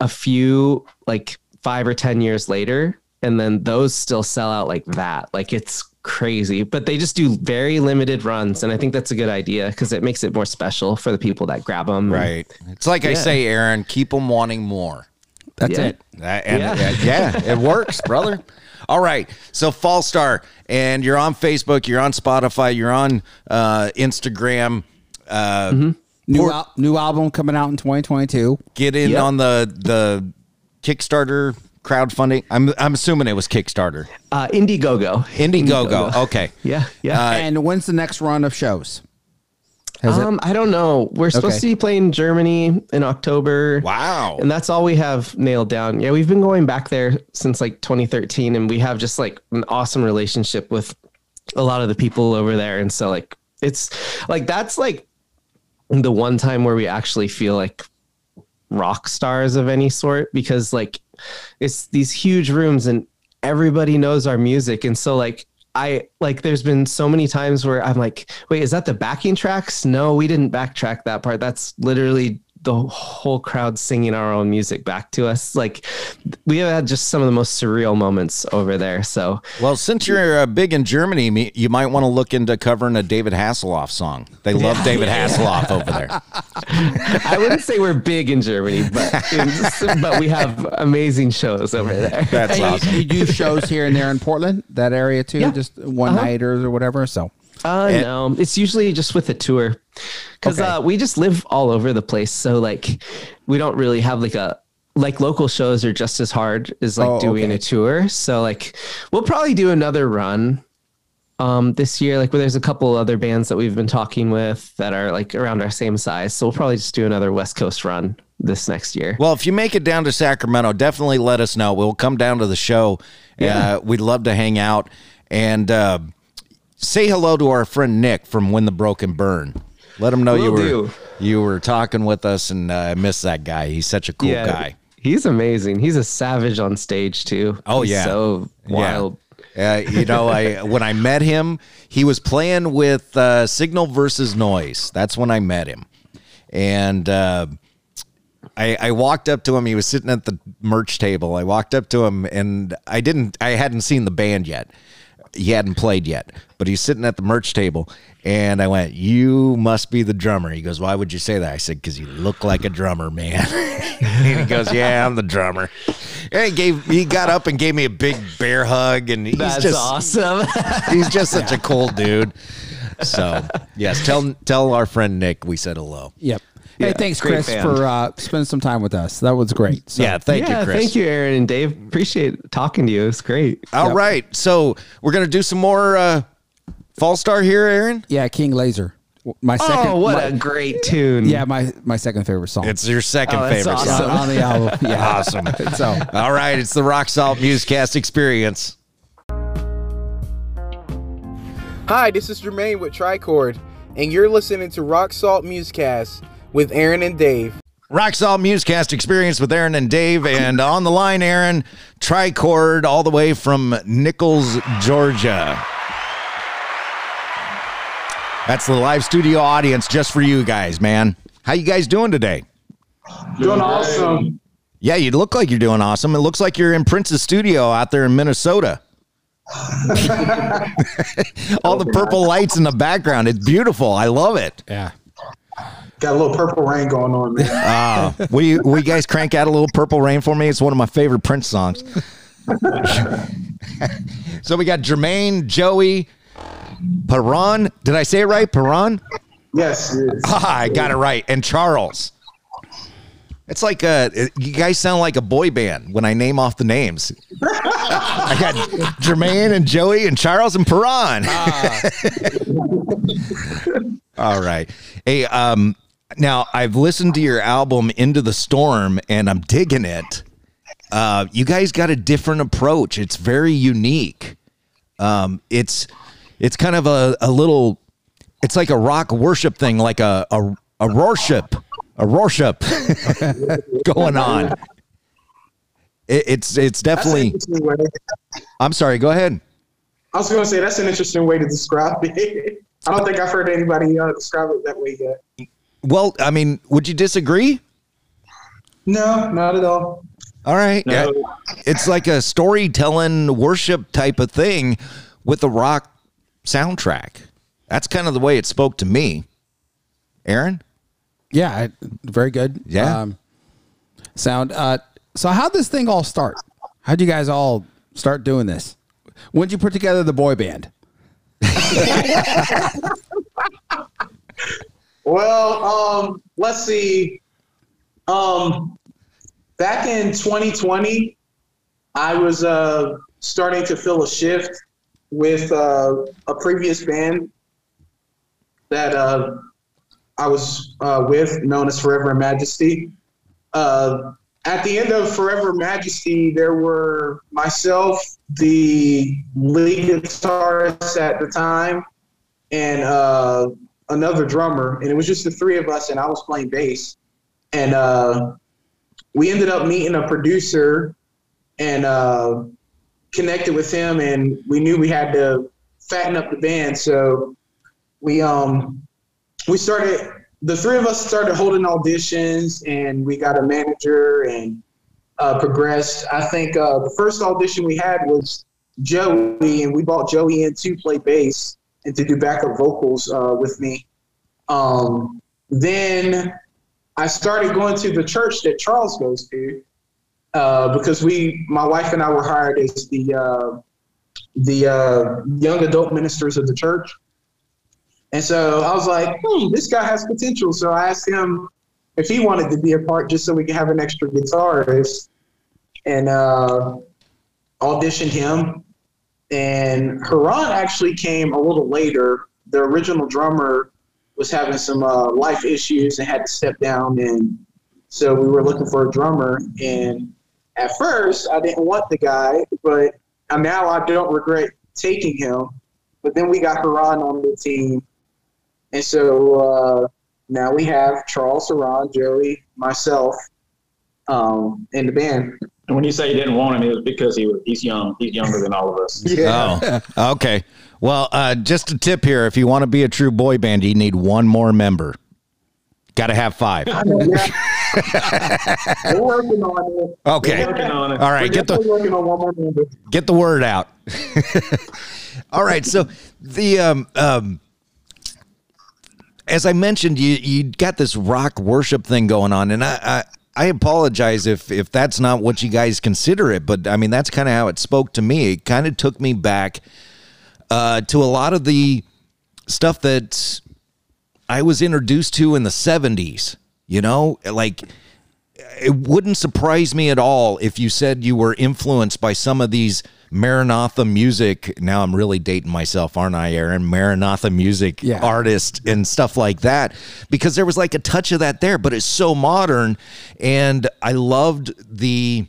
a few like five or ten years later and then those still sell out like that like it's crazy but they just do very limited runs and i think that's a good idea because it makes it more special for the people that grab them Right. It's like I say, Aaron, keep them wanting more. That's Yeah. it. That- and Yeah. uh, yeah, it works, brother. All right. So Fallstar, and you're on Facebook, you're on Spotify, you're on uh, Instagram. Uh, New Poor- al- new album coming out in 2022. Get in Yep. on the the Kickstarter crowdfunding. I'm I'm assuming it was Kickstarter. uh indiegogo Indiegogo. Okay. yeah yeah Uh, and when's the next run of shows? Has it- um, I don't know. We're supposed Okay. to be playing Germany in October. Wow. And that's all we have nailed down. Yeah, we've been going back there since like 2013, and we have just like an awesome relationship with a lot of the people over there. And so, like, it's like that's like the one time where we actually feel like rock stars of any sort because, like, it's these huge rooms and everybody knows our music. And so, like, I like there's been so many times where I'm like, wait, is that the backing tracks? No, we didn't backtrack that part. That's literally the whole crowd singing our own music back to us. Like we have had just some of the most surreal moments over there. So Well, since you're uh, big in Germany, you might want to look into covering a David Hasselhoff song. They love David Hasselhoff over there. I wouldn't say we're big in Germany, but but we have amazing shows over there. That's Hey, you- awesome. you, do shows here and there in Portland, that area too, Yeah. just one Uh-huh. nighters or whatever. So Uh, And- no, it's usually just with a tour because Okay. uh, we just live all over the place. So like, we don't really have like a like local shows are just as hard as like Oh, doing okay. a tour. So like, we'll probably do another run um this year. Like, where there's a couple other bands that we've been talking with that are like around our same size. So we'll probably just do another West Coast run this next year. Well, if you make it down to Sacramento, definitely let us know. We'll come down to the show. Yeah. Uh, we'd love to hang out and uh, say hello to our friend Nick from When the Broken Burn. Let him know you were do. you were talking with us, and uh, I miss that guy. He's such a cool Yeah, guy. He's amazing. He's a savage on stage too. Oh, He's yeah. so Yeah. wild. Uh, you know, I when I met him, he was playing with uh, Signal versus Noise. That's when I met him, and uh, I, I walked up to him. He was sitting at the merch table. I walked up to him, and I didn't. I hadn't seen the band yet. He hadn't played yet, but he's sitting at the merch table. And I went, You must be the drummer. He goes, Why would you say that? I said, Because you look like a drummer, man. and he goes, Yeah, I'm the drummer. And he gave he got up and gave me a big bear hug. And he's That's just awesome. he's just such a cool dude. So yes, tell tell our friend Nick we said hello. Yep. Hey, thanks, Chris, band. for uh, spending some time with us. That was great. So, yeah, thank yeah, you, Chris. thank you, Aaron and Dave. Appreciate talking to you. It's great. All right, so we're gonna do some more uh, Fallstar here, Aaron. Yeah, King Laser. My second. oh, what my- a great tune! Yeah, my my second favorite song. It's your second Oh, favorite awesome. song. on the album. Yeah. Awesome. So All right, it's the Rock Salt Musecast experience. Hi, this is Jermaine with Tricord, and you're listening to Rock Salt Musecast with Aaron and Dave. Rock Salt Musecast experience with Aaron and Dave, and on the line, Aaron Tricord, all the way from Nichols, Georgia. That's the live studio audience just for you guys, man. How you guys doing today? Doing awesome. Yeah, you look like you're doing awesome. It looks like you're in Prince's studio out there in Minnesota. All the purple lights in the background. It's beautiful. I love it. Yeah. Got a little purple rain going on, man. Ah, will you, will you guys crank out a little purple rain for me? It's one of my favorite Prince songs. so we got Jermaine, Joey, Perron. Did I say it right? Perron? yes, yes. Ah, I got it right. And Charles. It's like uh you guys sound like a boy band when I name off the names. I got Jermaine and Joey and Charles and Perron. All right. Hey, um now I've listened to your album Into the Storm and I'm digging it. Uh you guys got a different approach. It's very unique. Um it's it's kind of a, a little it's like a rock worship thing, like a a, a worship, a worship going on. It, it's it's definitely. I'm sorry. Go ahead. I was going to say that's an interesting way to describe it. I don't think I've heard anybody uh, describe it that way yet. Well, I mean, would you disagree? No, not at all. All right. No. Yeah. It's like a storytelling worship type of thing with a rock soundtrack. That's kind of the way it spoke to me. Aaron? Yeah, I- very good. Yeah. Um, sound. Uh, so how'd this thing all start? How'd you guys all start doing this? When'd you put together the boy band? Well, um, let's see. Um, back in 2020, I was uh, starting to feel a shift with uh, a previous band that uh, I was uh, with, known as Forever Majesty. Uh, at the end of Forever Majesty, there were myself, the lead guitarist at the time, and uh, another drummer, and it was just the three of us, and I was playing bass. And uh, we ended up meeting a producer and uh, connected with him, and we knew we had to fatten up the band. So we um we started. The three of us started holding auditions, and we got a manager and uh, progressed. I think uh, the first audition we had was Joey, and we brought Joey in to play bass and to do backup vocals uh, with me. Um, then I started going to the church that Charles goes to uh, because we, my wife and I, were hired as the uh, the uh, young adult ministers of the church. And so I was like, hmm, this guy has potential. So I asked him if he wanted to be a part just so we could have an extra guitarist and uh, auditioned him. And Haran actually came a little later. The original drummer was having some uh, life issues and had to step down. And so we were looking for a drummer. And at first, I didn't want the guy, but now I don't regret taking him. But then we got Haran on the team. And so uh, now we have Charles, Haran, Joey, myself um, in the band. And when you say you didn't want him, it was because he was he's young. He's younger than all of us. Oh, okay. Well, uh, just a tip here: if you want to be a true boy band, you need one more member. Got to have five. We're working on it. Okay. We're working on it. All right, get the- working on one more member. Get the word out. All right, so the um um as I mentioned, you you got this rock worship thing going on, and I. I I apologize if if that's not what you guys consider it, but I mean that's kind of how it spoke to me. It kind of took me back uh, to a lot of the stuff that I was introduced to in the '70s. You know, like it wouldn't surprise me at all if you said you were influenced by some of these Maranatha music. Now I'm really dating myself, aren't I, Aaron? Maranatha music Yeah. artist and stuff like that, because there was like a touch of that there, but it's so modern, and I loved the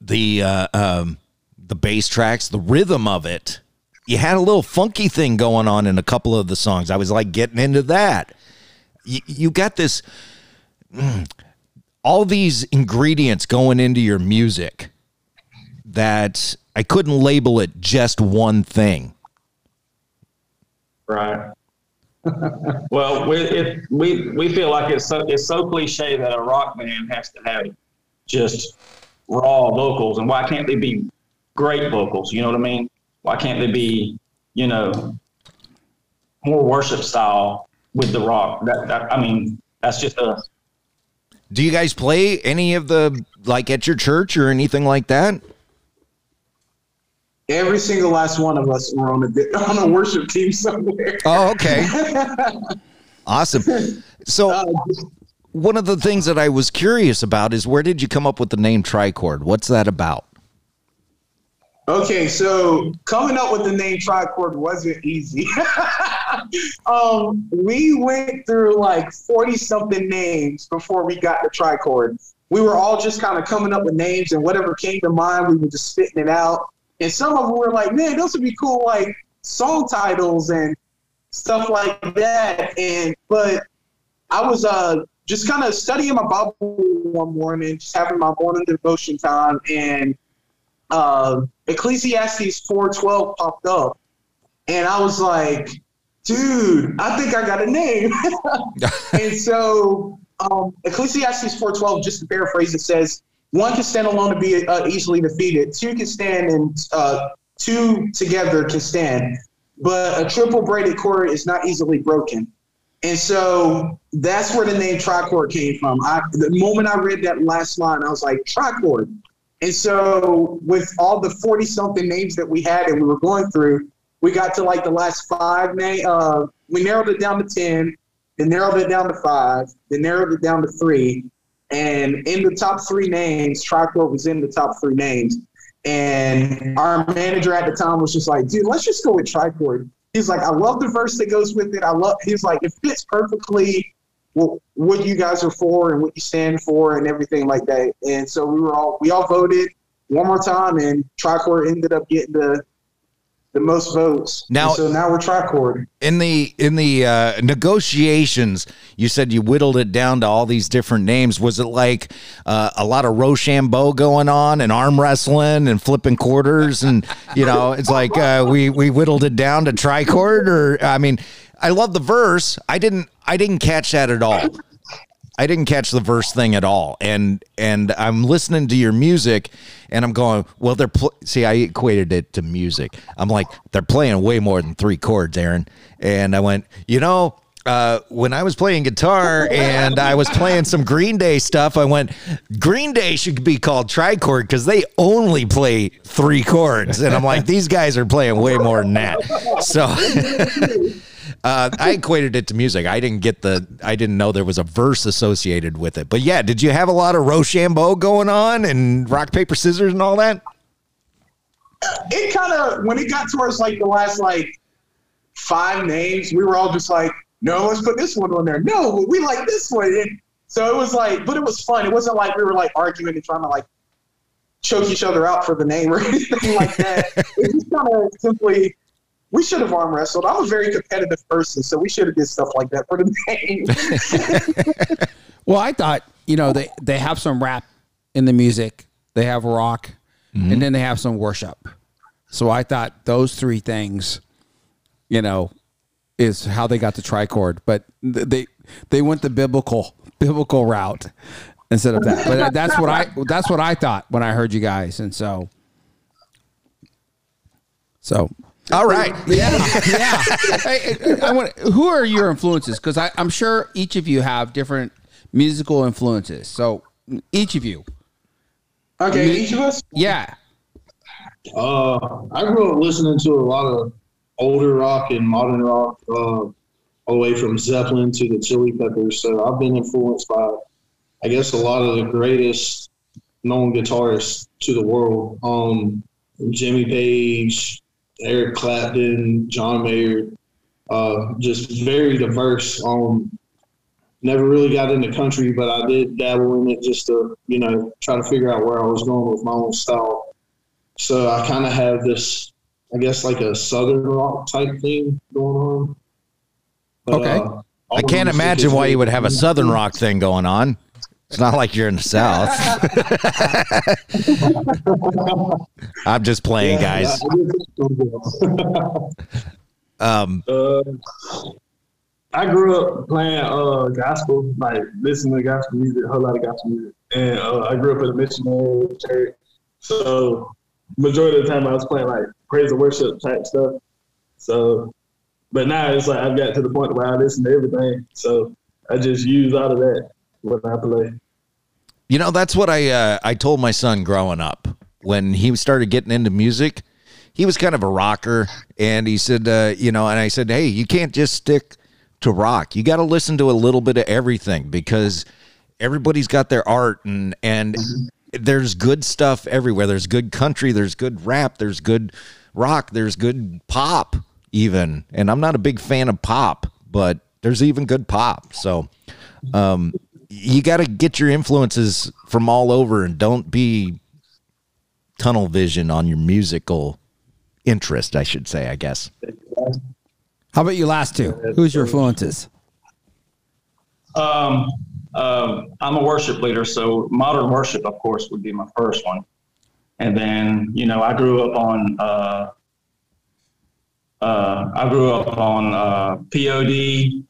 the uh, um, the bass tracks, the rhythm of it. You had a little funky thing going on in a couple of the songs. I was like getting into that. You, you got this mm, all these ingredients going into your music that I couldn't label it just one thing. Right. well, we, it, we we feel like it's so it's so cliche that a rock band has to have just raw vocals, and why can't they be great vocals? You know what I mean? Why can't they be, you know, more worship style with the rock? That, that I mean, that's just us. Do you guys play any of the like at your church or anything like that? Every single last one of us were on a on a worship team somewhere. Oh, okay. Awesome. So one of the things that I was curious about is where did you come up with the name Tricord? What's that about? Okay, so coming up with the name Tricord wasn't easy. um, we went through like 40 something names before we got the Tricord. We were all just kind of coming up with names and whatever came to mind, we were just spitting it out. And some of them were like, man, those would be cool, like song titles and stuff like that. And, but I was uh, just kind of studying my Bible one morning, just having my morning devotion time, and uh, Ecclesiastes 4:12 popped up, and I was like, "Dude, I think I got a name." and so, um, Ecclesiastes 4:12, just to paraphrase, it says, "One can stand alone to be uh, easily defeated. Two can stand, and uh, two together can stand. But a triple braided cord is not easily broken." And so that's where the name tricord came from. I, the moment I read that last line, I was like, tricord. And so with all the 40 something names that we had and we were going through, we got to like the last five name. Uh, we narrowed it down to 10, then narrowed it down to five, then narrowed it down to three. And in the top three names, tricord was in the top three names. And our manager at the time was just like, dude, let's just go with tricord. He's like, I love the verse that goes with it. I love. He's like, it fits perfectly what, what you guys are for and what you stand for and everything like that. And so we were all we all voted one more time, and Tricord ended up getting the the most votes. Now- And so now we're Tricord. In the in the uh, negotiations, you said you whittled it down to all these different names. Was it like uh, a lot of Rochambeau going on and arm wrestling and flipping quarters and you know it's like uh, we we whittled it down to tricord or I mean I love the verse. I didn't I didn't catch that at all. I didn't catch the verse thing at all, and and I'm listening to your music, and I'm going, well, they're pl-. see, I equated it to music. I'm like, they're playing way more than three chords, Aaron, and I went, you know. Uh, when I was playing guitar and I was playing some Green Day stuff, I went, Green Day should be called trichord because they only play three chords. And I'm like, these guys are playing way more than that. So uh, I equated it to music. I didn't get the, I didn't know there was a verse associated with it. But yeah, did you have a lot of Rochambeau going on and rock, paper, scissors and all that? It kind of when it got towards like the last like five names, we were all just like, no, let's put this one on there. No, we like this one. And so it was like, but it was fun. It wasn't like we were like arguing and trying to like choke each other out for the name or anything like that. it was kind of simply, we should have arm wrestled. I'm a very competitive person, so we should have did stuff like that for the name. Well, I thought you know they they have some rap in the music, they have rock, mm-hmm. and then they have some worship. So I thought those three things, you know, is how they got the trichord. But they they went the biblical biblical route instead of that. But that's what I that's what I thought when I heard you guys, and so so All right. Yeah, yeah. Hey, I, I want. Who are your influences? Because I'm sure each of you have different musical influences. So each of you. Okay, each of us. Yeah. Uh, I grew up listening to a lot of older rock and modern rock, uh, all the way from Zeppelin to the Chili Peppers. So I've been influenced by, I guess, a lot of the greatest known guitarists to the world. Um, Jimmy Page, Eric Clapton, John Mayer, uh, just very diverse. Um, never really got into country, but I did dabble in it just to, you know, try to figure out where I was going with my own style. So I kind of have this, I guess, like a southern rock type thing going on. But, Okay. uh, I can't imagine why you would have a southern rock thing going on. It's not like you're in the south. I'm just playing, guys. Um, Uh, I grew up playing uh gospel, like listening to gospel music, a whole lot of gospel music, and uh, I grew up in a missionary church. So majority of the time I was playing like praise and worship type stuff. So, but now it's like I've got to the point where I listen to everything. So I just use out of that when I play. You know, that's what I uh, I told my son growing up when he started getting into music. He was kind of a rocker, and he said, uh, you know, and I said, hey, you can't just stick to rock. You got to listen to a little bit of everything because everybody's got their art, and and there's good stuff everywhere. There's good country, there's good rap, there's good rock, there's good pop, even. And I'm not a big fan of pop, but there's even good pop. So, um, you got to get your influences from all over and don't be tunnel vision on your musical interest, I should say, I guess. How about you last two? Who's your influences? Um, um, I'm a worship leader, so modern worship, of course, would be my first one. And then, you know, I grew up on, uh, uh, I grew up on uh, POD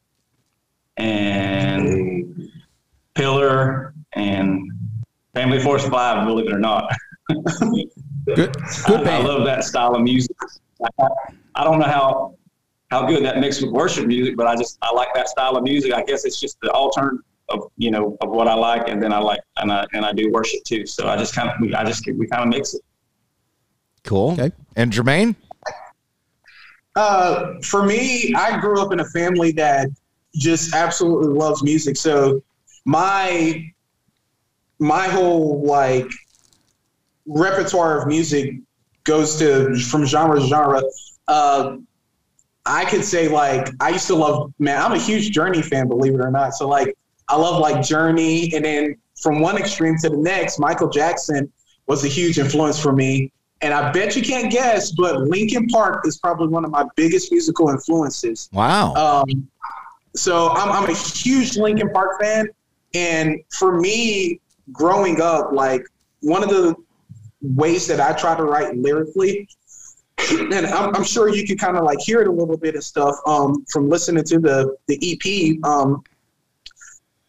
and Pillar and Family Force Five, believe it or not. Good, good I, I love that style of music. I, I don't know how how good that mixed with worship music, but I just I like that style of music. I guess it's just the alternative of you know of what I like, and then I like and I and I do worship too. So I just kind of we I just we kind of mix it. Cool. Okay. And Jermaine? Uh, for me, I grew up in a family that just absolutely loves music. So my my whole like repertoire of music goes to from genre to genre. Uh, I could say like I used to love man. I'm a huge Journey fan, believe it or not. So like I love like Journey, and then from one extreme to the next, Michael Jackson was a huge influence for me. And I bet you can't guess, but Linkin Park is probably one of my biggest musical influences. Wow. Um, so I'm, I'm a huge Linkin Park fan, and for me, growing up, like one of the ways that I try to write lyrically, and I'm, I'm sure you can kind of like hear it a little bit and stuff um, from listening to the the EP. Um,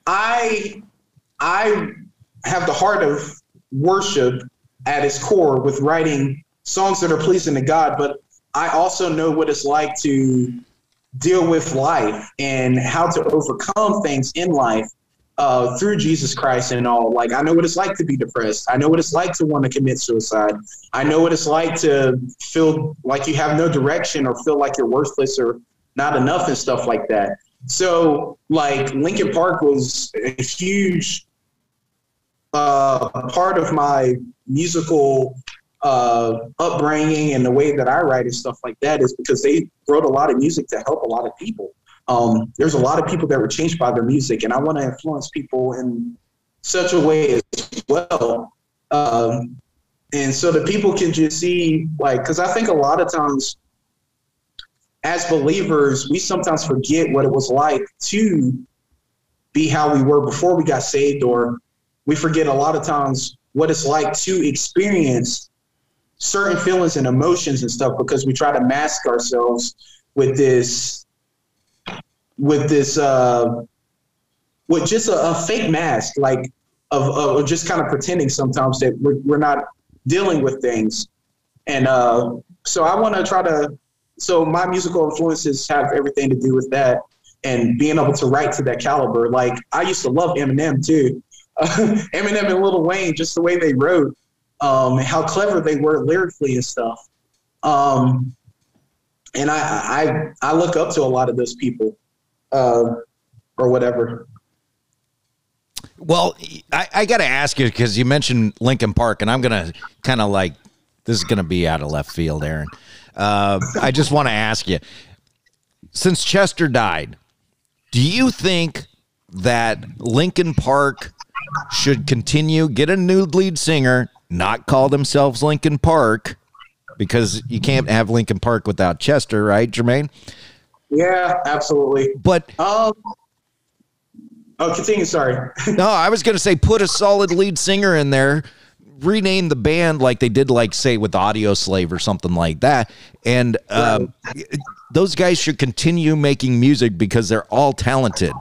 I I have the heart of worship at its core with writing songs that are pleasing to God, but I also know what it's like to deal with life and how to overcome things in life uh, through Jesus Christ and all. Like, I know what it's like to be depressed. I know what it's like to want to commit suicide. I know what it's like to feel like you have no direction or feel like you're worthless or not enough and stuff like that. So, like, Linkin Park was a huge uh, part of my musical uh, upbringing and the way that I write and stuff like that is because they wrote a lot of music to help a lot of people. Um, there's a lot of people that were changed by their music, and I want to influence people in such a way as well. Um, and so that people can just see, like, because I think a lot of times as believers, we sometimes forget what it was like to be how we were before we got saved, or we forget a lot of times what it's like to experience certain feelings and emotions and stuff because we try to mask ourselves with this with this uh with just a, a fake mask like of, of just kind of pretending sometimes that we're, we're not dealing with things. And uh so i want to try to so my musical influences have everything to do with that and being able to write to that caliber. Like I used to love Eminem too. Eminem and Lil Wayne, just the way they wrote, um, and how clever they were lyrically and stuff. Um, and I, I I look up to a lot of those people, uh, or whatever. Well, I, I got to ask you because you mentioned Linkin Park, and I'm gonna kind of like this is gonna be out of left field, Aaron. Uh, I just want to ask you, since Chester died, do you think that Linkin Park should continue get a new lead singer, not call themselves Linkin Park, because you can't have Linkin Park without Chester, right, Jermaine? Yeah, absolutely. But um, oh, continue. Sorry. no, I was going to say put a solid lead singer in there, rename the band like they did, like say with Audioslave or something like that, and um, those guys should continue making music because they're all talented.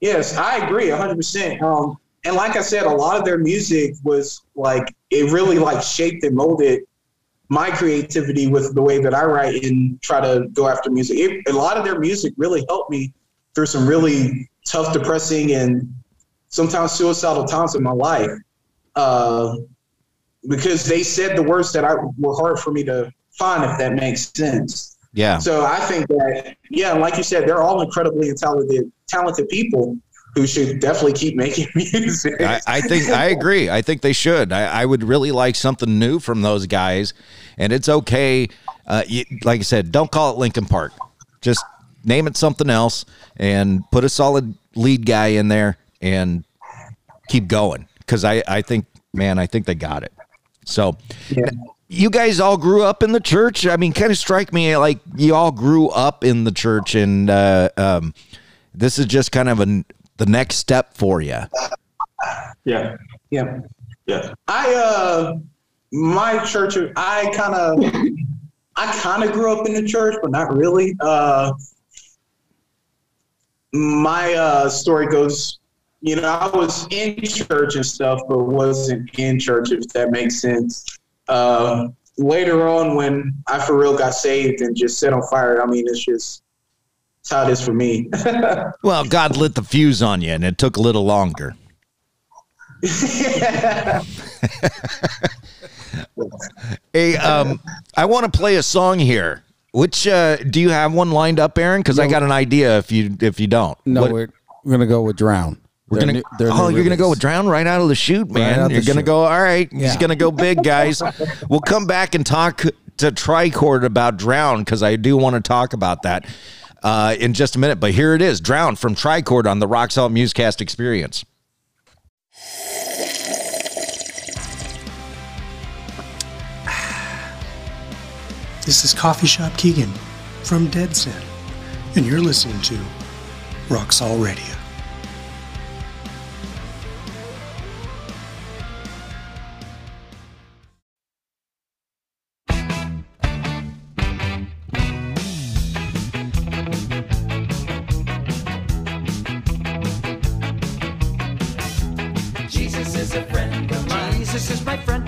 Yes, I agree 100%. Um, and like I said, a lot of their music was like, it really like shaped and molded my creativity with the way that I write and try to go after music. It, a lot of their music really helped me through some really tough, depressing, and sometimes suicidal times in my life. Uh, because they said the words that I were hard for me to find, if that makes sense. Yeah. So I think that, yeah, like you said, they're all incredibly talented, talented people who should definitely keep making music. I, I think I agree. I think they should. I, I, would really like something new from those guys, and it's okay. Uh, you, like I said, don't call it Linkin Park. Just name it something else and put a solid lead guy in there and keep going. Because I, I think, man, I think they got it. So, yeah. you guys all grew up in the church. I mean, kind of strike me like you all grew up in the church, and uh, um, this is just kind of a the next step for you. Yeah. Yeah. Yeah. I uh my church I kind of I kind of grew up in the church, but not really. Uh my uh story goes you know, I was in church and stuff, but wasn't in church, if that makes sense. Uh, later on, when I for real got saved and just set on fire, I mean, it's just it's how it is for me. well, God lit the fuse on you, and it took a little longer. hey, um, I want to play a song here. Which uh, do you have one lined up, Aaron? Because no. I got an idea. If you if you don't, no, what? we're we're gonna go with Drown. We're gonna. New, oh, you're gonna go with Drown right out of the chute, man. Right you're gonna chute. go. All right, yeah. he's gonna go big, guys. we'll come back and talk to Tricord about Drown because I do want to talk about that uh, in just a minute. But here it is Drown from Tricord on the Rock Salt Musecast Experience. This is Coffee Shop Keegan from Dead Sin, and you're listening to Rock Salt Radio. Jesus is my friend.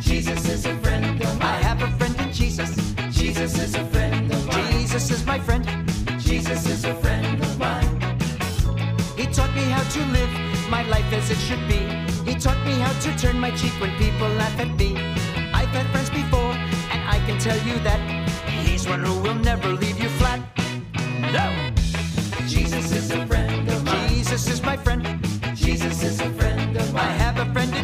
Jesus is a friend of mine. I have a friend in Jesus. Jesus is a friend of mine. Jesus is my friend. Jesus is a friend of mine. He taught me how to live my life as it should be. He taught me how to turn my cheek when people laugh at me. I've had friends before, and I can tell you that he's one who will never leave you flat. No. Jesus is a friend of mine. Jesus is my friend. Jesus is a friend of mine. I have a friend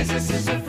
Jesus is